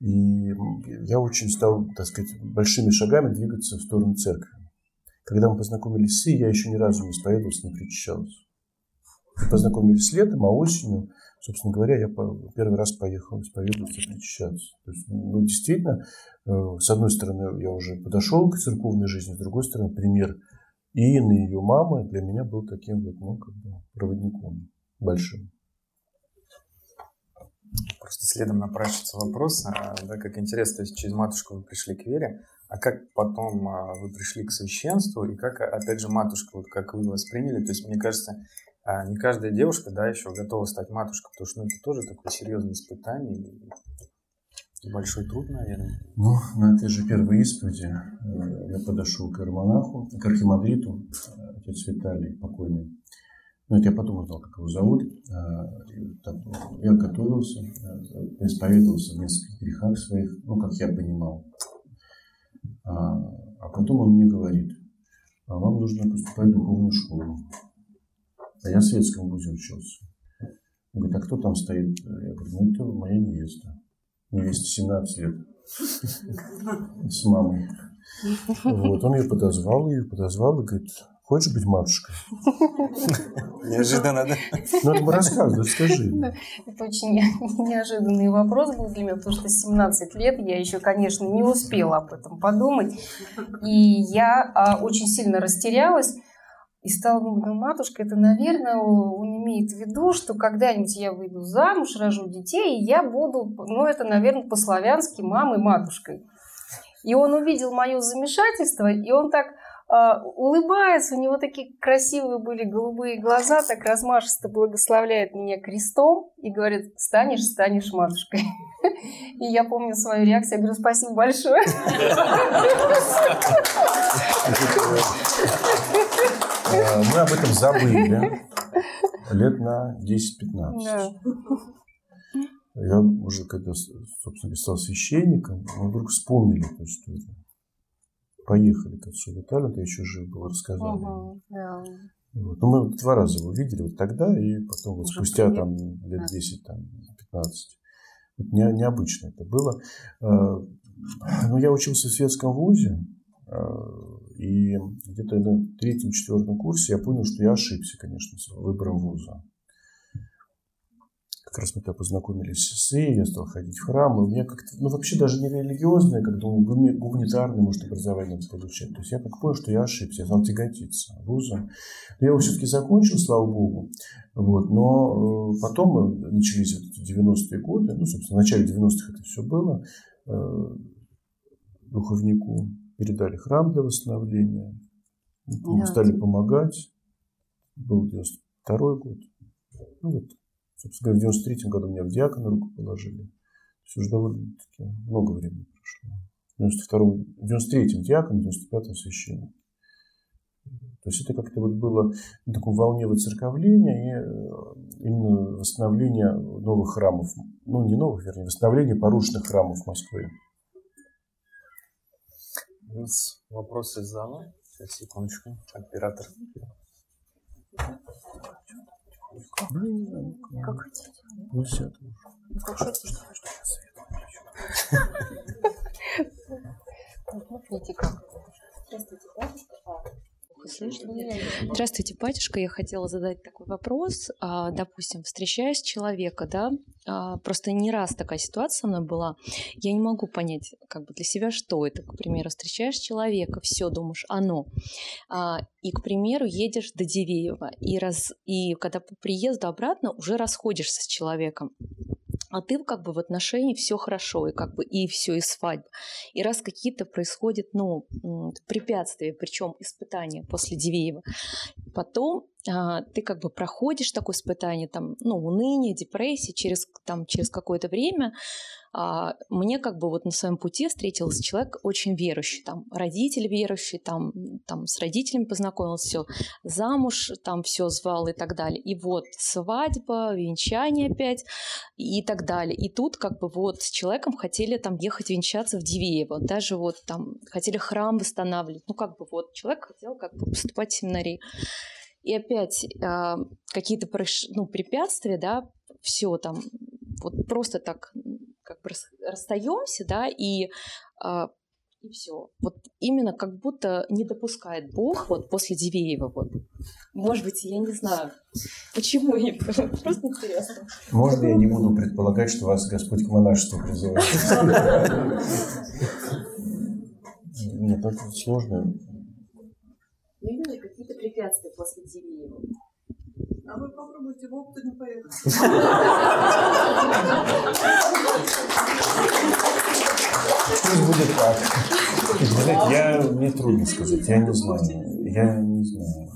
И я очень стал, так сказать, большими шагами двигаться в сторону церкви. Когда мы познакомились с Ей, я еще ни разу не исповедовался, не причащался. Познакомились летом, а осенью, собственно говоря, я первый раз поехал исповедоваться, причащаться. То есть, ну, действительно, э, с одной стороны, я уже подошел к церковной жизни, с другой стороны, пример Иины и ее мамы для меня был таким вот, ну, как бы проводником большим. Просто следом напрашивается вопрос, а, да, как интересно, то есть через матушку вы пришли к вере, а как потом а, вы пришли к священству, и как, опять же, матушка, вот как вы восприняли, то есть, мне кажется, а, не каждая девушка, да, еще готова стать матушкой, потому что ну, это тоже такое серьезное испытание, и большой труд, наверное. Ну, на этой же первой исповеди я подошел к иеромонаху, к архимандриту, отец Виталий, покойный. Ну, это я потом узнал, как его зовут. Э, я готовился, исповедовался в нескольких грехах своих, ну, как я понимал. А, а потом он мне говорит, а вам нужно поступать в духовную школу. А я в светском вузе учился. Он говорит, а кто там стоит? Я говорю, ну это моя невеста. Невесте 17 лет. С мамой. Вот, он ее подозвал, ее подозвал и говорит, Хочешь быть матушкой? Неожиданно, да? Ну, это рассказывай, скажи. Это очень неожиданный вопрос был для меня, потому что 17 лет я еще, конечно, не успела об этом подумать. И я а, очень сильно растерялась. И стала думать, ну, матушка, это, наверное, он имеет в виду, что когда-нибудь я выйду замуж, рожу детей, и я буду, ну, это, наверное, по-славянски мамой, матушкой. И он увидел мое замешательство, и он так улыбается, у него такие красивые были голубые глаза, так размашисто благословляет меня крестом и говорит, станешь, станешь матушкой. И я помню свою реакцию, я говорю, спасибо большое. А, мы об этом забыли лет на 10-15. Я уже, когда, собственно, стал священником, мы вдруг вспомнили эту историю поехали к отцу Виталию, ты еще жив был, рассказали. Угу, да. вот. Ну, мы два раза его видели вот тогда, и потом вот спустя там лет да. 10, там, 15. Вот не, необычно это было. А, ну, я учился в светском вузе, а, и где-то на третьем-четвертом курсе я понял, что я ошибся, конечно, с выбором вуза как раз мы тогда познакомились с Ией, я стал ходить в храм, и у меня как-то, ну вообще даже не религиозное, как думаю, гуманитарное, может, образование получать. То есть я как понял, что я ошибся, я стал тяготиться вузом. Но я его все-таки закончил, слава богу. Вот. Но э, потом начались вот эти 90-е годы, ну, собственно, в начале 90-х это все было. Э, духовнику передали храм для восстановления, да. стали помогать. Был 92 год. Ну, вот Собственно говоря, в 93 году меня в диакона руку положили. Все же довольно-таки много времени прошло. В 92 в 93-м диакон, в 95-м священник. То есть это как-то вот было на таком волне выцерковления и э, именно восстановление новых храмов. Ну, не новых, вернее, восстановление порушенных храмов Москвы. Вопросы зала. Сейчас, секундочку. Оператор. Ну, не знаю. Как хотите. Ну, все тоже. Ну, как хотите. Смотрите как. Здравствуйте, Здравствуйте, батюшка. Я хотела задать такой вопрос. А, допустим, встречаясь человека, да, а, просто не раз такая ситуация со мной была. Я не могу понять, как бы для себя, что это. К примеру, встречаешь человека, все думаешь, оно. А, и, к примеру, едешь до Дивеева, и, раз, и когда по приезду обратно уже расходишься с человеком а ты как бы в отношении все хорошо, и как бы и все, и свадьба. И раз какие-то происходят, ну, препятствия, причем испытания после Дивеева, потом а, ты как бы проходишь такое испытание, там, ну, уныние, депрессия, через, там, через какое-то время мне как бы вот на своем пути встретился человек очень верующий, там, родитель верующий, там, там с родителями познакомился, все, замуж, там все звал и так далее. И вот свадьба, венчание опять и так далее. И тут как бы вот с человеком хотели там ехать венчаться в Дивеево, даже вот там хотели храм восстанавливать. Ну как бы вот человек хотел как бы поступать в семинарии. И опять э, какие-то ну, препятствия, да, все там вот просто так как бы расстаемся, да, и, э, и все. Вот именно как будто не допускает Бог вот после Дивеева вот. Может быть, я не знаю, почему просто интересно. Можно я не буду предполагать, что вас Господь к монашеству призывает? Нет, это сложно. Ну, именно какие-то препятствия после Дивеева. А вы попробуйте в опыте поехать. Пусть будет так. Я, мне трудно сказать, я не знаю. Я не знаю.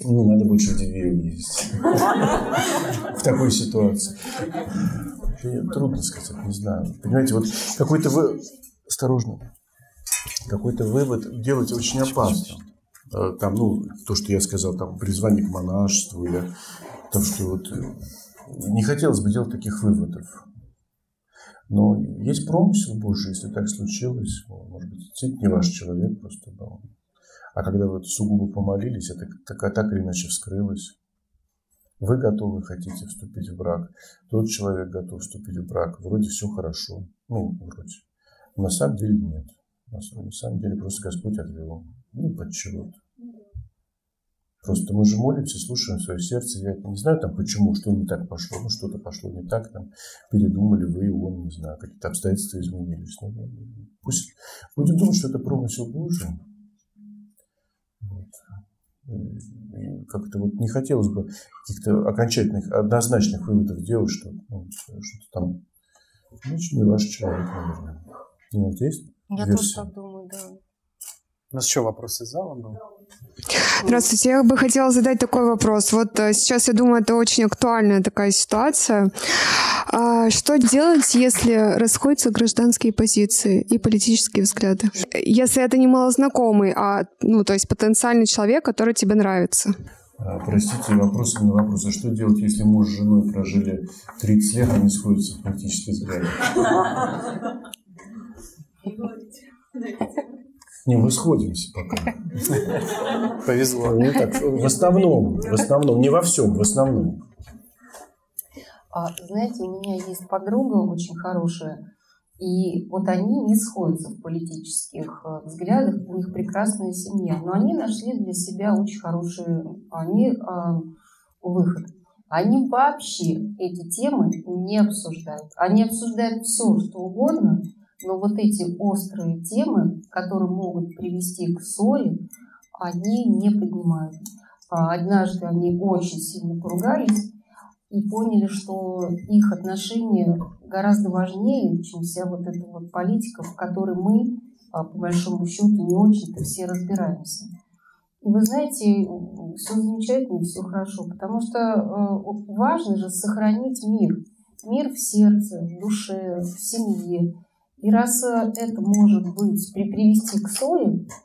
Ну, надо больше в ездить. В такой ситуации. Трудно сказать, не знаю. Понимаете, вот какой-то вы... Осторожно. Какой-то вывод делать очень опасно. Э, там, ну, то, что я сказал, там, призвание к монашеству или то, что вот э, не хотелось бы делать таких выводов. Но есть промысел Божий, если так случилось, может быть, цит не ваш человек просто был. А когда вы сугубо помолились, это так, так или иначе вскрылось. Вы готовы, хотите вступить в брак. Тот человек готов вступить в брак. Вроде все хорошо. Ну, вроде. На самом деле нет. На самом деле просто Господь отвел. Ну, под чего-то. Просто мы же молимся, слушаем свое сердце. Я не знаю там почему, что не так пошло. Ну, что-то пошло не так, там, передумали вы и он, не знаю, какие-то обстоятельства изменились. Ну, пусть будем думать, что это промысел Божий. Вот. Как-то вот не хотелось бы каких-то окончательных, однозначных выводов делать, что ну, что-то там ну, не ваш человек, наверное. Не, вот есть Я версия? тоже так думаю, да. У нас еще вопрос из зала был. Здравствуйте, я бы хотела задать такой вопрос. Вот э, сейчас, я думаю, это очень актуальная такая ситуация. А что делать, если расходятся гражданские позиции и политические взгляды? Если это не малознакомый, а, ну, то есть потенциальный человек, который тебе нравится? А, Простите, вопрос на вопрос. А что делать, если муж с женой прожили 30 лет, они сходятся в политических взглядах? Не, мы сходимся пока. Повезло. Ну, так, в основном, в основном, не во всем, в основном. А, знаете, у меня есть подруга очень хорошая, и вот они не сходятся в политических э, взглядах, у них прекрасная семья, но они нашли для себя очень хороший они, э, выход. Они вообще эти темы не обсуждают. Они обсуждают все, что угодно, но вот эти острые темы, которые могут привести к ссоре, они не поднимают. А Однажды они очень сильно поругались и поняли, что их отношения гораздо важнее, чем вся вот эта вот политика, в которой мы, а, по большому счету, не очень-то все разбираемся. И вы знаете, все замечательно, все хорошо, потому что э, важно же сохранить мир. Мир в сердце, в душе, в семье. И раз э, это может быть при, привести к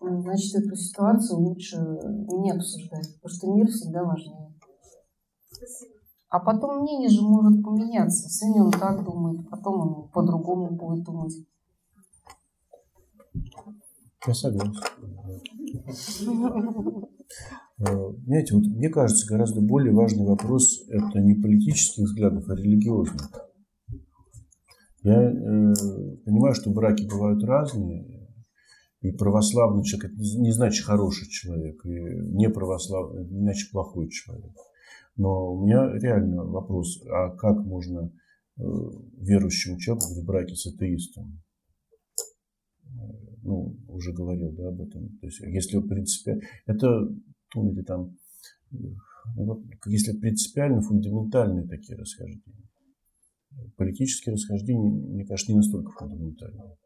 ну, значит, эту ситуацию лучше не обсуждать, потому что мир всегда важнее. А потом мнение же может поменяться. Сегодня он так думает, потом он по-другому будет думать. Я согласен. Э, Знаете, вот мне кажется, гораздо более важный вопрос – это не политических взглядов, а религиозных. Я э, понимаю, что браки бывают разные, и православный человек – это не значит хороший человек, и не православный – не значит плохой человек. Но у меня реально вопрос, а как можно э, верующему человеку быть в браке с атеистом? ну, уже говорил да, об этом. То есть, если в принципе, это, ну, или там, ну, если принципиально фундаментальные такие расхождения. Политические расхождения, мне кажется, не настолько фундаментальные.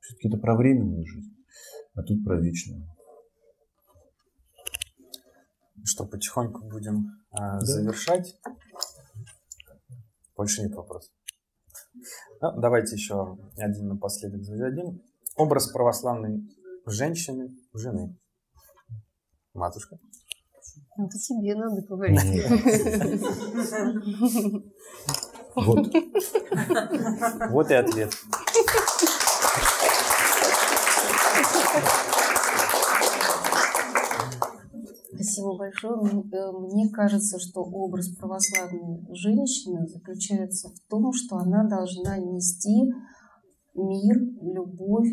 Все-таки это про временную жизнь, а тут про вечную. Что, потихоньку будем а, завершать? Больше нет вопросов. Ну, давайте еще один напоследок зададим. Образ православной женщины, жены. Матушка. Это тебе надо говорить. Вот. Вот и ответ. Спасибо большое. Э, мне кажется, что образ православной женщины заключается в том, что она должна нести мир, любовь,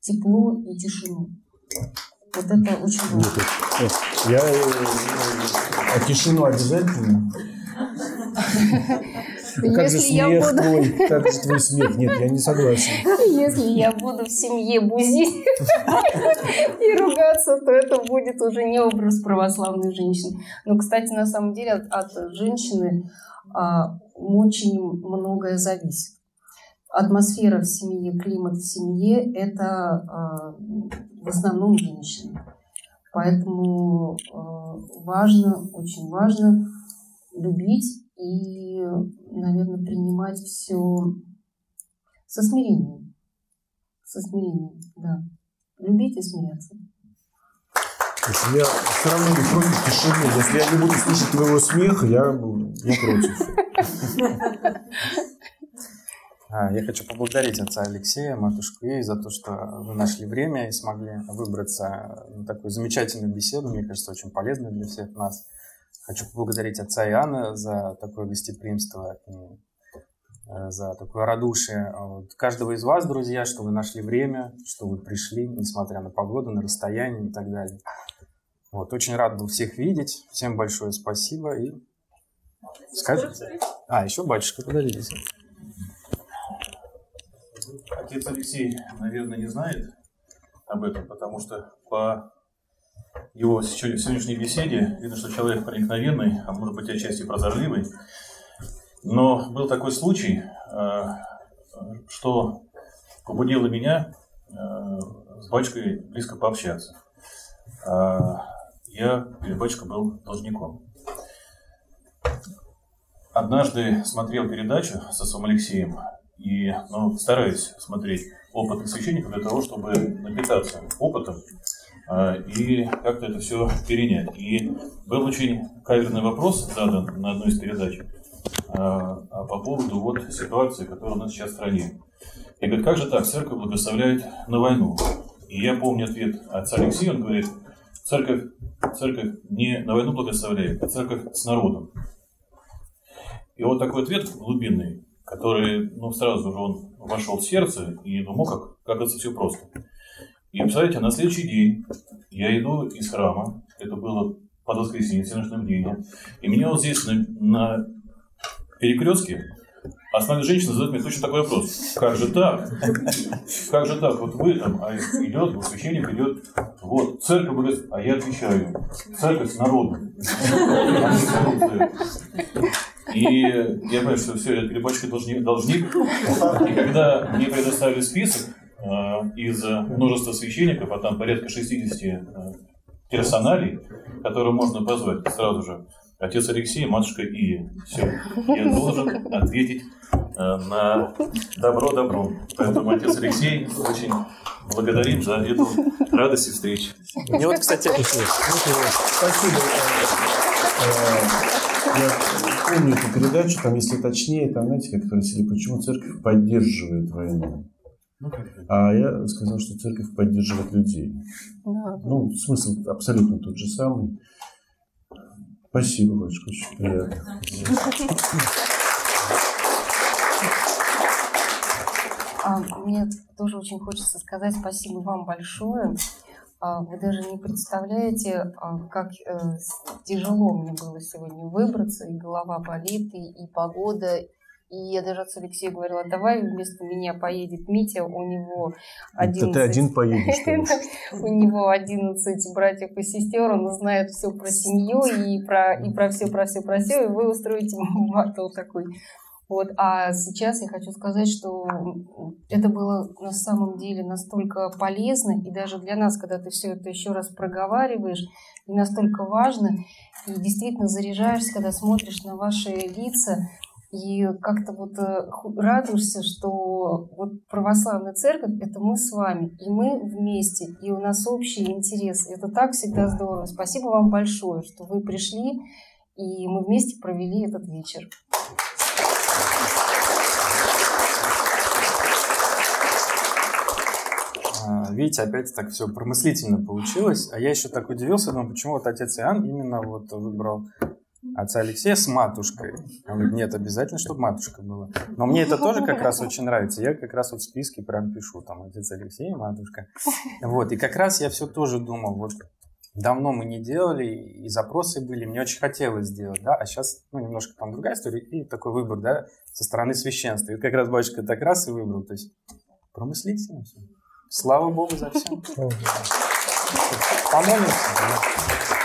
тепло и тишину. Вот это очень важно. Я... А тишину обязательно? Как же смех буду... твой? Как же твой смех? Нет, я не согласен. Если я буду в семье бузить и ругаться, то это будет уже не образ православной женщины. Но, кстати, на самом деле от, от женщины а, очень многое зависит. Атмосфера в семье, климат в семье – это а, в основном женщины. Поэтому а, важно, очень важно любить и, наверное, принимать все со смирением. Со смирением, да. Любить и смиряться. Если я все равно не против тишины. Если я не буду слышать твоего смеха, я, я против. А, я хочу поблагодарить отца Алексея, матушку Ей за то, что вы нашли время и смогли выбраться на такую замечательную беседу, мне кажется, очень полезную для всех нас. Хочу поблагодарить отца Иоанна за такое гостеприимство и э, за такое радушие вот, каждого из вас, друзья, что вы нашли время, что вы пришли, несмотря на погоду, на расстояние и так далее. Вот, очень рад был всех видеть. Всем большое спасибо и скажите. А, еще батюшка, подождите. Отец Алексей, наверное, не знает об этом, потому что по его сегодняшней беседе видно, что человек проникновенный, а может быть отчасти прозорливый. Но был такой случай, э, что побудило меня э, с батюшкой близко пообщаться. А я перед батюшкой был должником. Однажды смотрел передачу с отцом Алексеем и ну, стараюсь смотреть опытных священников для того, чтобы напитаться опытом а, и как-то это все перенять. И был очень каверный вопрос задан на одной из передач а, а по поводу вот ситуации, которая у нас сейчас в стране. Я говорю, как же так, церковь благословляет на войну? И я помню ответ отца Алексея, он говорит, церковь, церковь не на войну благословляет, а церковь с народом. И вот такой ответ глубинный, который, ну, сразу же он вошел в сердце, и думал, как, как это все просто. И, представляете, на следующий день я иду из храма, это было под воскресенье, всеночное бдение, и меня вот здесь на, на перекрестке основная женщина задает мне точно такой вопрос. Как же так? Как же так? Вот вы там, а идет, вот священник идет, вот, церковь говорит, а я отвечаю, церковь с народом. И я понимаю, что все, я перепачкать должник, должник. И когда мне предоставили список, Э, из множества священников, а там порядка 60 э, персоналей, которые можно позвать сразу же. Отец Алексей, матушка Ия. Все. Я должен ответить э, на добро добром. Поэтому, отец Алексей, очень благодарим за эту радость и встречу. Мне вот, кстати... Спасибо. Я помню эту передачу, там, если точнее, там, знаете, как спросили, почему церковь поддерживает войну. Ну, а я сказал, что церковь поддерживает людей. Да. Ну, смысл абсолютно тот же самый. Спасибо, батюшка, очень приятно. А, мне тоже очень хочется сказать спасибо вам большое. А, вы даже не представляете, а, как э, тяжело мне было сегодня выбраться, и голова болит, и, и погода, и я даже отцу Алексею говорила, давай вместо меня поедет Митя, у него 11... ты один поедешь, У него 11 братьев и сестер, он знает все про семью и про, и про все, про все, про все, и вы устроите батл такой. Вот. А сейчас я хочу сказать, что это было на самом деле настолько полезно, и даже для нас, когда ты все это еще раз проговариваешь, и настолько важно, и действительно заряжаешься, когда смотришь на ваши лица, и как-то вот э, радуешься, что вот православная церковь – это мы с вами, и мы вместе, и у нас общие интересы. Это так всегда здорово. Спасибо вам большое, что вы пришли, и мы вместе провели этот вечер. А, видите, опять так все промыслительно получилось. А я еще так удивился, думаю, почему вот отец Иоанн именно вот выбрал отца Алексея с матушкой. Говорит, нет, обязательно, чтобы матушка была. Но мне это тоже как раз очень нравится. Я как раз вот в списке прям пишу, там, отец Алексей матушка. Вот, и как раз я все тоже думал, вот давно мы не делали, и запросы были, мне очень хотелось сделать, да, а сейчас, ну, немножко там другая история, и такой выбор, да, со стороны священства. И как раз батюшка так раз и выбрал, то есть промыслительно все. Слава Богу за все. Помолимся.